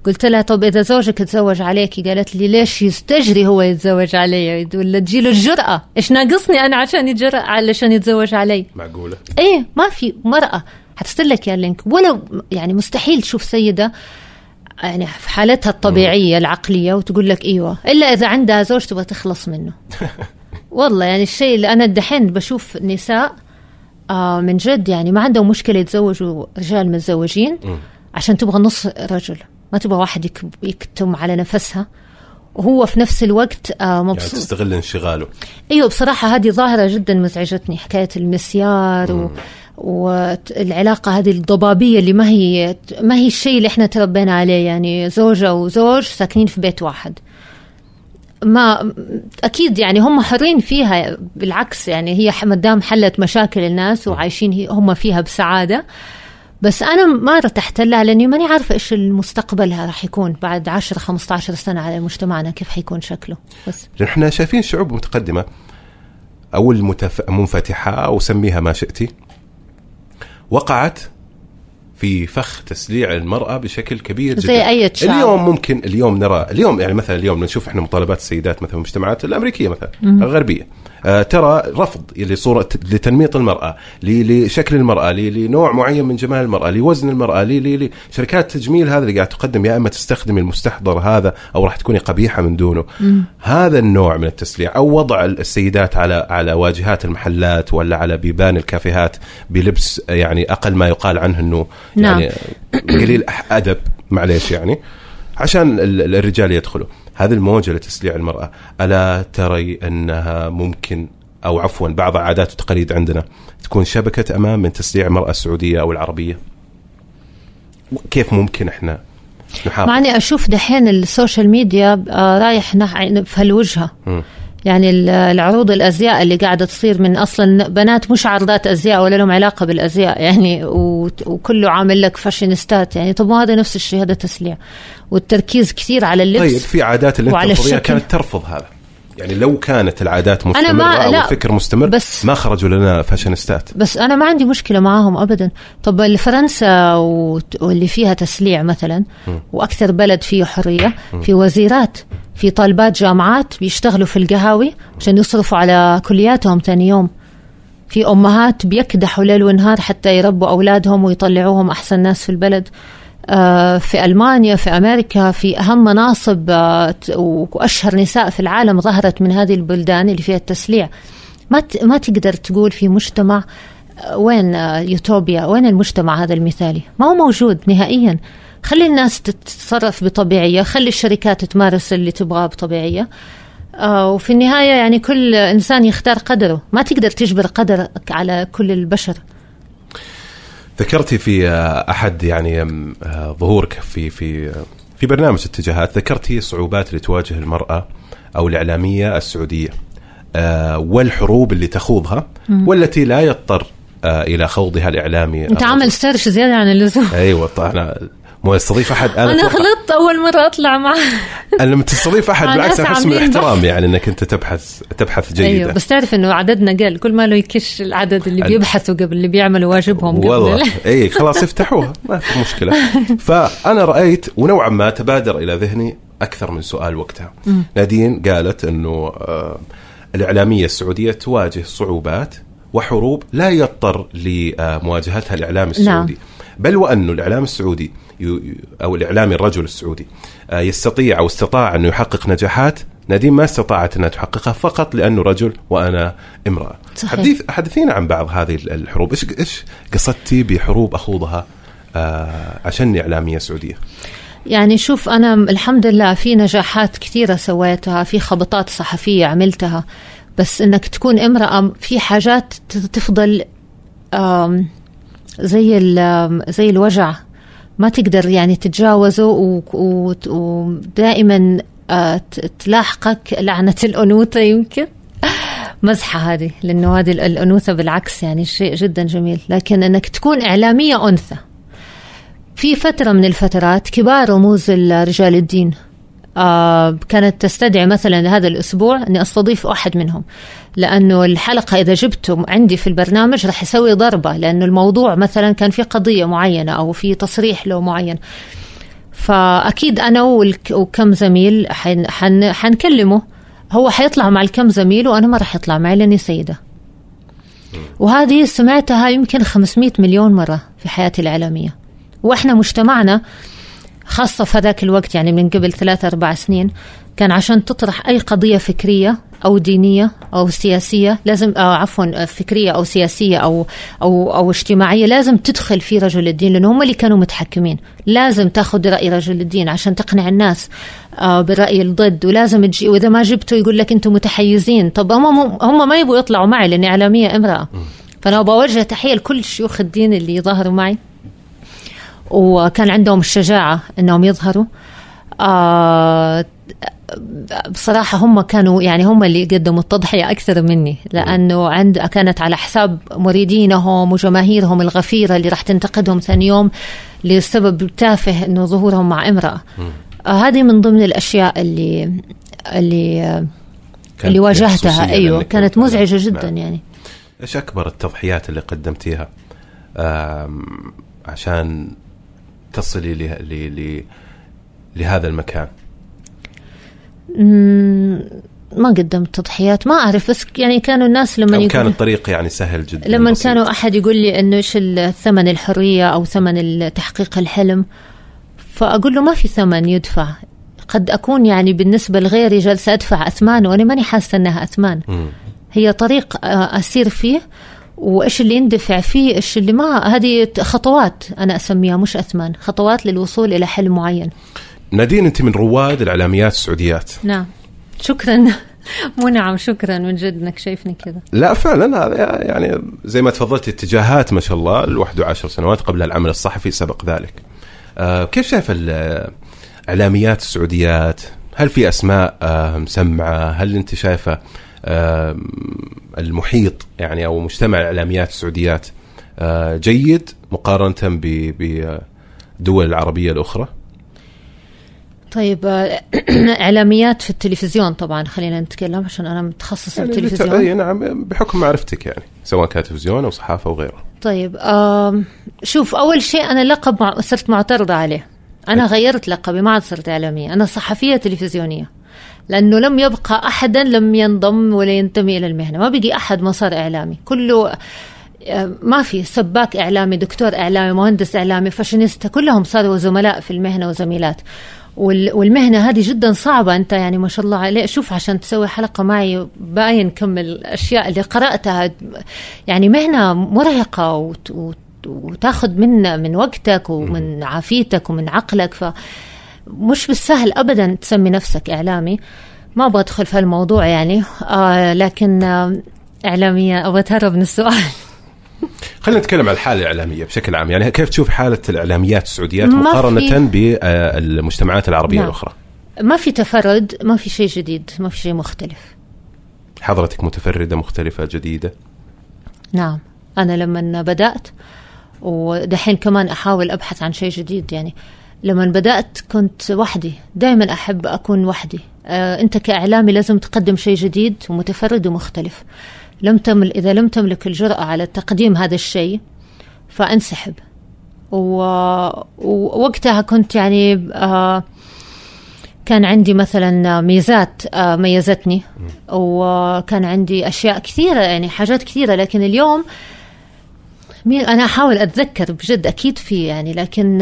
قلت لها طب إذا زوجك تزوج عليكي قالت لي ليش يستجري هو يتزوج علي؟ ولا تجيله الجرأة. إيش ناقصني أنا عشان يتجرأ علشان يتزوج علي؟ معقولة؟ إيه ما في مرأة. حترسل لك يا لينك. ولا يعني مستحيل تشوف سيدة يعني في حالتها الطبيعية العقلية وتقول لك إيوه إلا إذا عندها زوج تبغى تخلص منه. والله يعني الشيء اللي أنا الدحين بشوف نساء آه من جد يعني ما عندهم مشكلة يتزوجوا رجال متزوجين عشان تبغى نص رجل. ما تبغى واحد يكتم على نفسها. وهو في نفس الوقت آه، مبسوط. يعني تستغل انشغاله. إيوه بصراحة هذه ظاهرة جدا مزعجتني حكاية المسيار و... والعلاقة هذه الضبابية اللي ما هي ما هي الشيء اللي إحنا تربينا عليه. يعني زوجة وزوج ساكنين في بيت واحد. ما أكيد يعني هم حرين فيها بالعكس يعني هي ما دام حلت مشاكل الناس وعايشين هم فيها بسعادة. بس أنا ما ارتحت لها لأني ماني عارفة إيش المستقبلها راح يكون بعد 10 15 سنة على مجتمعنا كيف حيكون شكله. بس. إحنا شايفين شعوب متقدمة أو المتف... منفتحة أو سميها ما شئتي. وقعت في فخ تسليع المرأة بشكل كبير جدا. زي أي شعب. اليوم ممكن اليوم نرى اليوم يعني مثلا اليوم نشوف إحنا مطالبات السيدات مثلا المجتمعات الأمريكية مثلا آه، ترى رفض لصورة لتنميط المرأة لشكل المرأة لنوع معين من جمال المرأة لوزن المرأة لشركات التجميل هذا اللي قاعد تقدم يا إما تستخدم المستحضر هذا أو راح تكوني قبيحة من دونه م. هذا النوع من التسليع أو وضع السيدات على على واجهات المحلات ولا على بيبان الكافيهات بلبس يعني أقل ما يقال عنه إنه نعم. يعني قليل أدب معليش يعني عشان الرجال يدخلوا هذه الموجة لتسليع المرأة. ألا تري أنها ممكن أو عفوا بعض عادات وتقاليد عندنا تكون شبكة أمام من تسليع المرأة السعودية أو العربية؟ كيف ممكن إحنا نحافظ معني أشوف دحين ال social media آه، رايح في هالوجهة. م. يعني العروض الأزياء اللي قاعدة تصير من أصلا بنات مش عارضات أزياء ولا لهم علاقة بالأزياء يعني وكله عامل لك فاشينيستات يعني طب ما هذا نفس الشيء هذا تسليع. والتركيز كثير على اللبس طيب في عادات اللي أنت كانت ترفض هذا. يعني لو كانت العادات مستمرة أنا ما أو الفكر مستمر بس ما خرجوا لنا فاشينيستات بس أنا ما عندي مشكلة معاهم أبدا. طب فرنسا واللي فيها تسليع مثلا وأكثر بلد فيه حرية في وزيرات في طالبات جامعات بيشتغلوا في القهاوي عشان يصرفوا على كلياتهم ثاني يوم. في أمهات بيكدحوا ليل ونهار حتى يربوا أولادهم ويطلعوهم أحسن ناس في البلد. في ألمانيا في أمريكا في أهم مناصب آه، وأشهر نساء في العالم ظهرت من هذه البلدان اللي فيها التسليع. ما ما تقدر تقول في مجتمع وين يوتوبيا وين المجتمع هذا المثالي؟ ما هو موجود نهائيا. خلي الناس تتصرف بطبيعية خلي الشركات تمارس اللي تبغاه بطبيعية. آه وفي النهاية يعني كل إنسان يختار قدره. ما تقدر تجبر قدرك على كل البشر. ذكرتي في أحد يعني آه، ظهورك في في في برنامج اتجاهات ذكرتي الصعوبات اللي تواجه المرأة أو الإعلامية السعودية آه، والحروب اللي تخوضها والتي لا يضطر آه، إلى خوضها الإعلامي أنت عامل سيرش زيادة عن اللزوم. أيوه أنا مو استضيف أحد. أنا أنا غلطت أول مرة أطلع معه أنا لما تستضيف أحد بالعكس أحس بالاحترام يعني إنك أنت تبحث تبحث جيدا. أيوه بس تعرف إنه عددنا قل. كل ما له يكش العدد اللي بيبحثوا قبل اللي بيعملوا واجبهم قبل. والله. إي خلاص افتحوها. ما في مشكلة. فأنا رأيت ونوعا ما تبادر إلى ذهني أكثر من سؤال وقتها. نادين قالت إنه آه الإعلامية السعودية تواجه صعوبات وحروب لا يضطر لمواجهتها الاعلام السعودي. نعم. بل وانه الإعلام السعودي أو الإعلامي الرجل السعودي آه، يستطيع أو استطاع انه يحقق نجاحات نادين ما استطاعت انها تحققها فقط لأنه رجل وأنا امرأة. صحيح. حديث حدثينا عن بعض هذه الحروب، إيش إيش قصدتي بحروب أخوضها آه عشان إعلامية سعودية؟ يعني شوف أنا الحمد لله في نجاحات كثيرة سويتها، في خبطات صحفية عملتها بس إنك تكون امرأة في حاجات تفضل زي زي الوجع ما تقدر يعني تتجاوزه ودائما آه، تلاحقك لعنة الأنوثة يمكن. مزحة هذه لأنه هذه الأنوثة بالعكس يعني شيء جدا جميل. لكن أنك تكون إعلامية أنثى. في فترة من الفترات كبار رموز رجال الدين. كانت تستدعي مثلا هذا الأسبوع أني أستضيف أحد منهم. لأنه الحلقة إذا جبته عندي في البرنامج راح يسوي ضربة لأنه الموضوع مثلا كان في قضية معينة أو في تصريح له معين. فأكيد أنا وكم زميل حن حن حنكلمه. هو حيطلع مع الكم زميل وأنا ما راح يطلع معي لأني سيدة. وهذه سمعتها يمكن 500 مليون مرة في حياتي الإعلامية وإحنا مجتمعنا خاصة في هذاك الوقت يعني من قبل ثلاثة أربع سنين كان عشان تطرح أي قضية فكرية أو دينية أو سياسية لازم أو عفوا فكرية أو سياسية أو أو أو اجتماعية لازم تدخل في رجل الدين لأنه هم اللي كانوا متحكمين. لازم تاخذ رأي رجل الدين عشان تقنع الناس آه، بالرأي الضد ولازم تجي وإذا ما جبته يقول لك أنتم متحيزين. طب هم هم ما يبغوا يطلعوا معي لأني إعلامية إمرأة. فأنا بوجه تحية لكل شيوخ الدين اللي ظهروا معي. وكان عندهم الشجاعة أنهم يظهروا. آه بصراحة هم كانوا يعني هم اللي قدموا التضحية أكثر مني لأنه عند كانت على حساب مريدينهم وجماهيرهم الغفيرة اللي راح تنتقدهم ثاني يوم لسبب تافه أنه ظهورهم مع امرأة. آه هذه من ضمن الأشياء اللي اللي اللي واجهتها. أيوه كانت مزعجة جدا نعم. يعني. إيش أكبر التضحيات اللي قدمتيها؟ عشان تصلي ل... لهذا المكان؟ ما قدمت تضحيات ما أعرف بس يعني كانوا الناس لما يقول كان الطريق يعني سهل جدا لما بسيط. كانوا أحد يقول لي إنه إيش الثمن الحرية أو ثمن تحقيق الحلم فأقول له ما في ثمن يدفع قد أكون يعني بالنسبة لغيري جالسة أدفع أثمان وأنا ماني حاسة إنها أثمان هي طريق آه، أسير فيه وإيش اللي يندفع فيه إيش اللي ما هذه خطوات أنا أسميها مش أثمان خطوات للوصول إلى حلم معين. نادين أنت من رواد الإعلاميات السعوديات. نعم. شكرا. مو نعم شكرا من جد إنك شايفني كذا. لا فعلا هذا يعني زي ما تفضلت اتجاهات ما شاء الله ال 11 سنوات قبل العمل الصحفي سبق ذلك. آه كيف شايف الإعلاميات السعوديات؟ هل في أسماء آه مسمعة؟ هل أنت شايفة آه المحيط يعني أو مجتمع الإعلاميات السعوديات آه جيد مقارنة بالدول العربية الأخرى. طيب آه، إعلاميات في التلفزيون طبعا خلينا نتكلم عشان أنا متخصصه يعني بالتلفزيون أي نعم بحكم معرفتك يعني سواء كانت تلفزيون أو صحافة أو غيره. طيب شوف أول شيء أنا لقب صرت معترضة عليه. أنا غيرت لقبي ما عاد صرت إعلامية. أنا صحفية تلفزيونية. لأنه لم يبقى أحدا لم ينضم ولا ينتمي إلى المهنة. ما بقي أحد ما صار إعلامي. كله آه، ما في سباك إعلامي دكتور إعلامي مهندس إعلامي فاشينيستا. كلهم صاروا زملاء في المهنة وزميلات. والمهنة هذه جدا صعبة. أنت يعني ما شاء الله عليه شوف عشان تسوي حلقة معي باين كم الأشياء اللي قرأتها. يعني مهنة مرهقة وت وتاخذ من من وقتك ومن عافيتك ومن عقلك. فمش بالسهل ابدا تسمي نفسك إعلامي. ما أبغى أدخل في الموضوع يعني. آه لكن آه إعلامية أبغى أتهرب من السؤال. خلينا نتكلم عن الحالة الإعلامية بشكل عام. يعني كيف تشوف حالة الإعلاميات السعوديات مقارنة بالمجتمعات العربية نعم. الأخرى؟ ما في تفرد ما في شيء جديد ما في شيء مختلف. حضرتك متفردة مختلفة جديدة؟ نعم. أنا لما بدأت ودحين كمان أحاول أبحث عن شيء جديد يعني. لما بدأت كنت وحدي دائما أحب أكون وحدي. آه أنت كإعلامي لازم تقدم شيء جديد ومتفرد ومختلف. لم تمل إذا لم تملك الجرأة على تقديم هذا الشيء فأنسحب. ووقتها كنت يعني آه كان عندي مثلا ميزات آه ميزتني. وكان عندي أشياء كثيرة يعني حاجات كثيرة. لكن اليوم مين أنا أحاول أتذكر بجد أكيد في يعني لكن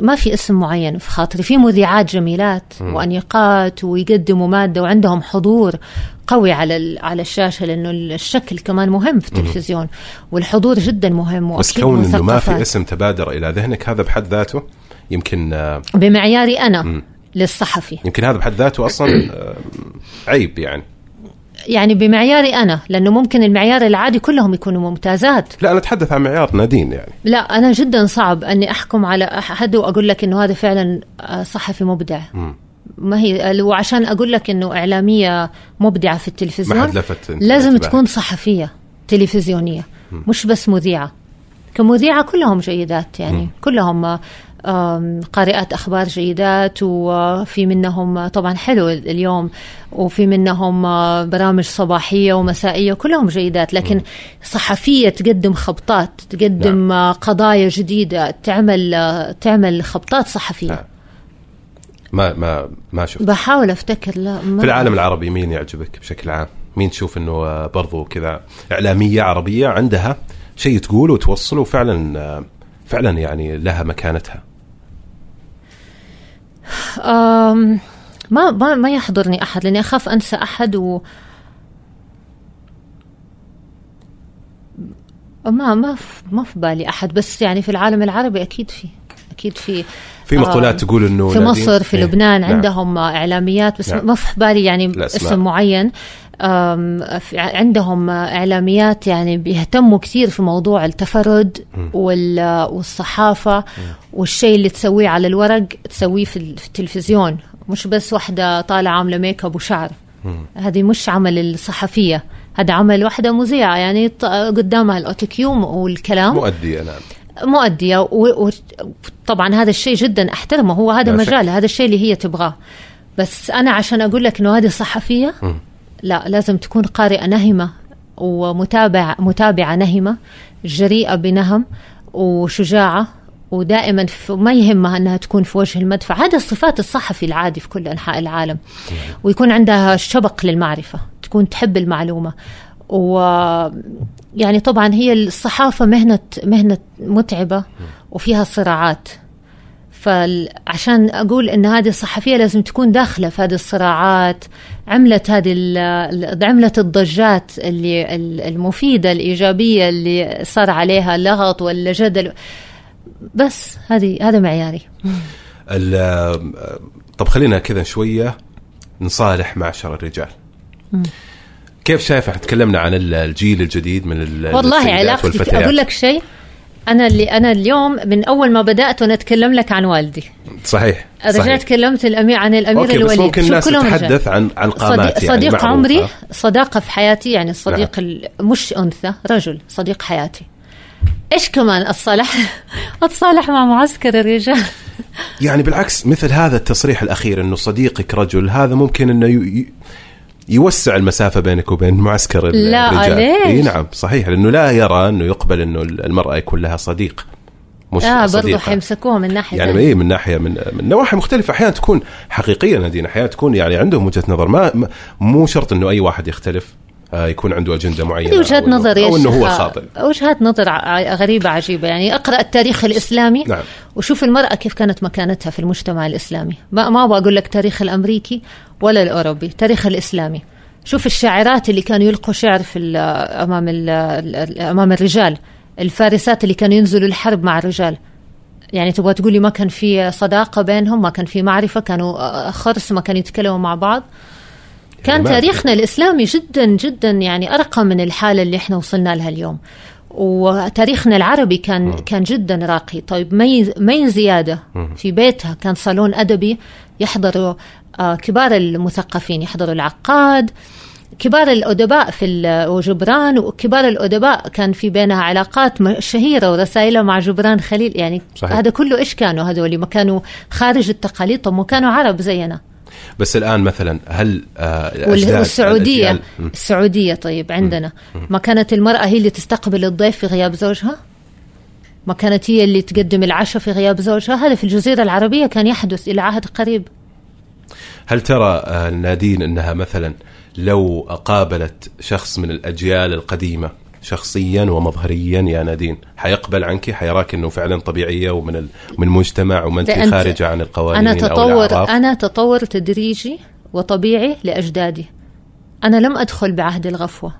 ما في اسم معين في خاطري. في مذيعات جميلات وأنيقات ويقدموا مادة وعندهم حضور قوي على على الشاشة لأنه الشكل كمان مهم في التلفزيون والحضور جدا مهم بس كون إنه ما في اسم تبادر إلى ذهنك هذا بحد ذاته يمكن آه، بمعياري أنا. للصحفي. يمكن هذا بحد ذاته أصلا آه، عيب يعني. يعني بمعياري أنا لأنه ممكن المعيار العادي كلهم يكونوا ممتازات. لا أنا اتحدث عن معيار نادين يعني. لا أنا جدا صعب أني أحكم على أحد وأقول لك إنه هذا فعلا آه، صحفي مبدع. م. ما هي وعشان أقول لك إنه إعلامية مبدعة في التلفزيون ما لفت لازم تكون صحفية تلفزيونية م. مش بس مذيعة. كمذيعة كلهم جيدات يعني م. كلهم قارئات أخبار جيدات وفي منهم طبعا حلو اليوم وفي منهم برامج صباحية ومسائية كلهم جيدات لكن صحفية تقدم خبطات تقدم نعم. قضايا جديدة تعمل تعمل خبطات صحفية نعم. ما ما ما شفت بحاول أفتكر لا ما في العالم العربي مين يعجبك بشكل عام؟ مين تشوف إنه برضو كذا إعلامية عربية عندها شيء تقوله وتوصله وفعلا فعلا يعني لها مكانتها ما ما ما يحضرني أحد لأني أخاف أنسى أحد و ما ما في ما في بالي أحد بس يعني في العالم العربي أكيد في أكيد في في مقولات تقول إنه في مصر في إيه؟ لبنان نعم. عندهم إعلاميات بس نعم. ما في بالي يعني اسم معين عندهم إعلاميات يعني بيهتموا كثير في موضوع التفرد والصحافة والشيء اللي تسويه على الورق تسويه في التلفزيون. مش بس واحدة طالعة عاملة ميك اب وشعر. هذه مش عمل الصحفية. هذا عمل واحدة مذيعة. يعني قدامها الاوتوكيوم والكلام. مؤدية نعم. مؤدية. وطبعا هذا الشيء جدا أحترمه. هو هذا مجال. هذا الشيء اللي هي تبغاه. بس أنا عشان أقول لك إنه هذه صحفية لا لازم تكون قارئة نهمة ومتابع متابعة نهمة جريئة بنهم وشجاعة ودائما ما يهمها إنها تكون في وجه المدفع. هذا صفات الصحفي العادي في كل أنحاء العالم. ويكون عندها شبق للمعرفة تكون تحب المعلومة. و يعني طبعا هي الصحافة مهنه مهنة متعبة وفيها صراعات. فعشان أقول إن هذه الصحفية لازم تكون داخلة في هذه الصراعات عملت هذه عملت الضجات اللي المفيدة الإيجابية اللي صار عليها لغط ولا جدل. بس هذه هذا معياري. طب خلينا كذا شوية نصالح معشر الرجال. كيف شايف إحنا تكلمنا عن الجيل الجديد من والله علاقتي أقول لك شيء. أنا اللي أنا اليوم من أول ما بدأت وأنا اتكلم لك عن والدي. صحيح رجعت كلمت الامير عن الأمير أوكي الوليد؟ بس ممكن الناس تتحدث عن عن قامات صديق, يعني صديق عمري صداقة في حياتي يعني الصديق نعم. مش أنثى رجل صديق حياتي. إيش كمان أتصالح؟ أتصالح مع معسكر الرجال. يعني بالعكس مثل هذا التصريح الأخير إنه صديقك رجل هذا ممكن إنه يوسع المسافة بينك وبين معسكر الرجال لا ليش؟ إي نعم صحيح لأنه لا يرى أنه يقبل أنه المرأة يكون لها صديق. مش آه برضه حيمسكوها من ناحية يعني إي من ناحية من, من نواحي مختلفة. أحيانا تكون حقيقية نادين أحيانا تكون يعني عندهم وجهة نظر. ما مو شرط أنه أي واحد يختلف. يكون عنده أجندة معينة هذه وجهات نظر أو إنه هو. خاطئ. وجهات نظر ع- غريبة عجيبة. يعني أقرأ التاريخ الإسلامي نعم. وشوف المرأة كيف كانت مكانتها في المجتمع الإسلامي. ما ما أبغى أقول لك تاريخ الأمريكي ولا الأوروبي تاريخ الإسلامي. شوف الشاعرات اللي كانوا يلقوا شعر في ال- أمام ال- ال- أمام الرجال الفارسات اللي كانوا ينزلوا الحرب مع الرجال. يعني تبغى تقولي ما كان في صداقة بينهم ما كان في معرفة كانوا آه، خرس ما كانوا يتكلموا مع بعض. كان يعني تاريخنا الإسلامي جدا جدا يعني أرقى من الحالة اللي إحنا وصلنا لها اليوم. وتاريخنا العربي كان كان جدا راقي. طيب مي مي زيادة؟ في بيتها كان صالون أدبي يحضروا آه، كبار المثقفين يحضروا العقاد. كبار الأدباء في وجبران وكبار الأدباء كان في بينها علاقات م- شهيرة ورسائلها مع جبران خليل. يعني صحيح. هذا كله إيش كانوا هذول؟ ما كانوا خارج التقاليد طب ما كانوا عرب زينا. بس الآن مثلا هل آه وال- الأجداد- والسعودية الأجيال- مم. السعودية طيب عندنا. ما كانت المرأة هي اللي تستقبل الضيف في غياب زوجها؟ ما كانت هي اللي تقدم العشاء في غياب زوجها؟ هذا في الجزيرة العربية كان يحدث إلى عهد قريب. هل ترى آه، نادين إنها مثلا لو قابلت شخص من الأجيال القديمة شخصيا ومظهريا يا نادين. حيقبل عنك حيراك إنه فعلا طبيعية ومن من مجتمع وما انت أنت- خارجه عن القوانين أو تطور الأعراف. أنا تطور تدريجي وطبيعي لأجدادي. أنا لم أدخل بعهد الغفوة.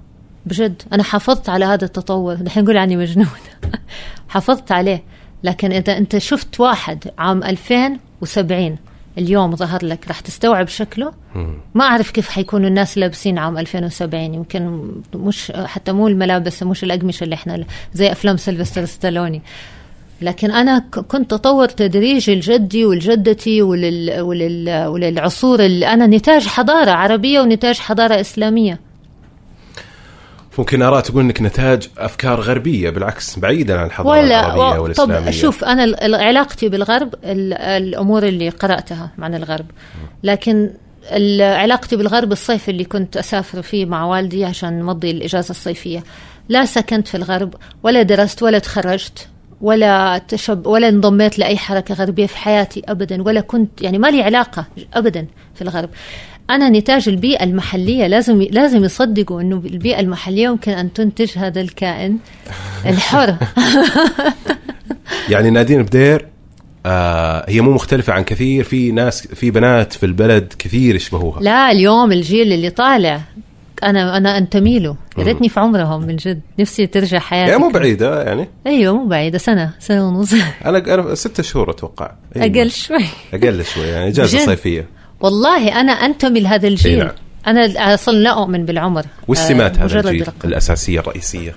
بجد أنا حافظت على هذا التطور. الحين يقول عني مجنون. حافظت عليه. لكن إذا أنت شفت واحد عام 2070 اليوم ظهر لك راح تستوعب شكله. ما أعرف كيف حيكونوا الناس لابسين عام 2070 يمكن مش حتى مو الملابس مش الأقمشة اللي إحنا زي أفلام سيلفستر ستالوني. لكن أنا ك- كنت أطور تدريجي لجدي ولجدتي ولل... ولل... وللعصور اللي أنا نتاج حضارة عربية ونتاج حضارة إسلامية. ممكن اراء تقول إنك نتاج أفكار غربية بالعكس بعيدا عن الحضارة ولا العربية و... والإسلامية. طب شوف أنا علاقتي بالغرب ال... الأمور اللي قرأتها عن الغرب. لكن علاقتي بالغرب الصيف اللي كنت أسافر فيه مع والدي عشان نمضي الإجازة الصيفية. لا سكنت في الغرب ولا درست ولا تخرجت ولا تشب ولا انضميت لأي حركة غربية في حياتي ابدا ولا كنت يعني ما لي علاقة ابدا في الغرب. أنا نتاج البيئة المحلية لازم لازم يصدقوا إنه البيئة المحلية يمكن أن تنتج هذا الكائن الحر. يعني نادين بدير آه هي مو مختلفة عن كثير في ناس في بنات في البلد كثير يشبهوها. لا اليوم الجيل اللي طالع أنا أنا انتمي له يا ريتني في عمرهم من جد. نفسي ترجع حياتي يعني مو بعيدة يعني؟ أيوه مو بعيدة. سنه سنة ونص. أنا أنا ست شهور أتوقع. أيوة. أقل شوي. أقل شوي يعني إجازة؟ صيفية. والله أنا أنتمي لهذا الجيل. نعم. أنا أصلا لا أؤمن بالعمر. والسمات آه، هذا مجرد الجيل رقم. الأساسية الرئيسية.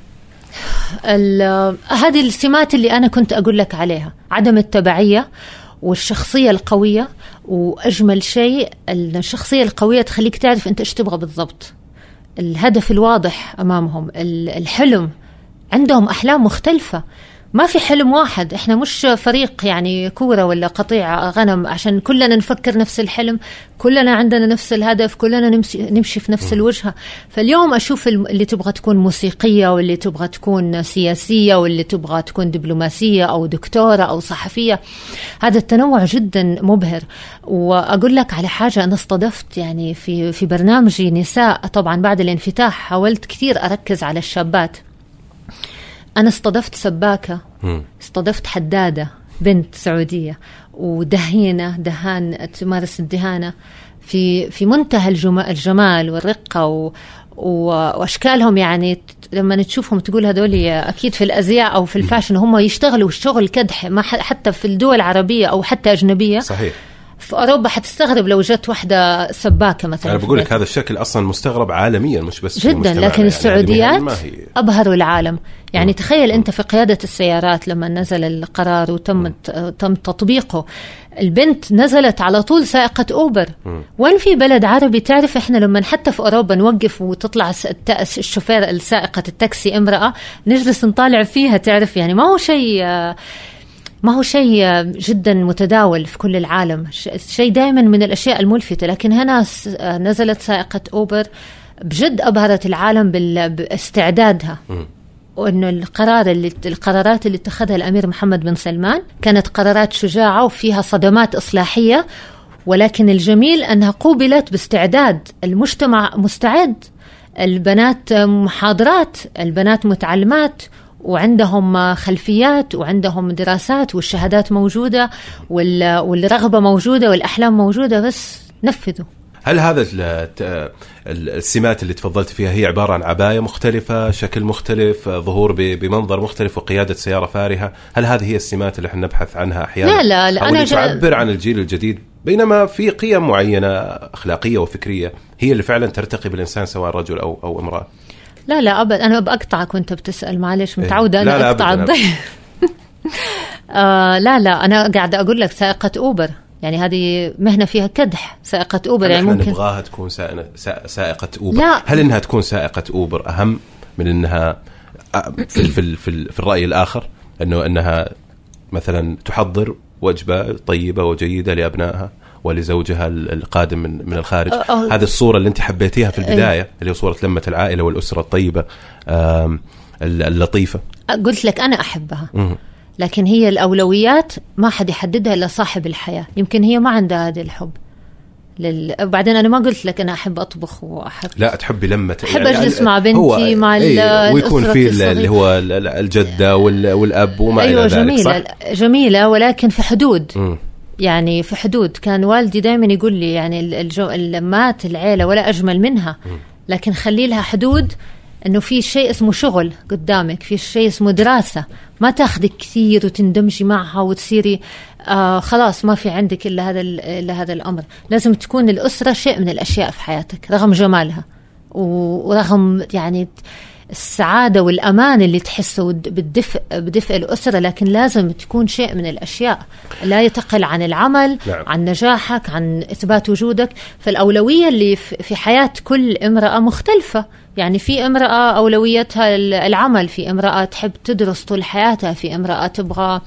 ال- هذه السمات اللي أنا كنت أقول لك عليها. عدم التبعية والشخصية القوية وأجمل شيء الشخصية القوية تخليك تعرف أنت إيش تبغى بالضبط. الهدف الواضح أمامهم ال- الحلم. عندهم أحلام مختلفة. ما في حلم واحد. إحنا مش فريق يعني كورة ولا قطيع غنم عشان كلنا نفكر نفس الحلم كلنا عندنا نفس الهدف كلنا نمشي, نمشي في نفس الوجهة. فاليوم أشوف الم- اللي تبغى تكون موسيقية واللي تبغى تكون سياسية واللي تبغى تكون دبلوماسية أو دكتورة أو صحفية. هذا التنوع جدا مبهر. وأقول لك على حاجة أنا استضفت يعني في في برنامجي نساء. طبعا بعد الانفتاح حاولت كثير أركز على الشابات. أنا استضفت سباكة مم. استضفت حدادة بنت سعودية ودهينة دهان تمارس الدهانة في في منتهى الجم- الجمال والرقة و وأشكالهم يعني لما تشوفهم تقول هذول أكيد في الأزياء أو في الفاشن هم يشتغلوا شغل كدح ما حتى في الدول العربية أو حتى أجنبية. صحيح. في أوروبا حتستغرب لو جت واحدة سباكة مثلا أنا بقول لك. هذا الشكل أصلا مستغرب عالميا مش بس جدا. لكن يعني. السعوديات هي. ابهروا العالم. يعني تخيل أنت في قيادة السيارات لما نزل القرار وتم تم تطبيقه البنت نزلت على طول سائقة أوبر. وين في بلد عربي تعرف إحنا لما حتى في أوروبا نوقف وتطلع الشوفير السائقة التاكسي امرأة نجلس نطالع فيها تعرف يعني ما هو شيء آه، ما هو شيء جدا متداول في كل العالم. شيء دائما من الأشياء الملفتة. لكن هنا نزلت سائقة أوبر بجد أبهرت العالم باستعدادها. وإنه القرار اللي القرارات اللي اتخذها الأمير محمد بن سلمان كانت قرارات شجاعة وفيها صدمات إصلاحية. ولكن الجميل أنها قوبلت باستعداد. المجتمع مستعد. البنات محاضرات. البنات متعلمات. وعندهم خلفيات وعندهم دراسات والشهادات موجودة والرغبة موجودة والأحلام موجودة بس نفذوا هل هذا السمات اللي تفضلت فيها هي عبارة عن عباية مختلفة، شكل مختلف، ظهور بمنظر مختلف وقيادة سيارة فارهة، هل هذه هي السمات اللي إحنا نبحث عنها أحيانا؟ لا لا, لا أنا تعبر عن الجيل الجديد بينما في قيم معينة أخلاقية وفكرية هي اللي فعلا ترتقي بالإنسان سواء رجل أو أو امرأة. لا لا أبد. أنا بقطعك وأنت بتسأل معلش متعودة أنا لا لا أقطع الضيف. آه لا لا أنا قاعدة أقول لك سائقة أوبر. يعني هذه مهنة فيها كدح سائقة أوبر يعني ممكن نبغاها تكون سائقة أوبر. لا. هل إنها تكون سائقة أوبر أهم من إنها في في في, في الرأي الآخر؟ إنه إنها مثلا تحضر وجبة طيبة وجيدة لأبنائها؟ ولزوجها القادم من من الخارج. أه هذه الصورة اللي انت حبيتيها في البداية اللي هي صورة لمة العائلة والأسرة الطيبة اللطيفة. قلت لك أنا أحبها. لكن هي الأولويات ما حد يحددها إلا صاحب الحياة. يمكن هي ما عندها هذا الحب. لل... بعدين أنا ما قلت لك أنا أحب أطبخ وأحب لا تحبي لما أحب يعني أجلس مع بنتي مع إيه ويكون في اللي هو الجدة والأب وما أيوة إلى ذلك جميلة. صح؟ جميلة ولكن في حدود. م. يعني في حدود. كان والدي دائما يقول لي يعني الجو... العيلة ولا أجمل منها. لكن خلي لها حدود إنه في شيء اسمه شغل قدامك في شيء اسمه دراسة. ما تاخذك كثير وتندمجي معها وتصيري آه خلاص ما في عندك إلا هذا إلا هذا الأمر. لازم تكون الأسرة شيء من الأشياء في حياتك رغم جمالها. ورغم يعني السعادة والأمان اللي تحسه بالدفء بدفء الأسرة لكن لازم تكون شيء من الأشياء. لا يتقل عن العمل نعم. عن نجاحك عن إثبات وجودك. فالأولوية اللي في حياة كل امرأة مختلفة. يعني في امرأة أولويتها العمل في امرأة تحب تدرس طول حياتها في امرأة تبغى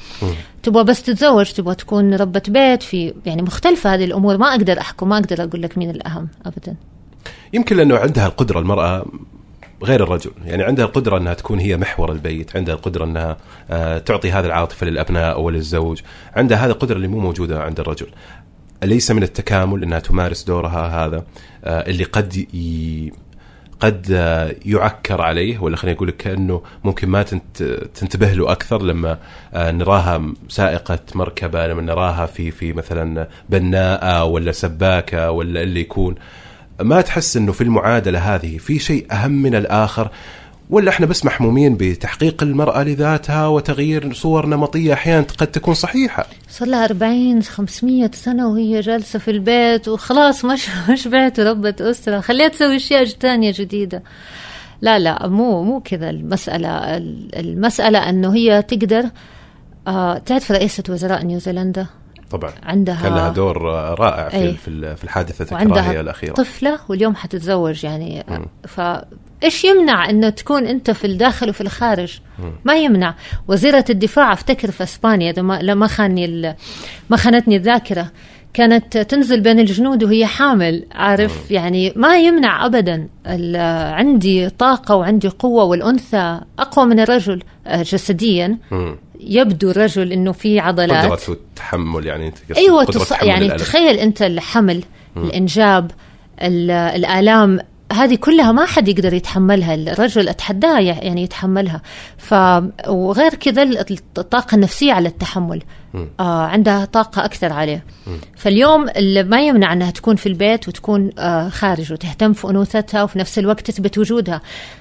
تبغى بس تتزوج تبغى تكون ربة بيت. في يعني مختلفة هذه الأمور. ما أقدر أحكم ما أقدر أقول لك مين الأهم أبدا. يمكن لأنه عندها القدرة المرأة غير الرجل. يعني عندها القدرة أنها تكون هي محور البيت عندها القدرة أنها آه، تعطي هذه العاطفة للأبناء أو للزوج عندها هذه القدرة اللي مو موجودة عند الرجل. ليس من التكامل أنها تمارس دورها هذا آه، اللي قد ي... قد يعكر عليه؟ ولا خليني أقول لك كأنه ممكن ما تنتبه له أكثر لما آه، نراها سائقة مركبة لما نراها في في مثلا بناءة ولا سباكة ولا اللي يكون. ما تحس إنه في المعادلة هذه في شيء أهم من الآخر؟ ولا إحنا بس محمومين بتحقيق المرأة لذاتها وتغيير صور نمطية أحيانا قد تكون صحيحة. صار لها 40 500 سنة وهي جالسة في البيت وخلاص مش شبعت وربت أسرة. خليها تسوي أشياء ثانية جديدة. لا لا مو مو كذا المسألة. المسألة إنه هي تقدر آه تعرف رئيسة وزراء نيوزيلندا؟ طبعا. عندها كان لها دور رائع في أي. في الحادثة الكراهيه الأخيرة. طفلة واليوم حتتزوج يعني. ف إيش يمنع إنه تكون أنت في الداخل وفي الخارج؟ ما يمنع. وزيرة الدفاع افتكر في إسبانيا إذا ما ما خاني ما خانتني الذاكرة كانت تنزل بين الجنود وهي حامل عارف؟ يعني ما يمنع ابدا عندي طاقة وعندي قوة والأنثى أقوى من الرجل آه، جسديا. يبدو الرجل إنه في عضلات. قدرة التحمل يعني أيوه تص... يعني الألم. تخيل أنت الحمل م. الإنجاب الآلام هذه كلها ما حد يقدر يتحملها. الرجل أتحداه يعني يتحملها. ف وغير كذا الطاقة النفسية على التحمل. آه عندها طاقة أكثر عليه. فاليوم اللي ما يمنع أنها تكون في البيت وتكون آه خارج وتهتم في أنوثتها وفي نفس الوقت تثبت وجودها.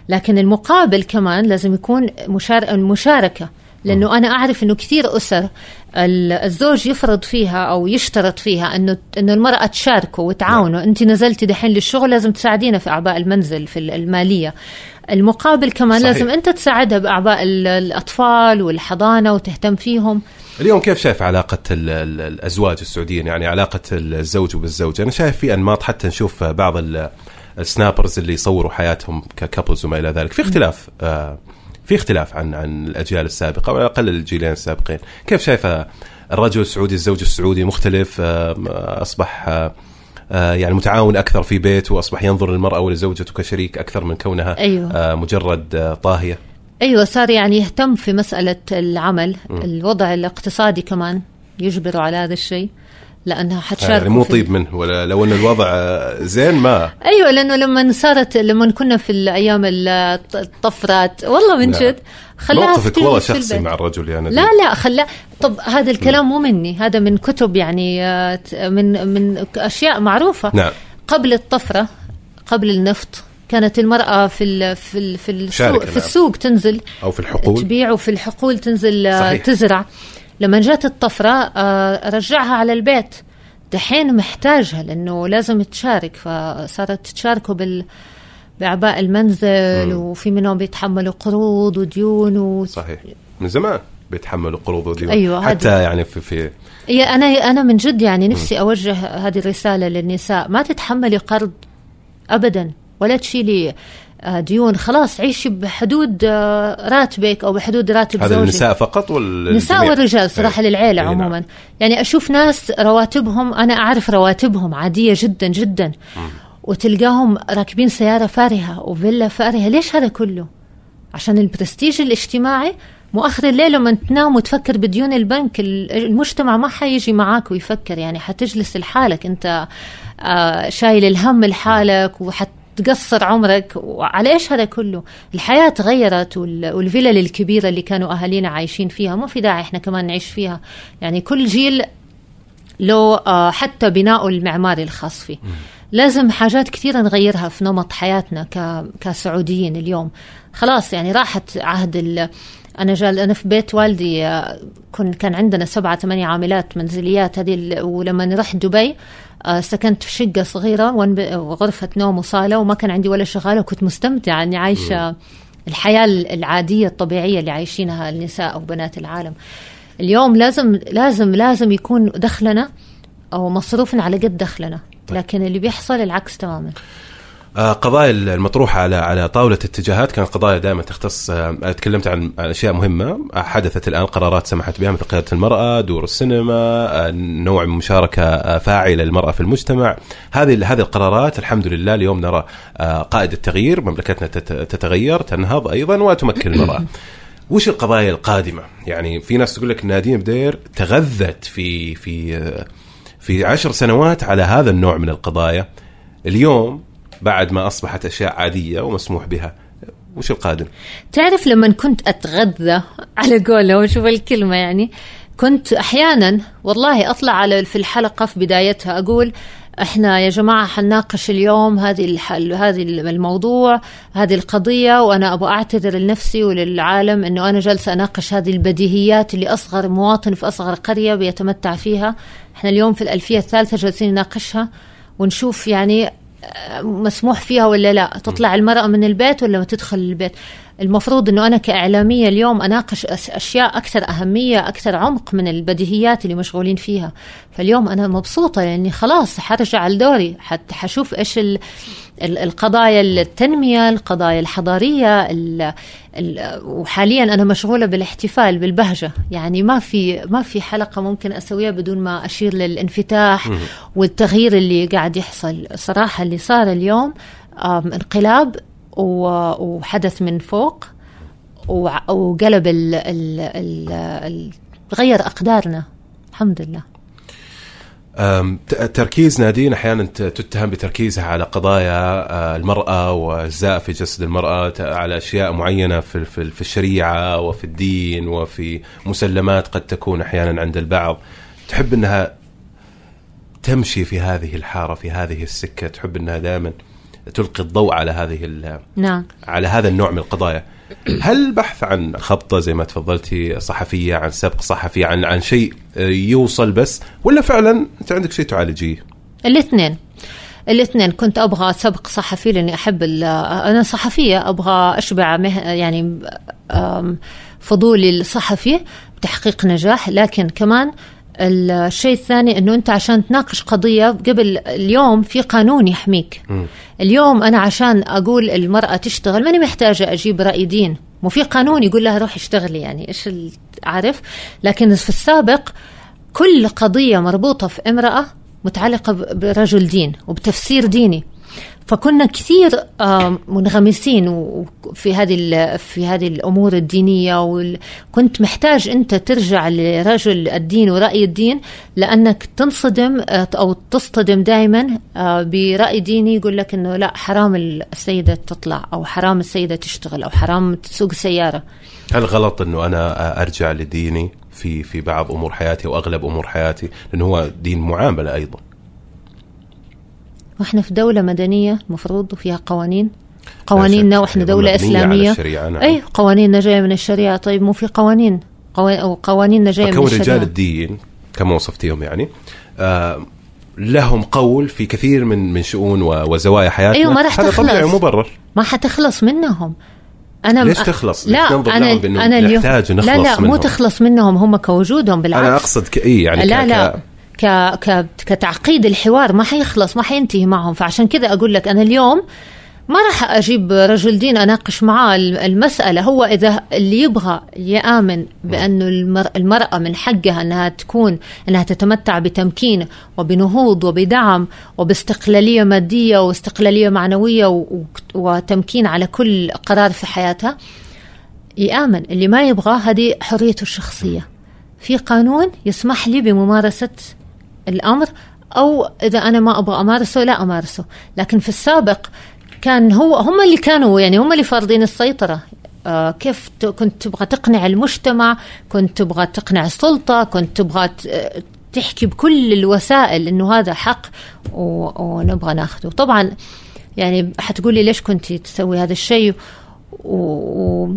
لكن المقابل كمان لازم يكون مشار... مشاركه لأنه أنا أعرف إنه كثير أسر الزوج يفرض فيها أو يشترط فيها إنه إنه المرأة تشاركه وتعاونه. نعم. أنت نزلتي دحين للشغل لازم تساعدينا في أعباء المنزل في المالية. المقابل كمان صحيح. لازم أنت تساعدها بأعباء الأطفال والحضانة وتهتم فيهم. اليوم كيف شايف علاقة الأزواج السعوديين؟ يعني علاقة الزوج بالزوج. أنا شايف في أنماط حتى نشوف بعض السنابرز اللي يصوروا حياتهم ككابلز وما إلى ذلك. في اختلاف آه في اختلاف عن عن الأجيال السابقة أو على الأقل الجيلين السابقين، كيف شايفه الرجل السعودي الزوج السعودي مختلف آه، أصبح آه، آه، يعني متعاون أكثر في بيته وأصبح ينظر للمرأة ولزوجته كشريك أكثر من كونها أيوه. مجرد طاهية أيوه صار يعني يهتم في مسألة العمل م. الوضع الاقتصادي كمان يجبره على هذا الشيء لأنها حتشارك يعني مو طيب منه ولا لو إن الوضع زين ما أيوه لأنه لما صارت لما كنا في الأيام الطفرات والله من نعم. جد خلاها موقفك والله شخصي. مع الرجل يعني لا لا خلا طب هذا الكلام مو مني هذا من كتب يعني آه، من من أشياء معروفة نعم قبل الطفرة قبل النفط كانت المرأة في ال في ال في السوق, في نعم. السوق تنزل أو في الحقول تبيع وفي الحقول تنزل آه، صحيح. تزرع لما جات الطفرة آه، رجعها على البيت. دحين محتاجها لأنه لازم تشارك فصارت تشاركوا بال بأعباء المنزل وفي منهم بيتحملوا قروض وديون و... صحيح. من زمان بيتحملوا قروض وديون. أيوة، حتى هذه. يعني في في يا أنا أنا من جد يعني نفسي أوجه هذه الرسالة للنساء. ما تتحملي قرض أبدا ولا تشيلي ديون. خلاص عيشي بحدود آه، راتبك أو بحدود راتب هذا زوجك. النساء فقط ولا النساء؟ والرجال إيه. للعيلة إيه، نعم. عموما. يعني أشوف ناس رواتبهم أنا أعرف رواتبهم عادية جدا جدا. وتلقاهم راكبين سيارة فارهة وفيلا فارهة. ليش هذا كله؟ عشان البرستيج الاجتماعي مؤخر الليل لما تنام وتفكر بديون البنك ال- المجتمع ما حيجي معاك ويفكر. يعني حتجلس لحالك. أنت آه، شايل الهم لحالك وحتقصر عمرك وعلى إيش هذا كله؟ الحياة تغيرت وال- والفلل الكبيرة اللي كانوا أهالينا عايشين فيها ما في داعي إحنا كمان نعيش فيها. يعني كل جيل له آه، حتى بناؤه المعماري الخاص فيه. لازم حاجات كثيرة نغيرها في نمط حياتنا ك... كسعوديين اليوم. خلاص يعني راحت عهد ال... أنا جال أنا في بيت والدي آه، كن كان عندنا سبعة ثمانية عاملات منزليات هذه. ولما رحت دبي آه، سكنت في شقة صغيرة وغرفة نوم وصالة وما كان عندي ولا شغالة وكنت مستمتعة إني عايشة الحياة العادية الطبيعية اللي عايشينها النساء أو بنات العالم. اليوم لازم لازم لازم يكون دخلنا أو مصروفنا على قد دخلنا لكن اللي بيحصل العكس تماما. قضايا المطروحة على على طاولة اتجاهات كانت قضايا دائما تختص آه، تكلمت عن مهمة. آه، حدثت الآن قرارات سمحت بها مثل قيادة المرأة دور السينما آه، نوع من مشاركة آه، فاعلة للمرأة في المجتمع. هذه هذه القرارات الحمد لله اليوم نرى آه، قائد التغيير مملكتنا تت- تتغير تنهض أيضا وتمكن المرأة. وش القضايا القادمة؟ يعني في ناس تقول لك نادين بدير تغذت في في آه، في عشر سنوات على هذا النوع من القضايا. اليوم بعد ما أصبحت أشياء عادية ومسموح بها وش القادم؟ تعرف لما كنت أتغذى على قولهم شوف الكلمة يعني كنت أحيانا والله أطلع على في الحلقة في بدايتها أقول إحنا يا جماعة حنناقش اليوم هذه. هذه الموضوع هذه القضية وأنا أبغى أعتذر لنفسي وللعالم أنه أنا جالسة أناقش هذه البديهيات اللي أصغر مواطن في أصغر قرية بيتمتع فيها إحنا اليوم في الألفية الثالثة جالسين نناقشها ونشوف يعني مسموح فيها ولا لا؟ تطلع المرأة من البيت ولا ما تدخل البيت؟ المفروض أنه أنا كإعلامية اليوم أناقش أس- أشياء أكثر أهمية أكثر عمق من البديهيات اللي مشغولين فيها. فاليوم أنا مبسوطة لأني خلاص حرجع لدوري حتى حشوف ال ال- القضايا التنمية القضايا الحضارية ال ال وحاليا أنا مشغولة بالاحتفال بالبهجة. يعني ما في ما في حلقة ممكن أسويها بدون ما أشير للانفتاح والتغيير اللي قاعد يحصل. صراحة اللي صار اليوم انقلاب وحدث من فوق وقلب ال ال ال غير أقدارنا. الحمد لله. تركيز نادين أحيانا تتهم بتركيزها على قضايا آه، المرأة وأجزاء في جسد المرأة على أشياء معينة في في الشريعة وفي الدين وفي مسلمات قد تكون أحيانا عند البعض. تحب إنها تمشي في هذه الحارة في هذه السكة تحب إنها دائما تلقي الضوء على هذه ال- نعم. على هذا النوع من القضايا. هل البحث عن خبطة زي ما تفضلتي صحفية عن سبق صحفي عن عن شيء يوصل بس ولا فعلا أنت عندك شيء تعالجيه؟ الاثنين. الاثنين. كنت أبغى سبق صحفي لأني أحب أنا صحفية أبغى أشبع مه يعني فضولي الصحفي بتحقيق نجاح لكن كمان الشيء الثاني إنه أنت عشان تناقش قضية قبل اليوم في قانون يحميك. اليوم أنا عشان أقول المرأة تشتغل ماني محتاجة أجيب رأي دين. مو في قانون يقول لها روحي اشتغلي يعني إيش عارف؟ لكن في السابق كل قضية مربوطة في امرأة متعلقة برجل دين وبتفسير ديني. فكنا كثير آه، منغمسين في هذه في هذه الأمور الدينية وكنت محتاج أنت ترجع لرجل الدين ورأي الدين لأنك تنصدم آه، أو تصطدم دائما برأي ديني يقول لك إنه لا حرام السيدة تطلع أو حرام السيدة تشتغل أو حرام تسوق سيارة. هل غلط إنه أنا أرجع لديني في في بعض أمور حياتي أو أغلب أمور حياتي؟ لأنه هو دين معاملة أيضا. وإحنا في دولة مدنية المفروض وفيها قوانين قوانيننا. وإحنا إسلامية الشريعة، نعم. أي قوانيننا جاية من الشريعة طيب مو في قوانين قوانيننا جاية من فكون الشريعة رجال الدين كما وصفتيهم يعني آه لهم قول في كثير من من شؤون وزوايا حياتنا أيوة، ما راح هذا طبيعي تخلص. ومبرر ما حتخلص منهم أنا ليش تخلص؟ لا ننظر أنا لهم أنا اليوم نحتاج لا نخلص لا مو منهم؟ تخلص منهم هم كوجودهم بالعكس أنا اقصد. إيه يعني لا ك... لا ك... ك... كتعقيد الحوار ما حيخلص ما حينتهي معهم. فعشان كذا أقول لك أنا اليوم ما راح أجيب رجل دين أناقش معاه المسألة. هو إذا اللي يبغى يآمن بانه المر... المرأة من حقها أنها تكون أنها تتمتع بتمكين وبنهوض وبدعم وباستقلالية مادية واستقلالية معنوية. وتمكين على كل قرار في حياتها يآمن. اللي ما يبغى هذه حريته الشخصية. في قانون يسمح لي بممارسة الأمر أو إذا أنا ما أبغى أمارسه لا أمارسه. لكن في السابق كان هو هم اللي كانوا يعني هم اللي فارضين السيطرة. آه كيف كنت تبغى تقنع المجتمع كنت تبغى تقنع السلطة كنت تبغى تحكي بكل الوسائل إنه هذا حق ونبغى ناخذه طبعا يعني حتقولي ليش كنت تسوي هذا الشيء؟ و... و...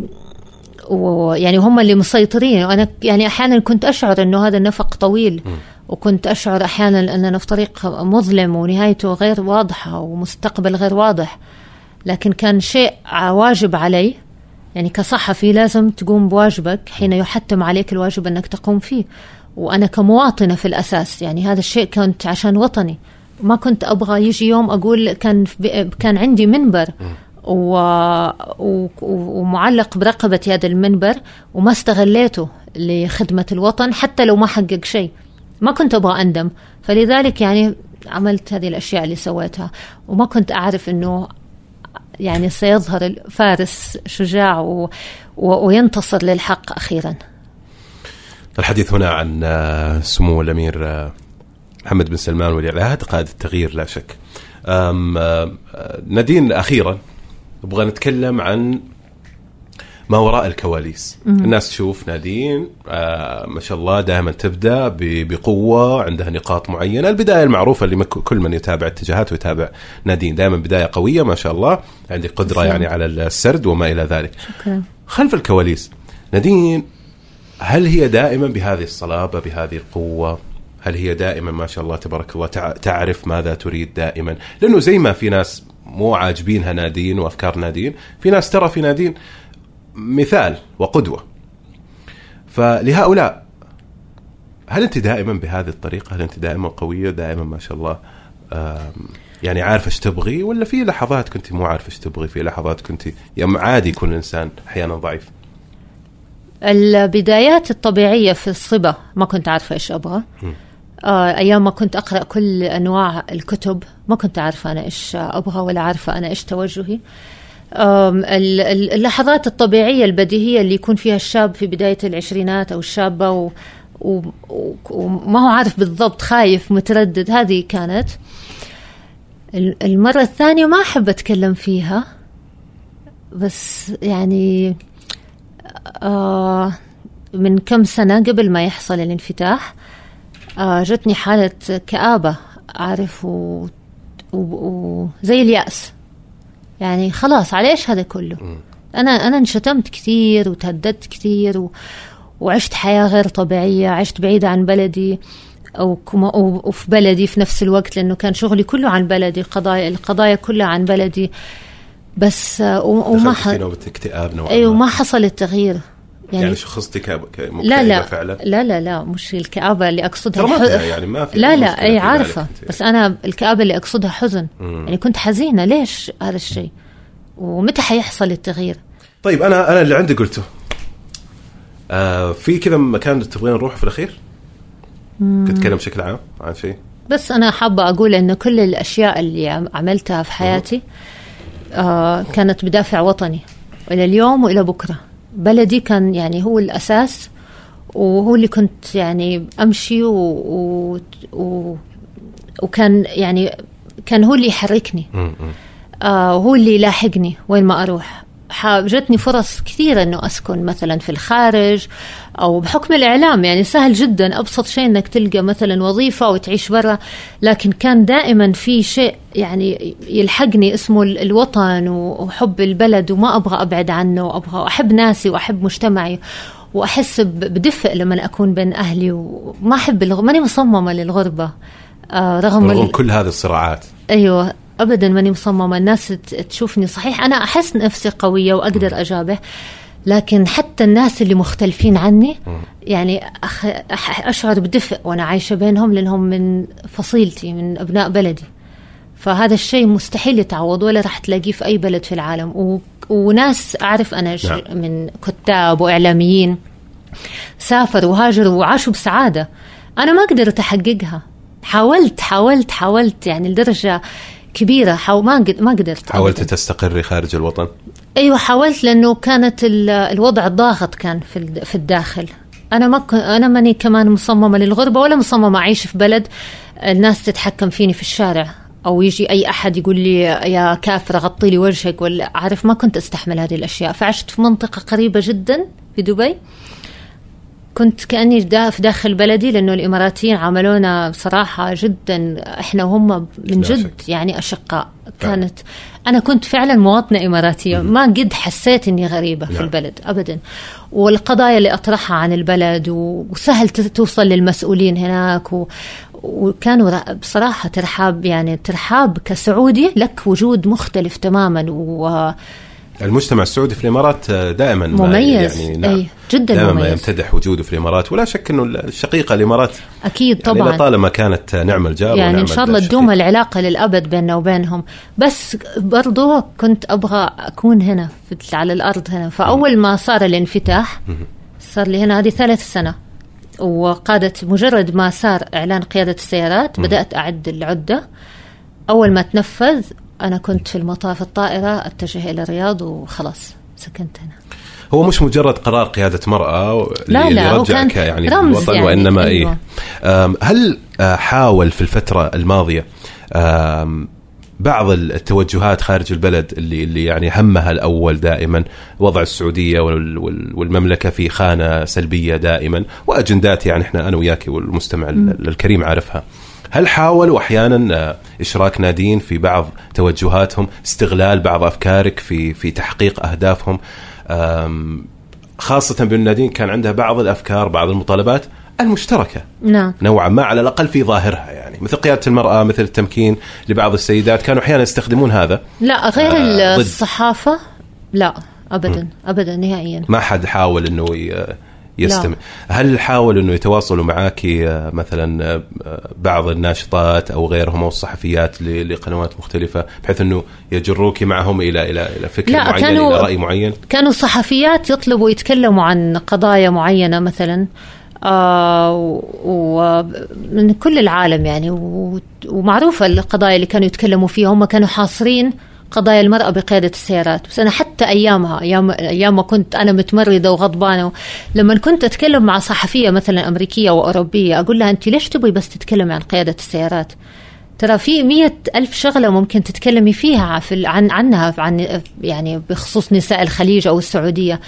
ويعني هم اللي مسيطرين. وأنا يعني أحيانا كنت أشعر إنه هذا النفق طويل. وكنت أشعر أحيانا اننا في طريق مظلم ونهايته غير واضحة ومستقبل غير واضح. لكن كان شيء واجب علي. يعني كصحفي لازم تقوم بواجبك حين يحتم عليك الواجب أنك تقوم فيه. وأنا كمواطنة في الأساس يعني هذا الشيء كنت عشان وطني. ما كنت أبغى يجي يوم أقول كان كان عندي منبر. و... و... ومعلق برقبة هذا المنبر وما استغليته لخدمة الوطن حتى لو ما حقق شيء. ما كنت أبغى أندم. فلذلك يعني عملت هذه الأشياء اللي سويتها. وما كنت أعرف أنه يعني سيظهر الفارس شجاع و... و... وينتصر للحق أخيرا. الحديث هنا عن آه، سمو الأمير آه، محمد بن سلمان ولي العهد قائد التغيير لا شك. أم، آه، نادين أخيرا نبغى نتكلم عن ما وراء الكواليس. الناس تشوف نادين آه ما شاء الله دائما تبدأ بقوة عندها نقاط معينة. البداية المعروفة اللي كل من يتابع اتجاهات ويتابع نادين. دائما بداية قوية ما شاء الله. عندك قدرة تسلم. يعني على السرد وما إلى ذلك. شكرا. خلف الكواليس. نادين هل هي دائما بهذه الصلابة بهذه القوة؟ هل هي دائما ما شاء الله تبارك الله تع- تعرف ماذا تريد دائما؟ لأنه زي ما في ناس مو عاجبينها نادين وأفكار نادين في ناس ترى في نادين مثال وقدوة. فلهؤلاء هل أنت دائما بهذه الطريقة؟ هل أنت دائما قوية؟ دائما ما شاء الله يعني عارفه إيش تبغي؟ ولا في لحظات كنت مو عارفه إيش تبغي؟ في لحظات كنت يعني عادي يكون الإنسان أحيانا ضعيف. البدايات الطبيعية في الصبا ما كنت عارفة إيش أبغى. آه أيام ما كنت أقرأ كل أنواع الكتب ما كنت عارفة أنا إيش أبغى ولا عارفة أنا إيش توجهي. اللحظات الطبيعية البديهية اللي يكون فيها الشاب في بداية العشرينات أو الشابة و وما هو عارف بالضبط خايف متردد هذه كانت. ال- المرة الثانية ما أحب أتكلم فيها بس يعني آه من كم سنة قبل ما يحصل الانفتاح آه جتني حالة كآبة عارف و... و... و... زي اليأس. يعني خلاص على إيش هذا كله أنا أنا انشتمت كثير وتهددت كثير و... وعشت حياة غير طبيعية عشت بعيدة عن بلدي أو وفي بلدي في نفس الوقت لأنه كان شغلي كله عن بلدي القضايا القضايا كلها عن بلدي بس آه، وما. في نوبه اكتئاب نوعا ما. ما حصل التغيير يعني, يعني, شخصتي كاب... ك- لا لا. فعلا؟ لا لا لا مش الكآبة اللي أقصدها فيها يعني ما في لا لا أي عارفة. بس أنا الكآبة اللي أقصدها حزن. مم. يعني كنت حزينة. ليش هذا الشيء؟ ومتى حيحصل التغيير؟ طيب أنا أنا اللي عندي قلته. آه في كذا مكان تبغين نروح في الأخير؟ تتكلم بشكل عام عن شيء؟ بس أنا حابة أقول إنه كل الأشياء اللي عم- عملتها في حياتي آه كانت بدافع وطني. إلى اليوم وإلى بكرة. بلدي كان يعني هو الأساس وهو اللي كنت يعني أمشي و, و, و وكان يعني كان هو اللي يحركني. آه وهو اللي يلاحقني وين ما أروح جتني فرص كثيرة أنه أسكن مثلا في الخارج أو بحكم الإعلام يعني سهل جدا أبسط شيء أنك تلقى مثلا وظيفة وتعيش برا لكن كان دائما في شيء يعني يلحقني اسمه ال- الوطن وحب البلد وما أبغى أبعد عنه وأبغى أحب ناسي وأحب مجتمعي وأحس ب- بدفء لما أكون بين أهلي وما أحب الغ... ماني مصممة للغربة آه رغم رغم ال- كل هذه الصراعات. أيوه ابدا ماني مصممة الناس تشوفني صحيح أنا أحس نفسي قوية وأقدر أجابه. لكن حتى الناس اللي مختلفين عني يعني أخ... أشعر بدفء وأنا عايشة بينهم لأنهم من فصيلتي من أبناء بلدي. فهذا الشيء مستحيل يتعوض ولا راح تلاقيه في أي بلد في العالم. و... وناس أعرف أنا ش... نعم. من كتاب وإعلاميين سافروا وهاجروا وعاشوا بسعادة. أنا ما قدرت أحققها. حاولت حاولت حاولت يعني لدرجة كبيرة حاول ما قد ما قدرت. حاولت. تستقري خارج الوطن؟ أيوه حاولت لأنه كانت ال- الوضع ضاغط كان في في الداخل. أنا ما أنا ماني كمان مصممة للغربة ولا مصممة أعيش في بلد الناس تتحكم فيني في الشارع أو يجي أي أحد يقول لي يا كافره غطي لي وجهك ولا عارف ما كنت أستحمل هذه الأشياء. فعشت في منطقة قريبة جدا في دبي. كنت كأني دا في داخل بلدي لأنه الإماراتيين عاملونا بصراحة جدا إحنا وهم من جد. يعني أشقاء. كانت أنا كنت فعلا مواطنة إماراتية. ما قد حسيت إني غريبة في نعم. البلد ابدا. والقضايا اللي أطرحها عن البلد وسهل توصل للمسؤولين هناك و وكانوا بصراحة ترحاب يعني ترحاب كسعودي لك وجود مختلف تماما و المجتمع السعودي في الإمارات دائما ما مميز. يعني نعم أي، جداً دائما ما مميز. يمتدح وجوده في الإمارات ولا شك إنه الشقيقة الإمارات. أكيد يعني طبعا. لطالما كانت نعم الجار يعني إن شاء الله. تدوم العلاقة للأبد بيننا وبينهم. بس برضو كنت أبغى أكون هنا على الأرض هنا. فأول ما صار الانفتاح صار لي هنا هذه ثالث سنة. وقادت مجرد ما صار إعلان قيادة السيارات بدأت أعد العدة. أول ما تنفذ أنا كنت في المطار في الطائرة أتجه إلى الرياض وخلاص سكنت هنا هو مش مجرد قرار قيادة مرأة لا، لا، هو كان يعني رمز للوطن يعني، وإنما أيوة. إيه أم، هل آه، حاول في الفترة الماضية أم، بعض التوجهات خارج البلد اللي اللي يعني همها الأول دائما وضع السعودية وال- وال- والمملكة في خانة سلبية دائما وأجندات يعني إحنا أنا وياك والمستمع ال- الكريم عارفها. هل حاولوا أحيانا آه، إشراك نادين في بعض توجهاتهم، استغلال بعض أفكارك في في تحقيق أهدافهم؟ خاصة بان نادين كان عندها بعض الأفكار بعض المطالبات المشتركة. نعم. نوعا ما على الأقل في ظاهرها يعني. مثل قيادة المرأة مثل التمكين لبعض السيدات كانوا أحيانا يستخدمون هذا. لا غير آه،. الصحافة لا ابدا ابدا نهائيا. ما حد حاول إنه يستمع. هل حاولوا إنه يتواصلوا معك آه، مثلا آه، بعض الناشطات أو غيرهم أو الصحفيات لقنوات مختلفة بحيث إنه يجروك معهم إلى إلى إلى فكر لا، معين كانوا- إلى رأي معين؟ كانوا صحفيات يطلبوا يتكلموا عن قضايا معينة مثلا آه ومن كل العالم يعني و- ومعروفة القضايا اللي كانوا يتكلموا فيها هم كانوا حاصرين قضايا المرأة بقيادة السيارات. بس أنا حتى أيامها أيام, أيام ما كنت أنا متمردة وغضبانة لما كنت أتكلم مع صحفية مثلا أمريكية وأوروبية أقول لها أنت ليش تبغي بس تتكلمي عن قيادة السيارات؟ ترى في مية ألف شغلة ممكن تتكلمي فيها في عن عنها عن يعني بخصوص نساء الخليج أو السعودية.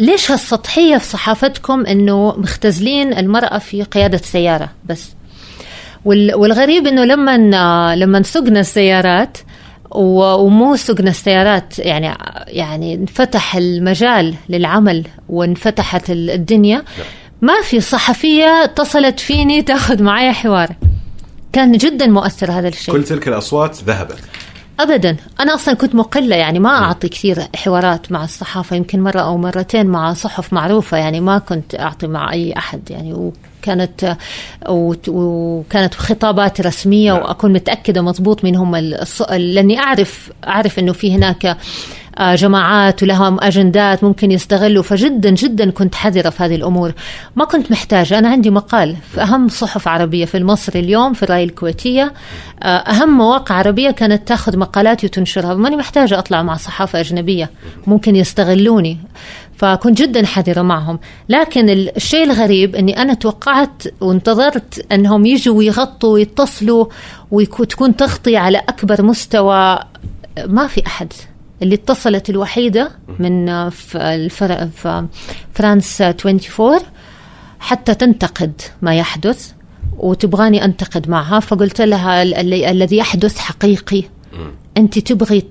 ليش هالسطحية في صحافتكم أنه مختزلين المرأة في قيادة سيارة بس؟ وال- والغريب أنه لما لما سقنا السيارات و- ومو سقنا السيارات. يعني يعني انفتح المجال للعمل وانفتحت ال- الدنيا. ما في صحفية اتصلت فيني تاخذ معي حوار. كان جدا مؤثر هذا الشيء. كل تلك الأصوات ذهبت. ابدا. أنا أصلا كنت مقلة. يعني ما أعطي كثير حوارات مع الصحافة. يمكن مرة أو مرتين مع صحف معروفة. يعني ما كنت أعطي مع أي أحد. يعني وكانت وت- وكانت خطابات رسمية نعم. وأكون متأكدة مضبوط من هم الص- لأني أعرف أعرف إنه في هناك آه، جماعات ولهم أجندات ممكن يستغلوا. فجدا جدا كنت حذرة في هذه الأمور. ما كنت محتاجة. أنا عندي مقال في أهم صحف عربية في المصري اليوم في الرأي الكويتية. آه، أهم مواقع عربية كانت تأخذ مقالاتي وتنشرها ماني محتاجة أطلع مع صحافة أجنبية. ممكن يستغلوني. فكنت جدا حذرة معهم. لكن الشيء الغريب أني أنا توقعت وانتظرت أنهم يجوا ويغطوا ويتصلوا وتكون تغطية على أكبر مستوى. ما في أحد. اللي اتصلت الوحيدة من فرانس 24 حتى تنتقد ما يحدث وتبغاني أنتقد معها. فقلت لها الذي يحدث حقيقي. أنت تبغي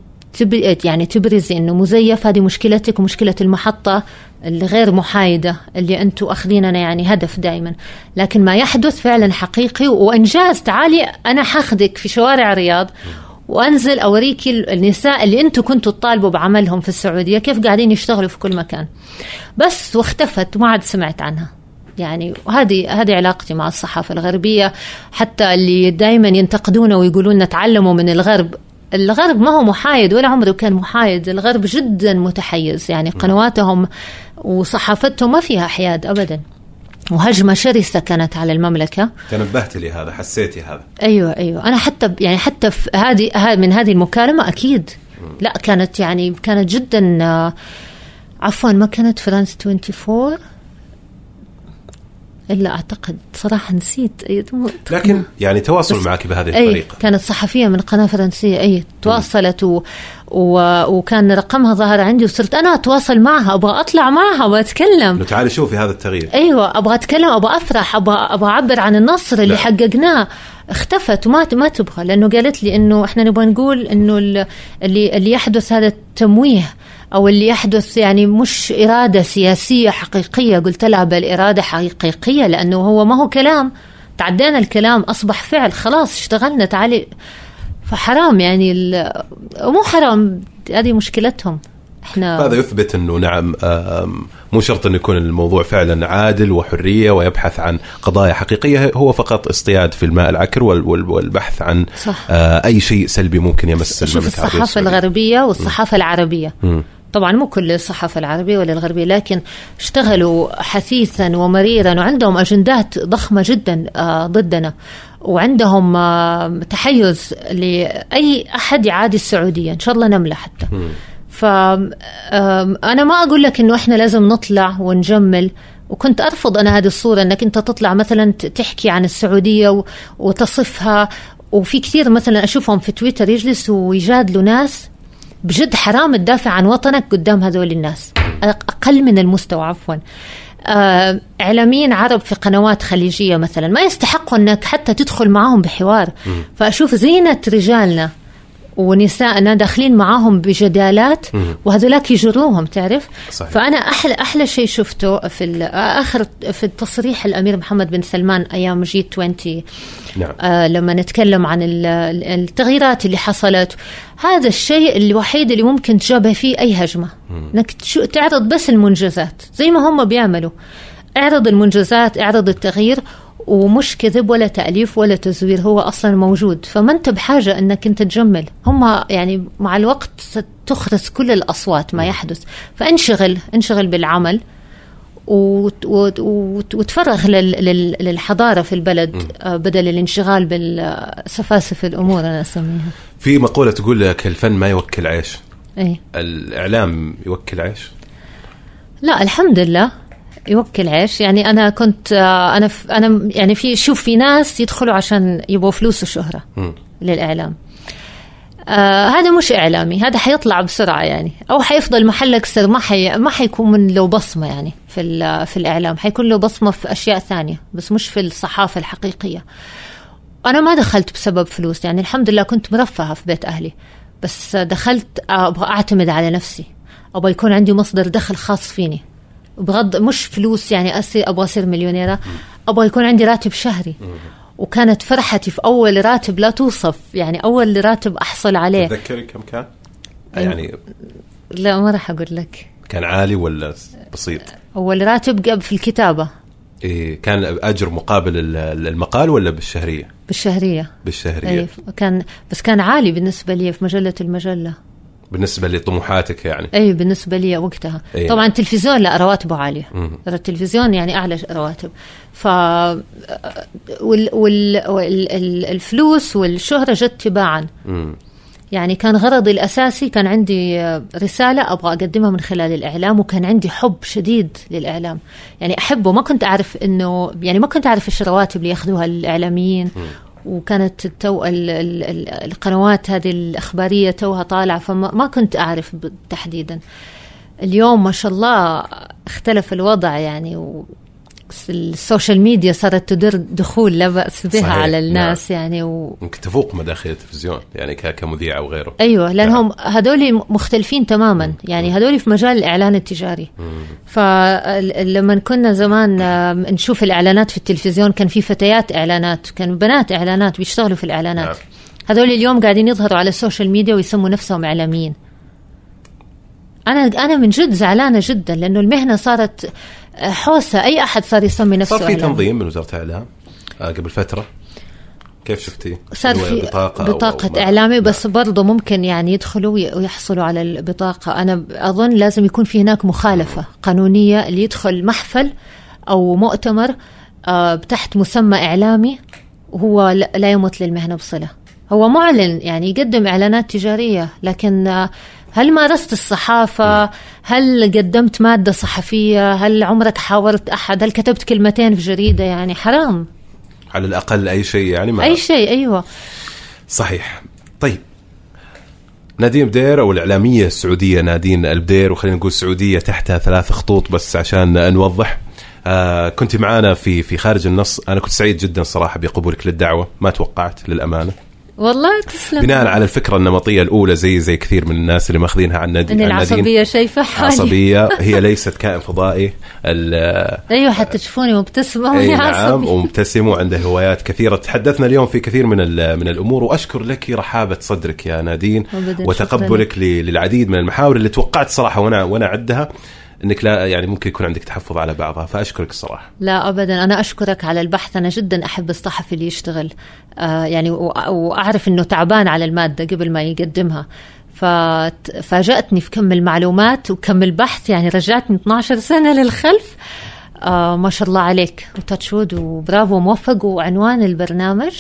يعني تبرزي إنه مزيف هذه مشكلتك ومشكلة المحطة اللي غير محايدة اللي أنتم أخذيننا يعني هدف دائما لكن ما يحدث فعلا حقيقي وانجاز تعالي أنا حاخذك في شوارع الرياض وأنزل أوريكي النساء اللي أنتم كنتوا تطالبوا بعملهم في السعودية كيف قاعدين يشتغلوا في كل مكان. بس واختفت وما عاد سمعت عنها. يعني هذه هذه علاقتي مع الصحافة الغربية. حتى اللي دائما ينتقدونا ويقولون نتعلموا من الغرب الغرب ما هو محايد ولا عمره كان محايد الغرب جدا متحيز يعني قنواتهم وصحافتهم ما فيها حياد أبدا. وهجمة شرسة كانت على المملكة. تنبهت لهذا حسيتي هذا. أيوة أيوة. أنا حتى يعني حتى في هذه من هذه المكالمة أكيد. لا كانت يعني كانت جدا آه، عفوا ما كانت فرانس 24 إلا أعتقد صراحة نسيت. لكن يعني تواصل معك بهذه الطريقة. كانت صحفية من قناة فرنسية. أي تواصلت و... و... وكان رقمها ظهر عندي وصرت أنا أتواصل معها. أبغى أطلع معها وأتكلم. تعالي شوفي هذا التغيير. أيوه أبغى أتكلم أبغى أفرح أبغى أبغى أعبر عن النصر اللي لا. حققناه. اختفت وما ما تبغى لأنه قالت لي إنه إحنا نبغى نقول إنه اللي اللي يحدث هذا التمويه. أو اللي يحدث يعني مش إرادة سياسية حقيقية. قلت لها بل إرادة حقيقية لأنه هو ما هو كلام. تعدينا الكلام أصبح فعل خلاص اشتغلنا تعالي. فحرام يعني مو حرام هذه مشكلتهم. إحنا هذا يثبت إنه نعم مو شرط إنه يكون الموضوع فعلا عادل وحرية ويبحث عن قضايا حقيقية. هو فقط اصطياد في الماء العكر والبحث عن صح. آه، أي شيء سلبي ممكن يمس المملكه الصحافة الغربية والصحافة العربية. م. طبعا مو كل الصحافة العربية ولا الغربية لكن اشتغلوا حثيثا ومريرا وعندهم أجندات ضخمة جدا آه، ضدنا. وعندهم آه، تحيز لأي أحد يعادي السعودية إن شاء الله نملة حتى. فأنا ما أقول لك إنه إحنا لازم نطلع ونجمل. وكنت أرفض أنا هذه الصورة أنك أنت تطلع مثلا تحكي عن السعودية وتصفها. وفي كثير مثلا أشوفهم في تويتر يجلسوا ويجادلوا ناس بجد حرام تدافع عن وطنك قدام هذول الناس. أقل من المستوى عفوا. آه، إعلاميين عرب في قنوات خليجية مثلا ما يستحقوا أنك حتى تدخل معهم بحوار. فأشوف زينة رجالنا. ونسائنا داخلين معاهم بجدالات وهذولاك يجروهم تعرف؟ صحيح. فأنا أحلى أحلى شيء شفته في آخر في التصريح الأمير محمد بن سلمان أيام جي 20 نعم. آه لما نتكلم عن التغييرات اللي حصلت. هذا الشيء الوحيد اللي ممكن تجابه فيه أي هجمة. إنك تعرض بس المنجزات زي ما هم بيعملوا. اعرض المنجزات اعرض التغيير ومش كذب ولا تأليف ولا تزوير هو أصلا موجود. فما أنت بحاجة أنك أنت تجمل. هم يعني مع الوقت ستخرس كل الأصوات ما يحدث. فانشغل انشغل بالعمل وتفرغ للحضارة في البلد آه، بدل الانشغال بالسفاسف الأمور أنا أسميها. في مقولة تقول لك الفن ما يوكل عيش. أي. الإعلام يوكل عيش؟ لا الحمد لله. يوكل عيش. يعني أنا كنت آه، أنا أنا يعني في شوف في ناس يدخلوا عشان يبغوا فلوس وشهرة م. للإعلام. آه هذا مش إعلامي هذا حيطلع بسرعة يعني. أو حيفضل محلك سر ما حي ما حيكون من له بصمة يعني في في الإعلام. حيكون له بصمة في أشياء ثانية بس مش في الصحافة الحقيقية. أنا ما دخلت بسبب فلوس يعني. الحمد لله كنت مرفهة في بيت أهلي بس دخلت أبغى أعتمد على نفسي. أبغى يكون عندي مصدر دخل خاص فيني. بغض مش فلوس يعني أصير أبغى أصير مليونيرة. أبغى يكون عندي راتب شهري. وكانت فرحتي في أول راتب لا توصف. يعني أول راتب أحصل عليه. تذكري كم كان؟ يعني لا ما راح أقول لك. كان عالي ولا بسيط؟ أول راتب قبل في الكتابة. إيه كان أجر مقابل المقال ولا بالشهرية؟ بالشهرية. بالشهرية. أيه كان بس كان عالي بالنسبة لي في مجلة المجلة. بالنسبة لطموحاتك يعني. اي بالنسبة لي وقتها. أي. طبعا التلفزيون لا رواتبه عالية. مم. التلفزيون يعني أعلى رواتب. ف وال... وال... وال... ال- الفلوس والشهرة جت تباعا. مم. يعني كان غرضي الأساسي كان عندي رسالة أبغى أقدمها من خلال الإعلام وكان عندي حب شديد للإعلام. يعني أحبه ما كنت أعرف إنه يعني ما كنت أعرف إيش الرواتب اللي يأخذوها الإعلاميين. وكانت تو ال- ال- ال- القنوات هذه الإخبارية توها طالعة فما ما كنت أعرف ب- تحديدا. اليوم ما شاء الله اختلف الوضع يعني ال social media صارت تدر دخول لا بأس بها صحيح، على الناس يعني و... يمكن تفوق مداخل التلفزيون يعني ك- كمذيع أو غيره. أيوه لأنهم هذول مختلفين تماما. يعني هذول في مجال الإعلان التجاري. فلما كنا زمان نشوف الإعلانات في التلفزيون كان في فتيات إعلانات كانوا بنات إعلانات بيشتغلوا في الإعلانات. نعم. هذول اليوم قاعدين يظهروا على ال social media ويسموا نفسهم إعلاميين. أنا أنا من جد زعلانة جدا لأنه المهنة صارت حوسة أي أحد صار يسمي نفسه صار في. تنظيم من وزارة الإعلام آه، قبل فترة كيف شفتي؟ صار في بطاقة أو- بطاقة أو إعلامي بس برضه ممكن يعني يدخلوا وي- ويحصلوا على البطاقة أنا أظن لازم يكون في هناك مخالفة قانونية اللي يدخل محفل أو مؤتمر آه، تحت مسمى إعلامي وهو لا لا يمت للمهنة بصلة هو معلن يعني يقدم إعلانات تجارية لكن آه، هل مارست الصحافة؟ هل قدمت مادة صحفية؟ هل عمرك حاورت أحد؟ هل كتبت كلمتين في جريدة؟ يعني حرام. على الأقل أي شيء يعني ما أي شيء أيوة. صحيح. طيب. نادين بدير أو الإعلامية السعودية نادين البدير وخلينا نقول سعوديه تحتها ثلاث خطوط بس عشان نوضح. آه كنت معانا في في خارج النص. أنا كنت سعيد جدا صراحة بقبولك للدعوة. ما توقعت للأمانة. والله تسلم. بناء على الفكرة النمطية الأولى زي زي كثير من الناس اللي ماخذينها عن نادي إن نادين. العصبية شيء فحالي عصبية. هي ليست كائن فضائي. أيوه حتى تشوفوني مبتسمة وهي نعم ومبتسم وعنده هوايات كثيرة. تحدثنا اليوم في كثير من من الأمور. وأشكر لك رحابة صدرك يا نادين وتقبلك للعديد من المحاور اللي توقعت صراحة وأنا وأنا اعدها إنك لا يعني ممكن يكون عندك تحفظ على بعضها فأشكرك الصراحة. لا ابدا. أنا أشكرك على البحث. أنا جدا أحب الصحفي اللي يشتغل. آه يعني وأعرف إنه تعبان على المادة قبل ما يقدمها. ففاجأتني في كم المعلومات وكم البحث. يعني رجعتني 12 سنة للخلف. آه ما شاء الله عليك. وتاتشود وبرافو موفق وعنوان البرنامج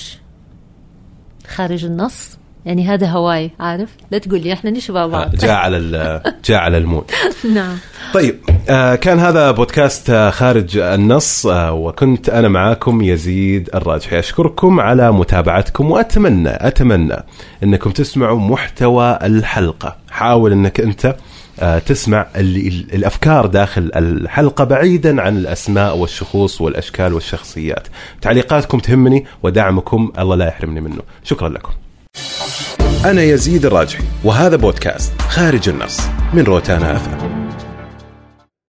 خارج النص. يعني هذا هواي عارف؟ لا تقول لي إحنا نشبه بعض جاء على جاء على المود. نعم. طيب آه كان هذا بودكاست آه خارج النص آه وكنت أنا معاكم يزيد الراجحي. أشكركم على متابعتكم وأتمنى أتمنى إنكم تسمعوا محتوى الحلقة. حاول إنك أنت آه تسمع ال- ال- الأفكار داخل الحلقة بعيدا عن الأسماء والشخوص والأشكال والشخصيات. تعليقاتكم تهمني ودعمكم الله لا يحرمني منه. شكرا لكم. أنا يزيد الراجحي وهذا بودكاست خارج النص من روتانا أفهم.